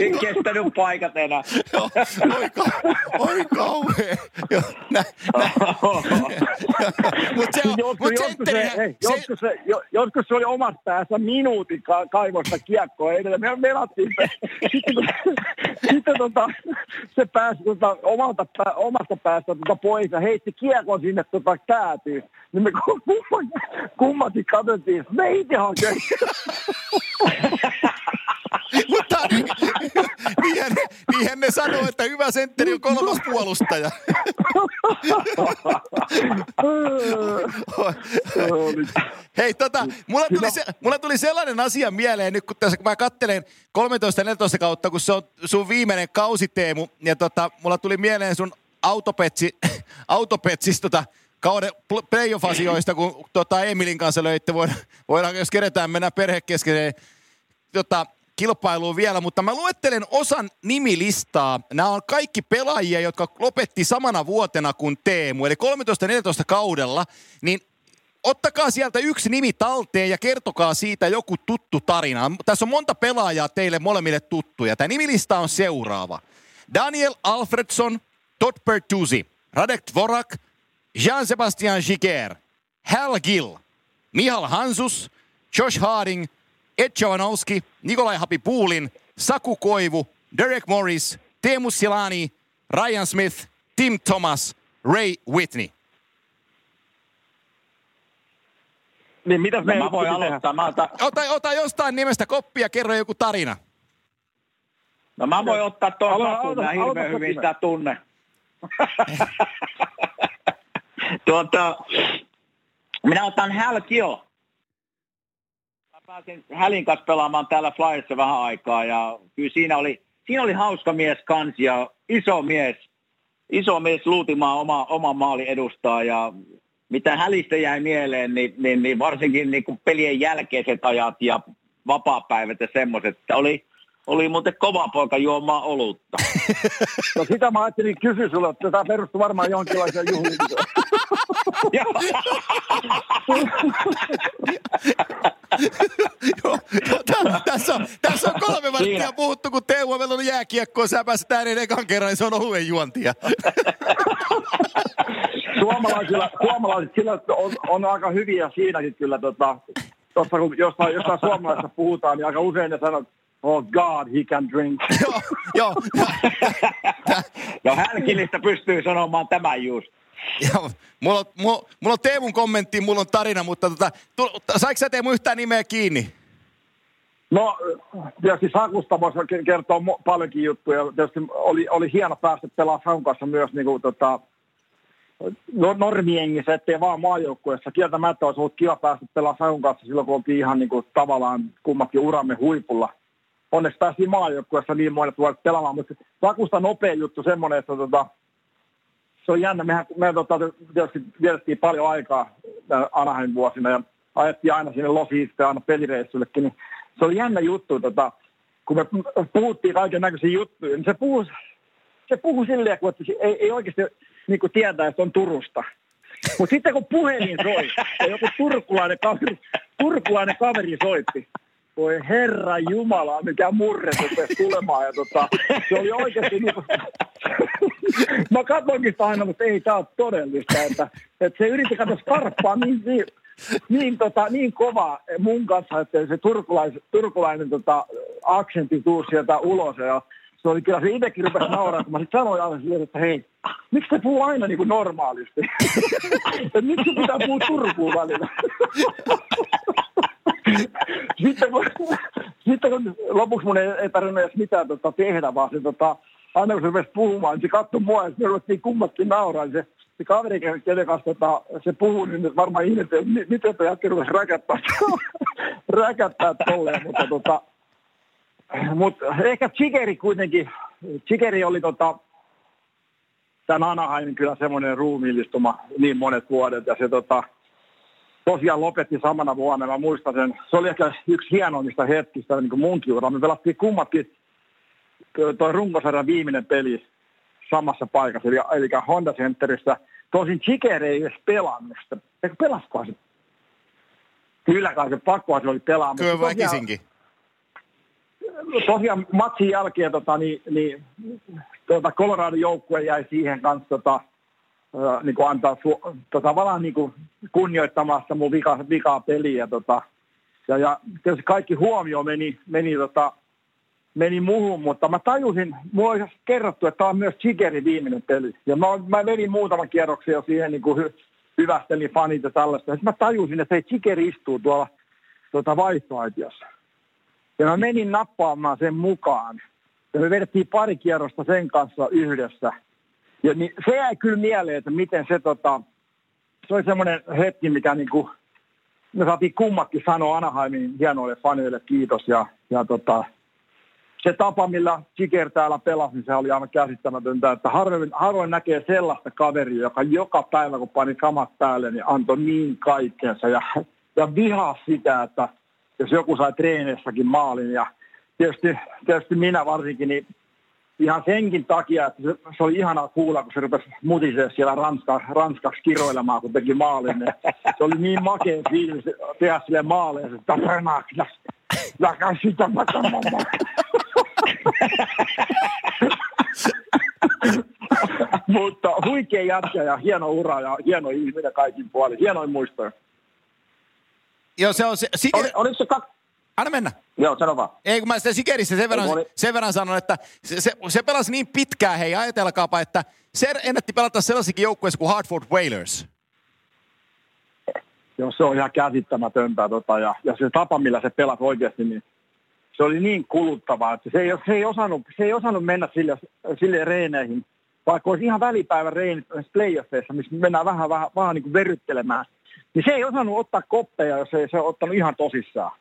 Ei kestänyt paikat enää. Joo, oi, kau- oi kauhea. Joo, nä, nä, Mutta se on, mut oli omassa päässä minuutin ka- kaivosta kiekkoa edellä. Me melattiin. sitten, sitten tota, se pääsi tota, omalta, pää, omasta päästä tota, pois ja heitti kiekon sinne tota, päätyyn. Niin me kummankin katsottiin, että meitä hakee. Mutta niin, niin, niin Niinhän ne sanoo, että hyvä sentteri on kolmas puolustaja. *laughs* Hei, tota, mulla tuli, se, mulla tuli sellainen asia mieleen nyt, kun tässä kun mä kattelen 13-14 kautta, kun se on sun viimeinen kausi, Teemu, ja tota, mulla tuli mieleen sun autopetsi, *laughs* autopetsis tota, kauden playoff-asioista, kun tota Emilin kanssa löitte, voidaan, voidaan jos keretään mennä perhekeskeiseen tota, kilpailuun vielä, mutta mä luettelen osan nimilistaa. Nämä on kaikki pelaajia, jotka lopetti samana vuotena kuin Teemu, eli 13-14 kaudella, niin ottakaa sieltä yksi nimi talteen ja kertokaa siitä joku tuttu tarina. Tässä on monta pelaajaa teille molemmille tuttuja. Tämä nimilista on seuraava. Daniel Alfredson, Todd Pertuzzi, Radek Dvorak, Jean-Sebastian Giger, Hal Gill, Mihal Hansus, Josh Harding, Ed Jawanowski, Nikolai Hapipuulin, Saku Koivu, Derek Morris, Teemu Silani, Ryan Smith, Tim Thomas, Ray Whitney. Niin mitäs No, me mä voin aloittaa. Mä otan, Ota, ota jostain nimestä koppia ja kerro joku tarina. no mä voin ottaa tuon Aloita, Sakun, aloita, mä aloita hirveän hyvin sitä tunne. *laughs* tuota, minä otan. Mä pääsin Hälin kanssa pelaamaan täällä Flyerissa vähän aikaa ja kyllä siinä oli, siinä oli hauska mies kansi ja iso mies. Iso mies luutimaa oma, oma maali edustaa ja mitä Hälistä jäi mieleen, niin, niin, niin varsinkin niin kuin pelien jälkeiset ajat ja vapaapäivät ja semmoiset, oli, oli muuten kova poika juomaan olutta. *laughs* No sitä mä ajattelin kysyä sulle, että tämä perustuu varmaan jonkinlaiseen juhliin. *laughs* Joo, tässä, on, tässä on kolme varttia puhuttu, kun Teemu on pelannut jääkiekkoa, sä pääsit ääneen ekan kerran, niin se on oluen juontia. *laughs* suomalaisilla, suomalaiset sillä on, on, aika hyviä siinäkin kyllä. Tota, tossa, kun jostain, jostain suomalaisesta puhutaan, niin aika usein ne sanoo, oh God, he can drink. *laughs* joo, joo. *laughs* No Hälkilistä pystyy sanomaan tämän just. Joo, mulla, on, mulla, mulla on Teemun kommentti, mulla on tarina, mutta tota, tu, saiko sä Teemu yhtään nimeä kiinni? No, tietysti Sakusta voisi ke- kertoa paljonkin juttuja. Tietysti oli, oli hieno päästä pelaamaan Sakun kanssa myös niin kuin, tota, no, normiengissä, ettei vaan maajoukkueessa. Kieltämättä olisi ollut kiva päästä pelaamaan Sakun kanssa silloin, kun oltiin ihan niin kuin, tavallaan kummatkin uramme huipulla. Onneksi päästiin maajoukkueessa niin monet vuodet pelaamaan, mutta Sakusta nopea juttu semmoinen, että tota, se on jännä. Mehän, me tota, tietysti vietettiin paljon aikaa Anaheim vuosina ja ajettiin aina sinne Losiin sitten aina pelireissuillekin, niin se oli jännä juttu, tota, kun me puhuttiin kaiken näköisiä juttuja, niin se puhui, se puhui silleen, että ei, ei oikeasti niin kuin tietää, että on Turusta. Mutta sitten kun puhelin soi, ja joku turkulainen kaveri, turkulainen kaveri soitti, voi herra Jumala, mikä murre rupesi tulemaan. Ja tota, se oli oikeasti niin kuin, mä katsoinkin sitä aina, mutta ei tämä ole todellista. Että, että se yritti katsoa skarppaa niin, niin, niin, tota, niin kova mun kanssa, että se turkulais, turkulainen tota, aksentti tuu sieltä ulos. Ja se oli kyllä, se itsekin rupesi nauraa, kun mä sitten sanoin aina silleen, että hei, miksi te puhuu aina niin kuin normaalisti? *laughs* että miksi pitää puhua Turkuun välillä? *laughs* *laughs* sitten, kun, sitten kun lopuksi mun ei, ei tarvinnut edes mitään tota, tehdä, vaan se tota, aina kun se rupesi puhumaan, niin se katsoi mua ja me ruvettiin kummatkin nauraa. Niin se, se kaveri, kenen kanssa tota, se puhuu, niin varmaan ihmettä, että mi- miten tuo jätkä rupesi räkättää, *laughs* räkättää tolleen, mutta tota, mutta ehkä Chigeri kuitenkin, Chigeri oli tota, tämän Anaheimin kyllä semmoinen ruumiillistuma niin monet vuodet ja se tota, tosiaan lopetti samana vuonna. Mä muistan sen, se oli ehkä yksi hienoimmista hetkistä niin kuin munkin ura. Me pelattiin kummatkin tuo runkosarjan viimeinen peli samassa paikassa, eli, eli Honda Centerissä. Tosin Chiker ei edes pelannut sitä. Eikö pelaskohan se? Kyllä kai se pakkoa se oli pelaa. Kyllä tosiaan- väkisinkin. tosiaan matsin jälkeen tota, niin, niin, tota Coloradon joukkue jäi siihen kanssa tota, niin kuin antaa su, tota, tavallaan niin kuin kunnioittamassa mun vika, vikaa peliä. Tota, ja, ja tietysti kaikki huomio meni, meni, tota, meni muuhun, mutta mä tajusin, mulla oli kerrottu, että tämä on myös Chigerin viimeinen peli. Ja mä, mä vedin muutaman kierroksen jo siihen niin kuin hy, hyvästelin fanit ja tällaista. Sitten mä tajusin, että hei, Chigeri istuu tuolla tota, vaihtoaitiossa. Ja mä menin nappaamaan sen mukaan. Ja me vedettiin pari kierrosta sen kanssa yhdessä. Ja niin se jäi kyllä mieleen, että miten se tota, se oli semmoinen hetki, mikä niinku, me saatiin kummatkin sanoa Anaheimin hienoille faneille kiitos ja, ja tota, se tapa, millä Jiger täällä pelasi, niin se oli aivan käsittämätöntä, että harvoin, harvoin näkee sellaista kaveria, joka joka päivä, kun pani kamat päälle, niin antoi niin kaikkensa ja, ja vihaa sitä, että jos joku sai treeneissäkin maalin ja tietysti, tietysti minä varsinkin, niin ihan senkin takia, että se, se oli ihanaa kuulla, kun se rupesi mutisee siellä ranska, ranskaksi kiroilemaan, kun teki maalin. Se oli niin makea fiilis tehdä sille maaleja, että ja sitä Mutta huikea jätkä ja hieno ura ja hieno ihminen kaikin puolin. Hienoin muistoja. Joo, se on se... Sige... Ol, oliko se kak... Anna mennä. Joo, sano vaan. Ei, kun mä sitä Sikeristä sen verran, oli... sen verran sanon, että se, se, se, pelasi niin pitkään, hei, ajatelkaapa, että se ennätti pelata sellaisikin joukkueessa kuin Hartford Whalers. Joo, se on ihan käsittämätöntä. Tota, ja, ja se tapa, millä se pelasi oikeasti, niin se oli niin kuluttavaa, että se ei, se ei, osannut, se ei osannut mennä sille, sille reeneihin, vaikka olisi ihan välipäivän reenit playoffeissa, missä mennään vähän, vähän, vähän niin kuin veryttelemään. Niin se ei osannut ottaa koppeja, jos ei se ottanut ihan tosissaan.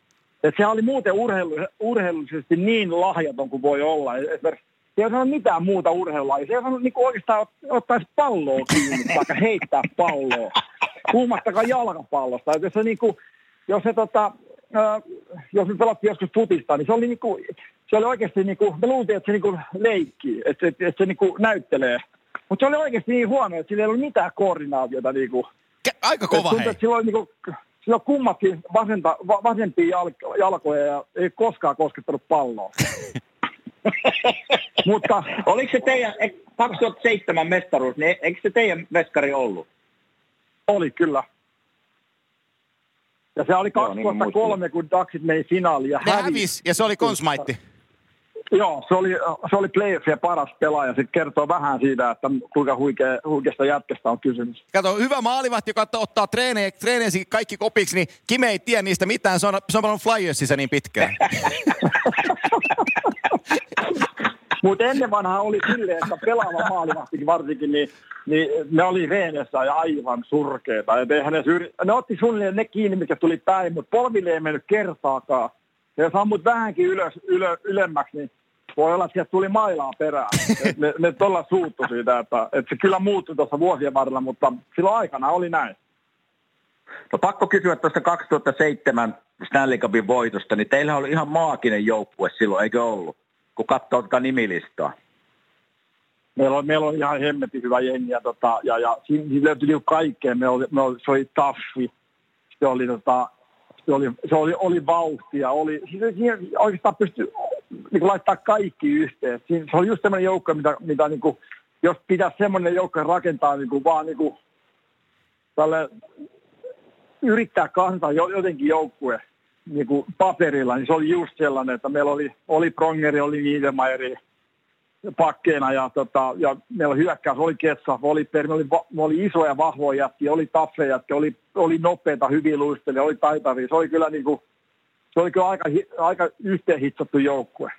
Et se oli muuten urheilu, urheilullisesti niin lahjaton kuin voi olla. Esimerkiksi se ei osannut mitään muuta urheilua. Se ei osannut niin oikeastaan ottaa palloa kiinni, *laughs* vaikka heittää palloa. Puhumattakaan jalkapallosta. Et jos se, niin kuin, jos se tota, äh, jos me pelattiin joskus futista, niin se oli, niinku, se oli oikeasti, niinku, me luultiin, että se niinku leikkii, että, että, että se niinku näyttelee. Mutta se oli oikeasti niin huono, että sillä ei ollut mitään koordinaatiota. Niinku. Aika kova hei. Että silloin, niinku, silloin kummatkin vasenta, va, vasempia jalk- jalkoja ja ei koskaan koskettanut palloa. *laughs* Mutta oliko se teidän 2007 mestaruus, niin eikö se teidän veskari ollut? Oli kyllä. Ja se oli 2003, niin kun Ducksit meni finaaliin ja hävisi. hävis, ja se oli konsmaitti. Joo, se oli, se oli playoffien paras pelaaja. Se kertoo vähän siitä, että kuinka huikea, huikeasta jätkästä on kysymys. Kato, hyvä maalivahti, joka ottaa treenejä, treenejä kaikki kopiksi, niin Kime ei tiedä niistä mitään. Se on, se on ollut Flyersissa niin pitkään. *laughs* Mutta ennen vanhaa oli silleen, että pelaava maalivahtikin varsinkin, niin, niin ne oli reenessä ja aivan surkeita. Et ne, syr... ne otti suunnilleen ne kiinni, mikä tuli päin, mutta polville ei mennyt kertaakaan. Ja jos ammut vähänkin ylös, ylö, ylemmäksi, niin voi olla, että sieltä tuli mailaa perään. *laughs* Ne, ne todella suuttu siitä, että, että se kyllä muuttui tuossa vuosien varrella, mutta silloin aikana oli näin. No pakko kysyä tuosta 2007 Stanley Cupin voitosta, niin teillä oli ihan maaginen joukkue silloin, eikö ollut? kun katsoo tätä nimilistaa? Meillä on, meillä on ihan hemmetin hyvä jengi ja, tota, ja, ja siinä löytyi niinku kaikkea. Me oli, me oli, se oli Taffi, se oli, tota, se oli, se oli, oli vauhtia, oli, siinä oikeastaan pystyi niin laittaa kaikki yhteen. Siinä, se oli just semmoinen joukko, mitä, mitä niin kuin, jos pitäisi semmoinen joukko rakentaa niin kuin, vaan niin kuin, tälle, yrittää kansata jotenkin joukkue, niin kuin paperilla, niin se oli just sellainen, että meillä oli, oli Prongeri, oli Niedermayeri pakkeena ja, tota, ja meillä oli hyökkäys, oli Ketsa, oli Permi, oli, oli isoja vahvoja jätkiä, oli taffeja jätkiä, oli, oli nopeita, hyviä luistelija, oli taitavia. Se oli kyllä, niin kuin, se oli kyllä aika, aika yhteenhitsattu joukkue.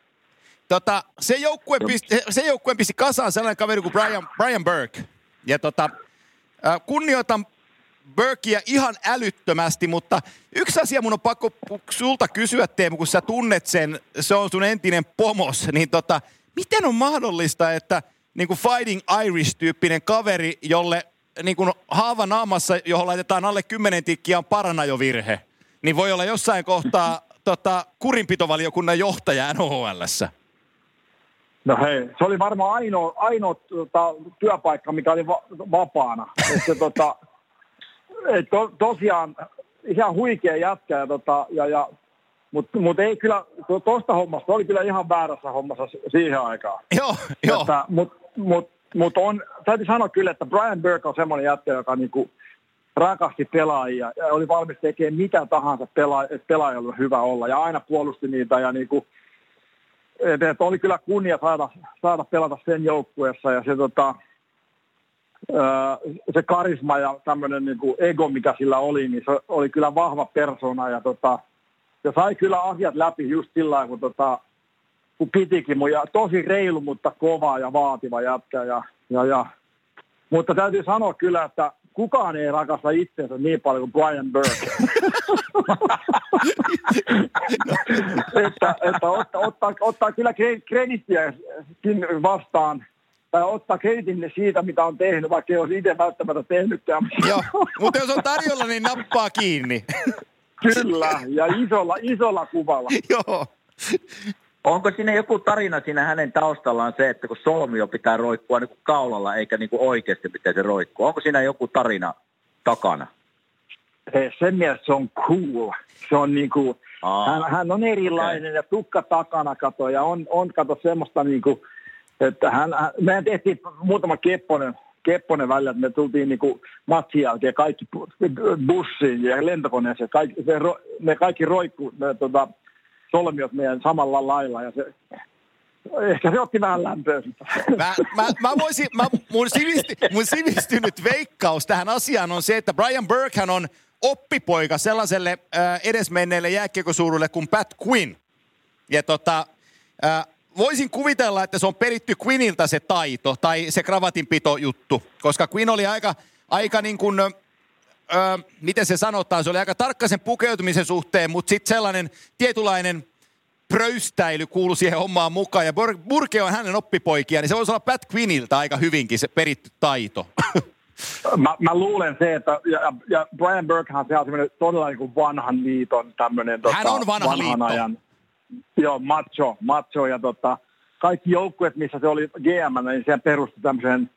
Tota, se, joukkue pisti, se joukkue pisti kasaan sellainen kaveri kuin Brian, Brian Burke. Ja tota, kunnioitan Burkia ihan älyttömästi, mutta yksi asia mun on pakko sulta kysyä, Teemu, kun sä tunnet sen, se on sun entinen pomos, niin tota, miten on mahdollista, että niin kuin Fighting Irish-tyyppinen kaveri, jolle niin kuin haava naamassa, johon laitetaan alle kymmenen tikkiä on paranajovirhe, niin voi olla jossain kohtaa *laughs* tota, kurinpitovaliokunnan johtaja NHLssä. No hei, se oli varmaan ainoa, ainoa tota, työpaikka, mikä oli va- vapaana. Että, tota, *laughs* et to, tosiaan ihan huikea jätkä, ja, tota, ja, ja, mutta mut ei kyllä, tuosta hommasta oli kyllä ihan väärässä hommassa siihen aikaan. Joo, joo. Mutta mut, mut on, täytyy sanoa kyllä, että Brian Burke on semmoinen jätkä, joka niinku rakasti pelaajia ja oli valmis tekemään mitä tahansa, pelaa, että pelaajalla on hyvä olla ja aina puolusti niitä ja niinku, et, et oli kyllä kunnia saada, saada pelata sen joukkueessa ja se tota, se karisma ja tämmöinen niin kuin ego, mikä sillä oli, niin se oli kyllä vahva persona ja tota, se sai kyllä asiat läpi just sillä kun tota, kun pitikin. Ja tosi reilu, mutta kova ja vaativa jätkä. Ja, ja, ja. Mutta täytyy sanoa kyllä, että kukaan ei rakasta itseensä niin paljon kuin Brian Burke. *laughs* että, että ottaa, ottaa, ottaa kyllä kredittiä vastaan tai ottaa kreditin siitä, mitä on tehnyt, vaikka ei olisi itse välttämättä tehnytkään. Joo, mutta jos on tarjolla, niin nappaa kiinni. *laughs* Kyllä, ja isolla, isolla kuvalla. *laughs* Joo. Onko siinä joku tarina siinä hänen taustallaan se, että kun solmio pitää roikkua niin kuin kaulalla eikä niin kuin oikeasti pitäisi roikkua? Onko siinä joku tarina takana? Sen mielestä se on cool. Se on niin kuin, hän, hän, on erilainen okay. ja tukka takana kato ja on, on kato semmoista niin kuin, että hän, hän, mehän tehtiin muutama kepponen, kepponen välillä, että me tultiin niin kuin matsin jälkeen kaikki bussiin ja lentokoneeseen, kaikki, se, me kaikki roikku, me, tota, solmiot meidän samalla lailla ja se, ehkä se otti vähän lämpöä. Mä, mä, mä voisin, mä, mun, sivisti, mun sivistynyt veikkaus tähän asiaan on se, että Brian Burkehan on oppipoika sellaiselle äh, edesmenneelle jääkiekosuurulle kuin Pat Quinn. Ja tota, äh, voisin kuvitella, että se on peritty Quinniltä se taito tai se kravatinpito juttu, koska Quinn oli aika, aika niin kuin, öö, miten se sanotaan, se oli aika tarkka sen pukeutumisen suhteen, mutta sitten sellainen tietynlainen pröystäily kuului siihen hommaan mukaan. Ja Burke on hänen oppipoikia, niin se voisi olla Pat Quinniltä aika hyvinkin se peritty taito. *laughs* Mä, mä luulen se, että ja, ja Brian Burkehan se on todella niin kuin vanhan liiton tämmöinen Hän tota, on vanha vanhan liitto. ajan Joo, macho, macho ja tota, kaikki joukkueet, missä se oli GM, niin se perustui tämmöiseen,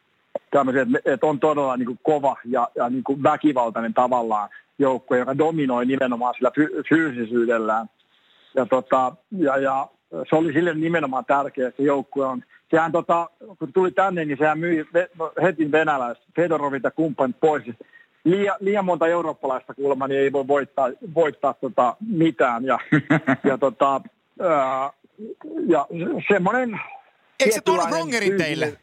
tämmöiseen että, että on todella niin kuin kova ja, ja niin kuin väkivaltainen tavallaan joukkue, joka dominoi nimenomaan sillä fy- fyysisyydellään. Ja, tota, ja, ja se oli sille nimenomaan tärkeä, että se joukkue on. Sehän tota, kun tuli tänne, niin sehän myi heti venäläistä, Fedorovit ja kumppanit pois. Liian, liian monta eurooppalaista kuulemma, niin ei voi voittaa, voittaa tota mitään. Ja, *laughs* ja tota, ja semmoinen... Eikö se tuonut Rongerin teille?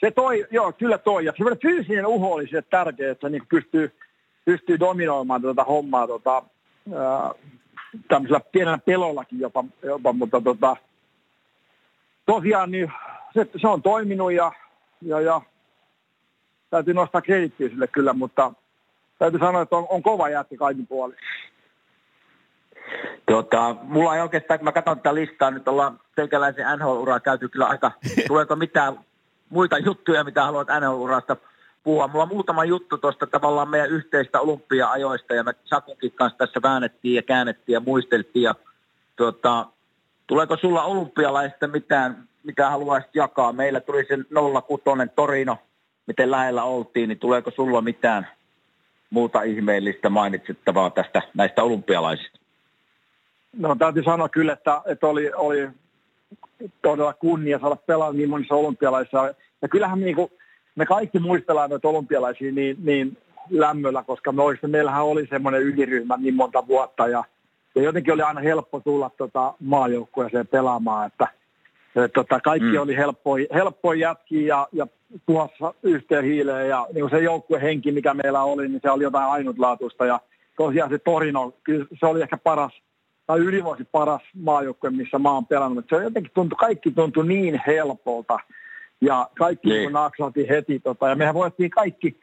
Se toi, joo, kyllä toi. Ja semmoinen fyysinen uho oli se tärkeä, että niin pystyy, pystyy dominoimaan tätä hommaa tota, ää, tämmöisellä pienellä pelollakin jopa, jopa mutta tota, tosiaan niin se, se, on toiminut ja, ja, ja täytyy nostaa kredittiä sille kyllä, mutta täytyy sanoa, että on, on kova jätti kaikin puolin. Tota, mulla ei oikeastaan, kun mä katson tätä listaa, nyt ollaan teikäläisen NHL-uraa käyty kyllä aika, tuleeko mitään muita juttuja, mitä haluat NHL-urasta puhua. Mulla on muutama juttu tuosta tavallaan meidän yhteistä olympia-ajoista, ja me Sakunkin kanssa tässä väännettiin ja käännettiin ja muisteltiin, ja tota, tuleeko sulla olympialaista mitään, mitä haluaisit jakaa? Meillä tuli se 06 Torino, miten lähellä oltiin, niin tuleeko sulla mitään muuta ihmeellistä mainitsettavaa tästä näistä olympialaisista? No täytyy sanoa kyllä, että, että oli, oli todella kunnia saada pelaa niin monissa olympialaisissa. Ja kyllähän niin kuin, me kaikki muistellaan noita olympialaisia niin, niin lämmöllä, koska me olisi, meillähän oli semmoinen ydinryhmä niin monta vuotta ja, ja jotenkin oli aina helppo tulla tota maajoukkueeseen pelaamaan, että et, tota, kaikki mm. oli helppoja, helppoja jätkiä ja, ja tuossa yhteen hiileen ja niin se joukkuehenki, mikä meillä oli, niin se oli jotain ainutlaatuista ja tosiaan se Torino, se oli ehkä paras tai ylivoimaisesti paras maajoukkue, missä mä oon pelannut. Se jotenkin tuntui, kaikki tuntui niin helpolta ja kaikki niin. naksaltiin heti. Tota, ja mehän voitiin kaikki,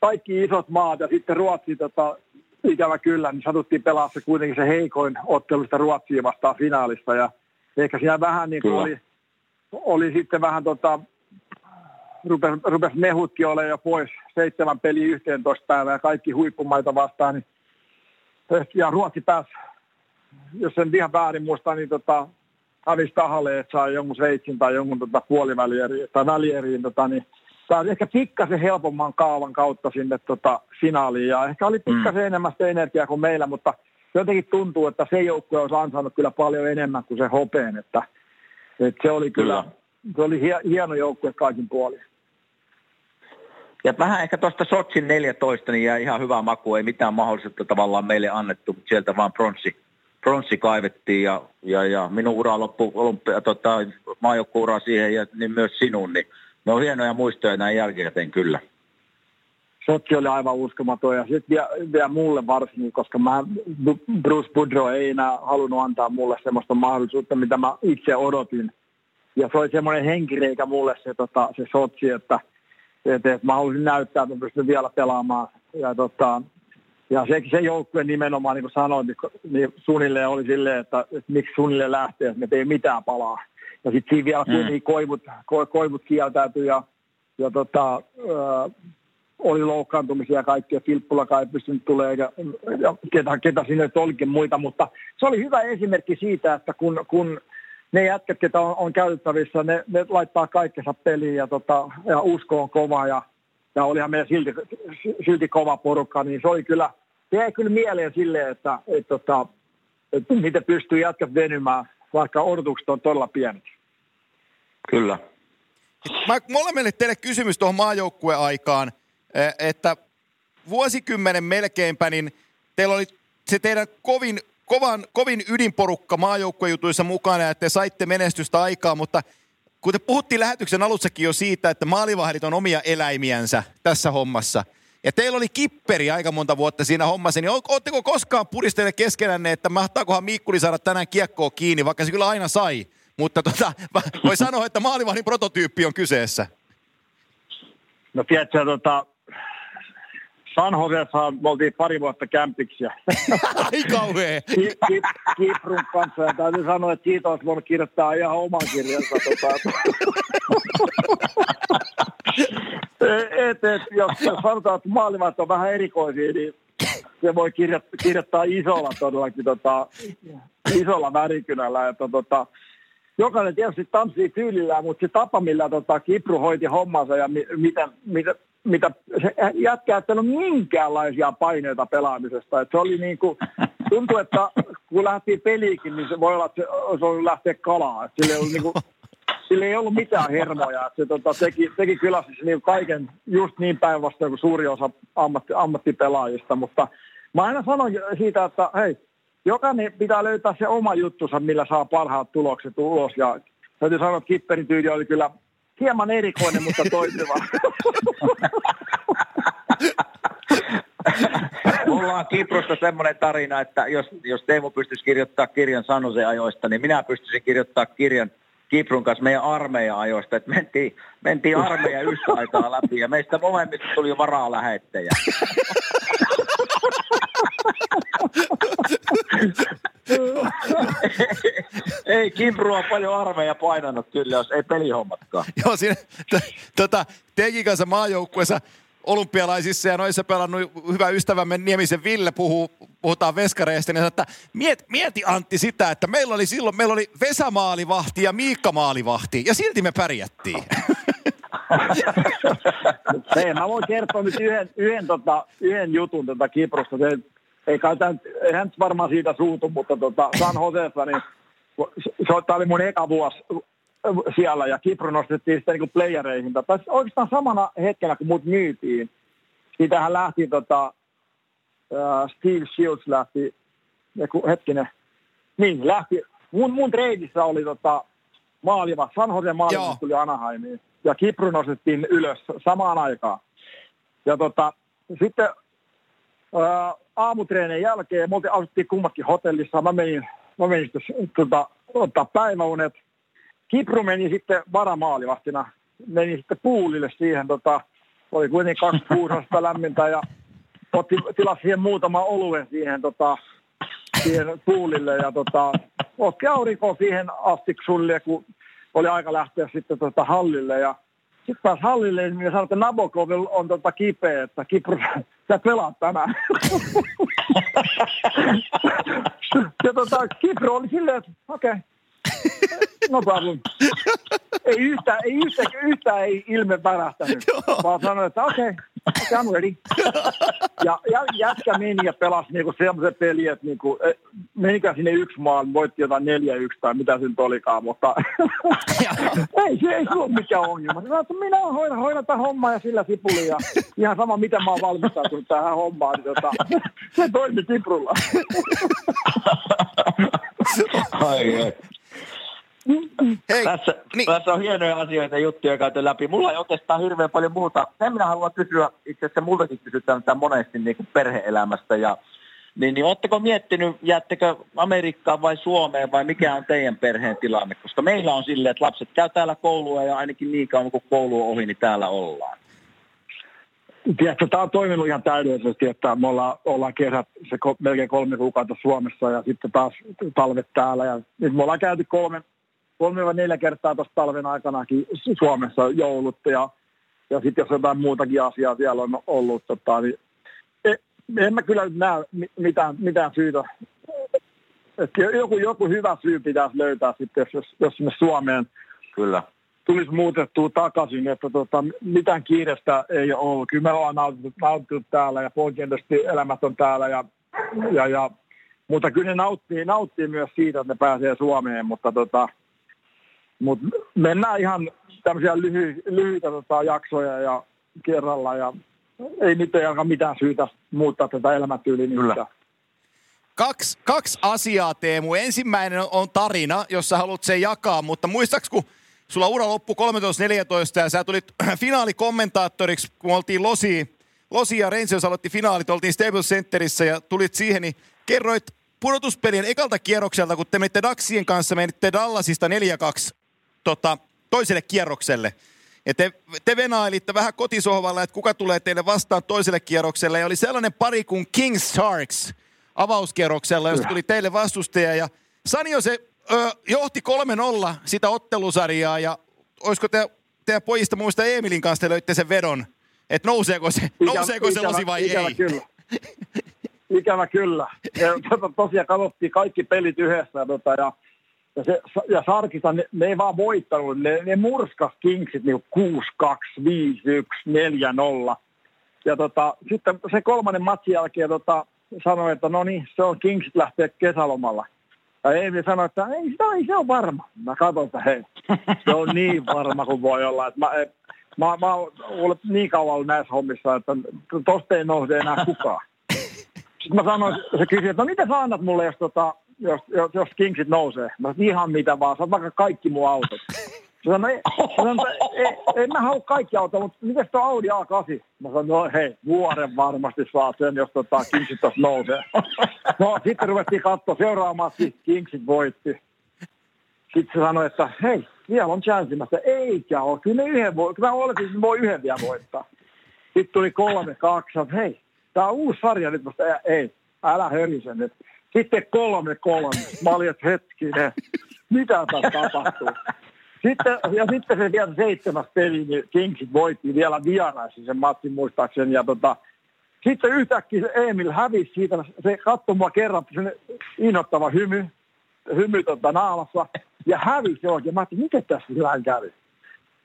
kaikki isot maat ja sitten Ruotsi tota, ikävä kyllä, niin satuttiin pelaa se kuitenkin se heikoin ottelusta Ruotsia vastaan finaalista ja ehkä siellä vähän niin kuin oli, oli sitten vähän tota, rupesi, rupes mehutkin olemaan jo pois seitsemän peliä 11 päivää ja kaikki huippumaita vastaan, niin ja Ruotsi pääsi jos en ihan väärin muista, niin tota, hävisi tahalle, että saa jonkun Sveitsin tai jonkun tota, puolivälieriin tai välieriin, tota, niin tämä oli ehkä pikkasen helpomman kaavan kautta sinne tota, finaaliin ja ehkä oli pikkasen mm. enemmän sitä energiaa kuin meillä, mutta jotenkin tuntuu, että se joukkue olisi ansainnut kyllä paljon enemmän kuin se hopeen, että, että se oli kyllä, kyllä. se oli hieno joukkue kaikin puolin. Ja vähän ehkä tuosta Sotsin 14, niin jäi ihan hyvä maku, ei mitään mahdollisuutta tavallaan meille annettu, mutta sieltä vaan pronssi pronssi kaivettiin ja, ja, ja minun ura loppu, olympia, tota, maajoukkuura siihen ja niin myös sinun, niin ne on hienoja muistoja näin jälkikäteen kyllä. Sotki oli aivan uskomaton ja sitten vielä, vielä mulle varsinkin, koska mä, Bruce Boudreau ei enää halunnut antaa mulle semmoista mahdollisuutta, mitä mä itse odotin. Ja se oli semmoinen henkireikä mulle se, tota, se Sotsi, että, että, että mä haluaisin näyttää, että pystyn vielä pelaamaan. Ja, tota, ja se, se joukkue nimenomaan, niin kuin sanoin, niin, niin suunnilleen oli silleen, että, että miksi suunnilleen lähtee, että me ei mitään palaa. Ja sitten siinä vielä mm. koivut, ko, koivut kieltäytyi ja, ja tota, äh, oli loukkaantumisia ja kaikkia. Filppula ei pystynyt tulemaan ja, ja ketä, ketä sinne olikin muita, mutta se oli hyvä esimerkki siitä, että kun, kun ne jätkät, ketä on, on käytettävissä, ne, ne laittaa kaikkensa peliin ja, tota, ja usko on kova ja, ja olihan meillä silti, silti kova porukka, niin se oli kyllä, se jäi kyllä mieleen silleen, että, että, että, tota, että miten pystyy jätkät venymään, vaikka odotukset on todella pienet. Kyllä. Mä, molemmille teille kysymys tuohon maajoukkueaikaan. Eh, että vuosikymmenen melkeinpä, niin teillä oli se teidän kovin, kovan, kovin ydinporukka maajoukkuejutuissa mukana, että te saitte menestystä aikaa, mutta kun te puhuttiin lähetyksen alussakin jo siitä, että maalivahdit on omia eläimiänsä tässä hommassa, ja teillä oli kipperi aika monta vuotta siinä hommassa, niin ootteko koskaan puristelleet keskenänne, että mahtaakohan Miikkuli saada tänään kiekkoa kiinni, vaikka se kyllä aina sai. Mutta tota, *laughs* voi sanoa, että maalivahdin prototyyppi on kyseessä. No tiedätkö, tota, San Josessa me oltiin pari vuotta kämpiksiä. *laughs* Ai kauhea. Kiprun kanssa ja täytyy sanoa, että siitä olisi voinut kirjoittaa ihan oman kirjansa. Tota. et, et, jos, jos sanotaan, että maailmat on vähän erikoisia, niin se voi kirjoittaa, kirjoittaa isolla todellakin, tota, isolla värikynällä. Että, tota, jokainen tietysti tanssii tyylillään, mutta se tapa, millä tota, Kipru hoiti hommansa ja mi, miten, miten, mitä se jätkä ole minkäänlaisia paineita pelaamisesta. Et se oli niin kuin, tuntui, että kun lähti peliikin, niin se voi olla, että se olisi ollut lähteä kalaa. Et sille, ei ollut niin kuin, sille ei ollut mitään hermoja. Et se tota, teki, teki kyllä siis niin kaiken just niin päinvastoin kuin suuri osa ammatti, ammattipelaajista. Mutta mä aina sanon siitä, että hei, jokainen pitää löytää se oma juttusa, millä saa parhaat tulokset ulos. Ja täytyy sanoa, että Kipperin tyyli oli kyllä hieman erikoinen, mutta toimiva. *laughs* Mulla on Kiprosta semmoinen tarina, että jos, jos Teemu pystyisi kirjoittaa kirjan Sanosen ajoista, niin minä pystyisin kirjoittaa kirjan Kiprun kanssa meidän armeijan ajoista, että mentiin, mentiin armeijan yhtä aikaa läpi ja meistä molemmista tuli varaa lähettejä. *laughs* ei Kipru on paljon armeija painanut kyllä, jos ei pelihommatkaan. Joo, siinä t- tota, Tekin kanssa maajoukkueessa olympialaisissa ja noissa pelannut hyvä ystävämme Niemisen Ville puhuu, puhutaan veskareista, niin että miet, mieti Antti sitä, että meillä oli silloin, meillä oli Vesa maalivahti ja Miikka maalivahti ja silti me pärjättiin. Hei, mä voin kertoa nyt yhden, yhden, tota, yhden jutun tota Kiprosta. Se, ei kai tämän, eihän varmaan siitä suutu, mutta tota, San Josessa, niin se, oli mun eka vuosi siellä ja Kipro nostettiin sitten niin playereihin. Tai oikeastaan samana hetkenä, kun mut myytiin. Siitähän lähti tota, Steve Shields lähti, hetkinen, niin lähti, mun, mun treidissä oli tota, maaliva, San Jose maaliva tuli Anaheimiin. Ja Kipru nostettiin ylös samaan aikaan. Ja tota, sitten uh, aamutreenien jälkeen, me asuttiin kummatkin hotellissa, mä menin, mä menin sitten, tota, ottaa päiväunet, Kipru meni sitten varamaalivahtina, meni sitten puulille siihen, tota, oli kuitenkin kaksi *laughs* kuusasta lämmintä ja otti, tilasi siihen muutama oluen siihen, tota, siihen puulille ja tota, otti aurinko siihen asti sulle, kun oli aika lähteä sitten tota, hallille ja sitten taas hallille, niin sanoi, että Nabokov on tota kipeä, että Kipru, *laughs* sä pelaat tänään. *laughs* ja tota, Kipru oli silleen, että okei, okay, No problem. Ei yhtään, ei yhtä, yhtä ei ilme värähtänyt, *laughs* vaan sanoin, että okei, okay, I'm ready. *laughs* Ja, ja jätkä meni ja pelasi niinku semmoisen pelin, että niinku, e, menikään sinne yksi maali, voitti jotain neljä yksi tai mitä se nyt olikaan, mutta *laughs* ei se ei ole mikään ongelma. Sanoin, että minä hoidan, hoidan tämän hommaa ja sillä sipuli ja ihan sama miten mä oon valmistautunut tähän hommaan, niin tota, *laughs* se toimi Kiprulla. Ai, ai. Hei, tässä, niin. tässä on hienoja asioita ja juttuja käyty läpi. Mulla ei oikeastaan hirveän paljon muuta. Sen minä haluan kysyä, itse asiassa multakin kysytään tätä monesti niin kuin perhe-elämästä. Ja, niin, niin oletteko miettinyt, jäättekö Amerikkaan vai Suomeen vai mikä on teidän perheen tilanne? Koska meillä on silleen, että lapset käy täällä koulua ja ainakin niin kauan kuin koulu on ohi, niin täällä ollaan. Tiedätkö, tämä on toiminut ihan täydellisesti, että me ollaan, ollaan kesät se ko, melkein kolme kuukautta Suomessa ja sitten taas talvet täällä. Ja nyt me ollaan käyty kolme, kolme vai neljä kertaa tuossa talven aikanakin Suomessa joulut ja, ja sitten jos jotain muutakin asiaa siellä on ollut, tota, niin en, en mä kyllä näe mitään, mitään syytä. Että joku, joku hyvä syy pitäisi löytää sitten, jos, jos sinne Suomeen Kyllä. tulisi muutettua takaisin, että tota, mitään kiirestä ei ole ollut. Kyllä me ollaan nautittu, nautittu täällä ja poikkeudellisesti elämät on täällä, ja, ja, ja, mutta kyllä ne nauttii, nauttii myös siitä, että ne pääsee Suomeen, mutta, tota, mutta mennään ihan tämmöisiä lyhy, lyhyitä tota, jaksoja ja kerralla ja ei nyt ei mitään syytä muuttaa tätä elämäntyyliä. Kyllä. Kaksi, kaksi asiaa, Teemu. Ensimmäinen on- tarina, jossa haluat sen jakaa, mutta muistaaks, kun sulla ura loppui 13-14 ja sä tulit *clears throat* finaalikommentaattoriksi, kun oltiin Losi, Losi ja Rangers aloitti finaalit, oltiin Staples Centerissä ja tulit siihen, niin kerroit pudotuspelien ekalta kierrokselta, kun te menitte Daxien kanssa, menitte Dallasista 4-2 tota, toiselle kierrokselle. Ja te, te venailitte vähän kotisohvalla, että kuka tulee teille vastaan toiselle kierrokselle. Ja oli sellainen pari kuin Kings Sharks avauskierroksella, josta tuli teille vastustaja. Ja Sanio se ö, johti 3-0 sitä ottelusarjaa. Ja olisiko te, teidän pojista muista Emilin kanssa te löitte sen vedon, että nouseeko se, nouseeko se losi vai ikävä ei? Kyllä. Ikävä kyllä. Ja, tota, *laughs* tosiaan katsottiin kaikki pelit yhdessä tota, ja, ja, se, ja Sarkista, ne, ne, ei vaan voittanut, ne, ne murskas Kingsit niin 6-2, 5-1, 4-0. Ja tota, sitten se kolmannen matsin jälkeen tota, sanoi, että no niin, se on Kingsit lähtee kesälomalla. Ja Eemi sanoi, että ei, sitä ei se on varma. Mä katson, että hei, se on niin varma kuin voi olla. Että mä, mä, mä ollut niin kauan ollut näissä hommissa, että tosta ei nouse enää kukaan. Sitten mä sanoin, se kysyi, että no mitä sä annat mulle, jos, tota, jos, jos, jos Kingsit nousee? Mä sanoin, ihan mitä vaan, saat vaikka kaikki mun autot. Se sanoi, ei, sanoin, ei, ei mä halua kaikki autot, mutta mitäs tuo Audi A8? Mä sanoin, no hei, vuoden varmasti saa sen, jos tota Kingsit tuossa nousee. No sitten ruvettiin katsoa seuraavaksi, Kingsit voitti. Sitten se sanoi, että hei, vielä on chanssi. Mä sanoin, eikä ole, kyllä yhden voi, kyllä mä oletin, että voi yhden vielä voittaa. Sitten tuli kolme, kaksi, hei, tämä on uusi sarja nyt, mutta ei, älä hörise nyt. Sitten kolme, kolme. Mä olin, että hetkinen, mitä tässä tapahtuu? Sitten, ja sitten se vielä seitsemäs peli, niin Kingsit voitti vielä vieraissa sen matsin muistaakseni. Ja tota, sitten yhtäkkiä se Emil hävisi siitä, se katsoi mua kerran, sen innoittava hymy, hymy tota naamassa, ja hävisi oikein. Mä ajattelin, mikä tässä hyvän kävi?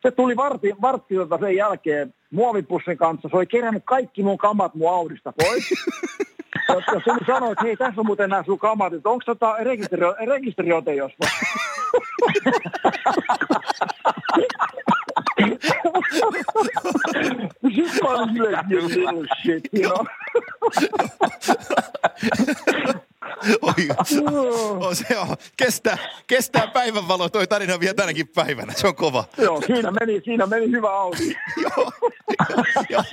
Se tuli vartti, vartti tota sen jälkeen muovipussin kanssa, se oli kerännyt kaikki mun kamat mun Audista pois. Ja tuli sanoa, että hei, tässä on muuten nämä sun kamat, että onko tota rekisteri, rekisteriote jospa? *laughs* Sitten mä olin silleen, shit, you know. *laughs* Oi, o, se on, kestää, kestää päivänvalo toi tarina vielä tänäkin päivänä. Se on kova. Joo, siinä meni, siinä meni hyvä Audi. Joo. ja,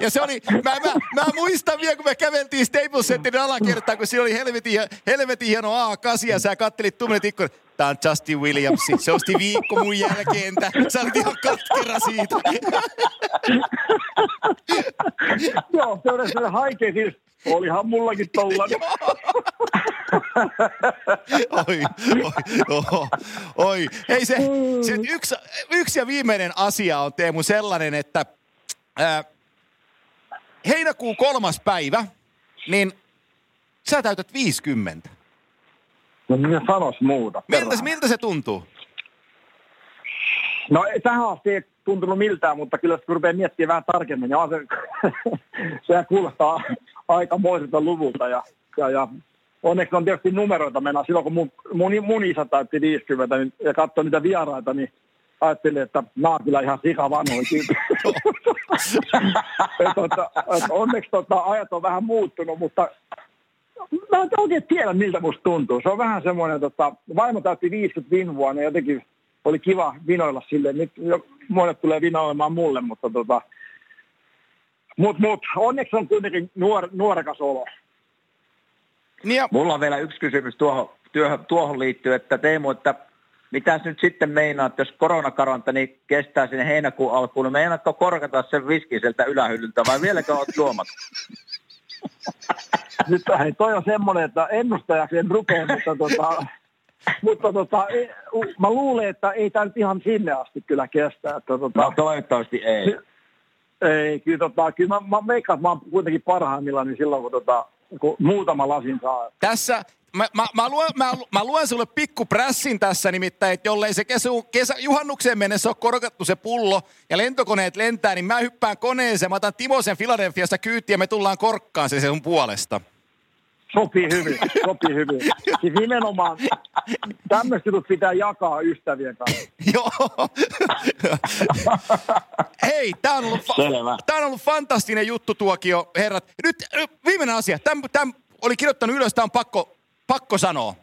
ja, se oli, mä, mä, mä, muistan vielä, kun me käveltiin Staples Centerin alakertaan, kun siinä oli helvetin, helvetin hieno A8 ja sä kattelit tuommoinen ikkunan. Tää on Justin Williams. Se osti viikko mun jälkeen. Sä olit ihan katkera siitä. Joo, se oli se haikea siis. Olihan mullakin tollanen. *laughs* oi, oi, oi, oi. Hei se, se yksi, yksi ja viimeinen asia on Teemu sellainen, että ää, heinäkuun kolmas päivä, niin sä täytät 50. No minä sanois muuta. Miltä, miltä se tuntuu? No tähän asti ei tuntunut miltään, mutta kyllä kun rupeaa miettimään vähän tarkemmin, niin se, *laughs* sehän kuulostaa aikamoiselta luvulta. Ja, ja, ja onneksi on tietysti numeroita mennä. Silloin kun mun, mun, mun isä täytti 50 niin, ja katsoi niitä vieraita, niin ajattelin, että nämä on kyllä ihan sika vanhoja *laughs* tota, onneksi tota, ajat on vähän muuttunut, mutta mä en oikein tiedä, miltä musta tuntuu. Se on vähän semmoinen, tota, vaimo täytti 50 viime vuonna ja jotenkin oli kiva vinoilla sille. Nyt jo, monet tulee vinoilemaan mulle, mutta tota, mut, mut, onneksi on kuitenkin nuor, nuorekas olo. Niin ja... Mulla on vielä yksi kysymys tuohon, työhön, tuohon liittyen, että Teemu, että mitäs nyt sitten meinaat, jos koronakarantani kestää sinne heinäkuun alkuun, niin meinaatko korkata sen viskin sieltä ylähyllyltä vai vieläkö olet juomat? *laughs* Nyt hei, toi on semmoinen, että ennustajaksi en rupea, mutta, tota, mutta tota, ei, mä luulen, että ei tämä nyt ihan sinne asti kyllä kestä. Että, tota, no toivottavasti ei. Ei, kyllä, tota, kyllä mä, mä veikkaan, mä oon kuitenkin parhaimmillaan niin silloin, kun, tota, kun muutama lasin saa. Tässä, mä, mä, mä, luen, mä, mä luen sulle pikku prässin tässä nimittäin, että jollei se kesä, kesä, juhannukseen mennessä ole korkattu se pullo ja lentokoneet lentää, niin mä hyppään koneeseen, mä otan Timosen Filadelfiasta kyytiä ja me tullaan korkkaan se sun puolesta. Sopii hyvin, sopii hyvin. Siis nimenomaan tämmöistä jutut pitää jakaa ystävien kanssa. *laughs* Joo. Hei, tämä on, ollut fa- tää on ollut fantastinen juttu tuokio, herrat. Nyt viimeinen asia. Tämä, tämä oli kirjoittanut ylös, tämä on pakko, pakko sanoa.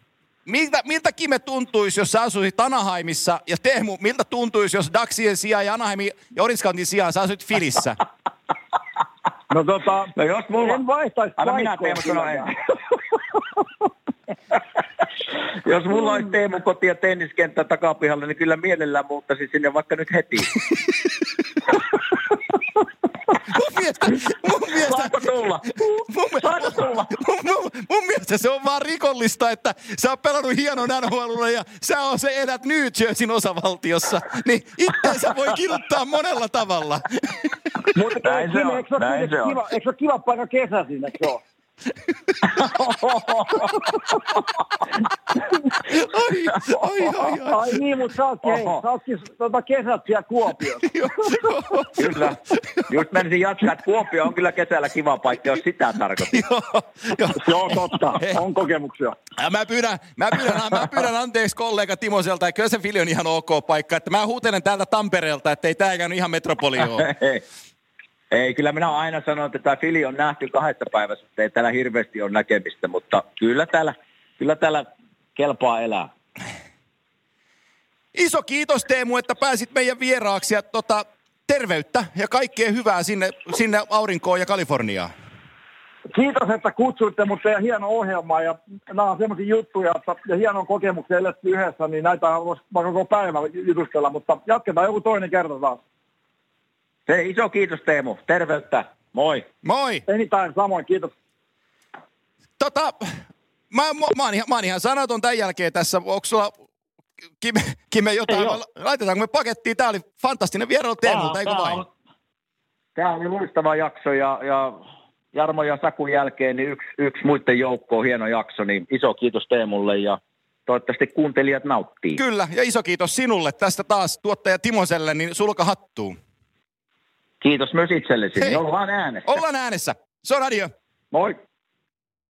Miltä, miltä Kime tuntuisi, jos sä asuisit Anaheimissa ja Teemu, miltä tuntuisi, jos Daxien sijaan ja Anaheimin ja Orange sijaan sä asuit Filissä? *laughs* No tota, no jos mulla... en vaihtaisi Anna minä Teemu Jos mulla olisi Teemu koti ja tenniskenttä takapihalla, niin kyllä mielellään muuttaisin sinne vaikka nyt heti. *laughs* mun mielestä, mun mielestä, Saako tulla? Mun, Saako tulla? Mun, mun, mun, mielestä se on vaan rikollista, että sä oot pelannut hienon nhl ja sä on se edät New Jerseyn osavaltiossa. Niin itseensä voi kirjoittaa monella tavalla. Mutta näin se on. Eikö se, näin se on. Kiva, eikö se ole kiva paikka kesäisin, eikö se ole? Ai, ai, ai, ai. ai niin, mutta sä ootkin, hei, sä ootkin tota kesät siellä Kuopiossa. *laughs* kyllä. Just menisin jatkaa, että Kuopio on kyllä kesällä kiva paikka, jos sitä tarkoittaa. joo, joo, totta. On kokemuksia. Mä pyydän, mä, pyydän, mä pyydän anteeksi kollega Timoselta, että kyllä se Fili on ihan ok paikka. Että mä huutelen täältä Tampereelta, että ei tää ihan metropoli ole. Ei, kyllä minä olen aina sanonut, että tämä Fili on nähty kahdesta päivässä, että ei täällä hirveästi ole näkemistä, mutta kyllä täällä, kyllä täällä kelpaa elää. Iso kiitos Teemu, että pääsit meidän vieraaksi ja tota, terveyttä ja kaikkea hyvää sinne, sinne aurinkoon ja Kaliforniaan. Kiitos, että kutsuitte mut ja hieno ohjelma ja nämä on semmoisia juttuja, että ja hienon kokemuksen eletty yhdessä, niin näitä voisi koko päivä jutustella, mutta jatketaan joku toinen kerta taas. Hei, iso kiitos Teemu. Terveyttä. Moi. Moi. Anytime, samoin. Kiitos. Tota, mä, mä, mä, oon ihan, mä oon ihan sanaton tämän jälkeen tässä. Onko sulla Kime, Kime jotain? Laitetaanko me pakettiin? Tämä oli fantastinen vierailu Teemulta, eikö vain? Tämä oli luistava jakso ja, ja Jarmo ja Sakun jälkeen niin yksi, yksi muiden joukko on hieno jakso, niin iso kiitos Teemulle ja toivottavasti kuuntelijat nauttii. Kyllä, ja iso kiitos sinulle tästä taas tuottaja Timoselle, niin sulka hattuun. Kiitos myös itsellesi. Hei. Ollaan äänessä. Ollaan äänessä. Se on radio. Moi.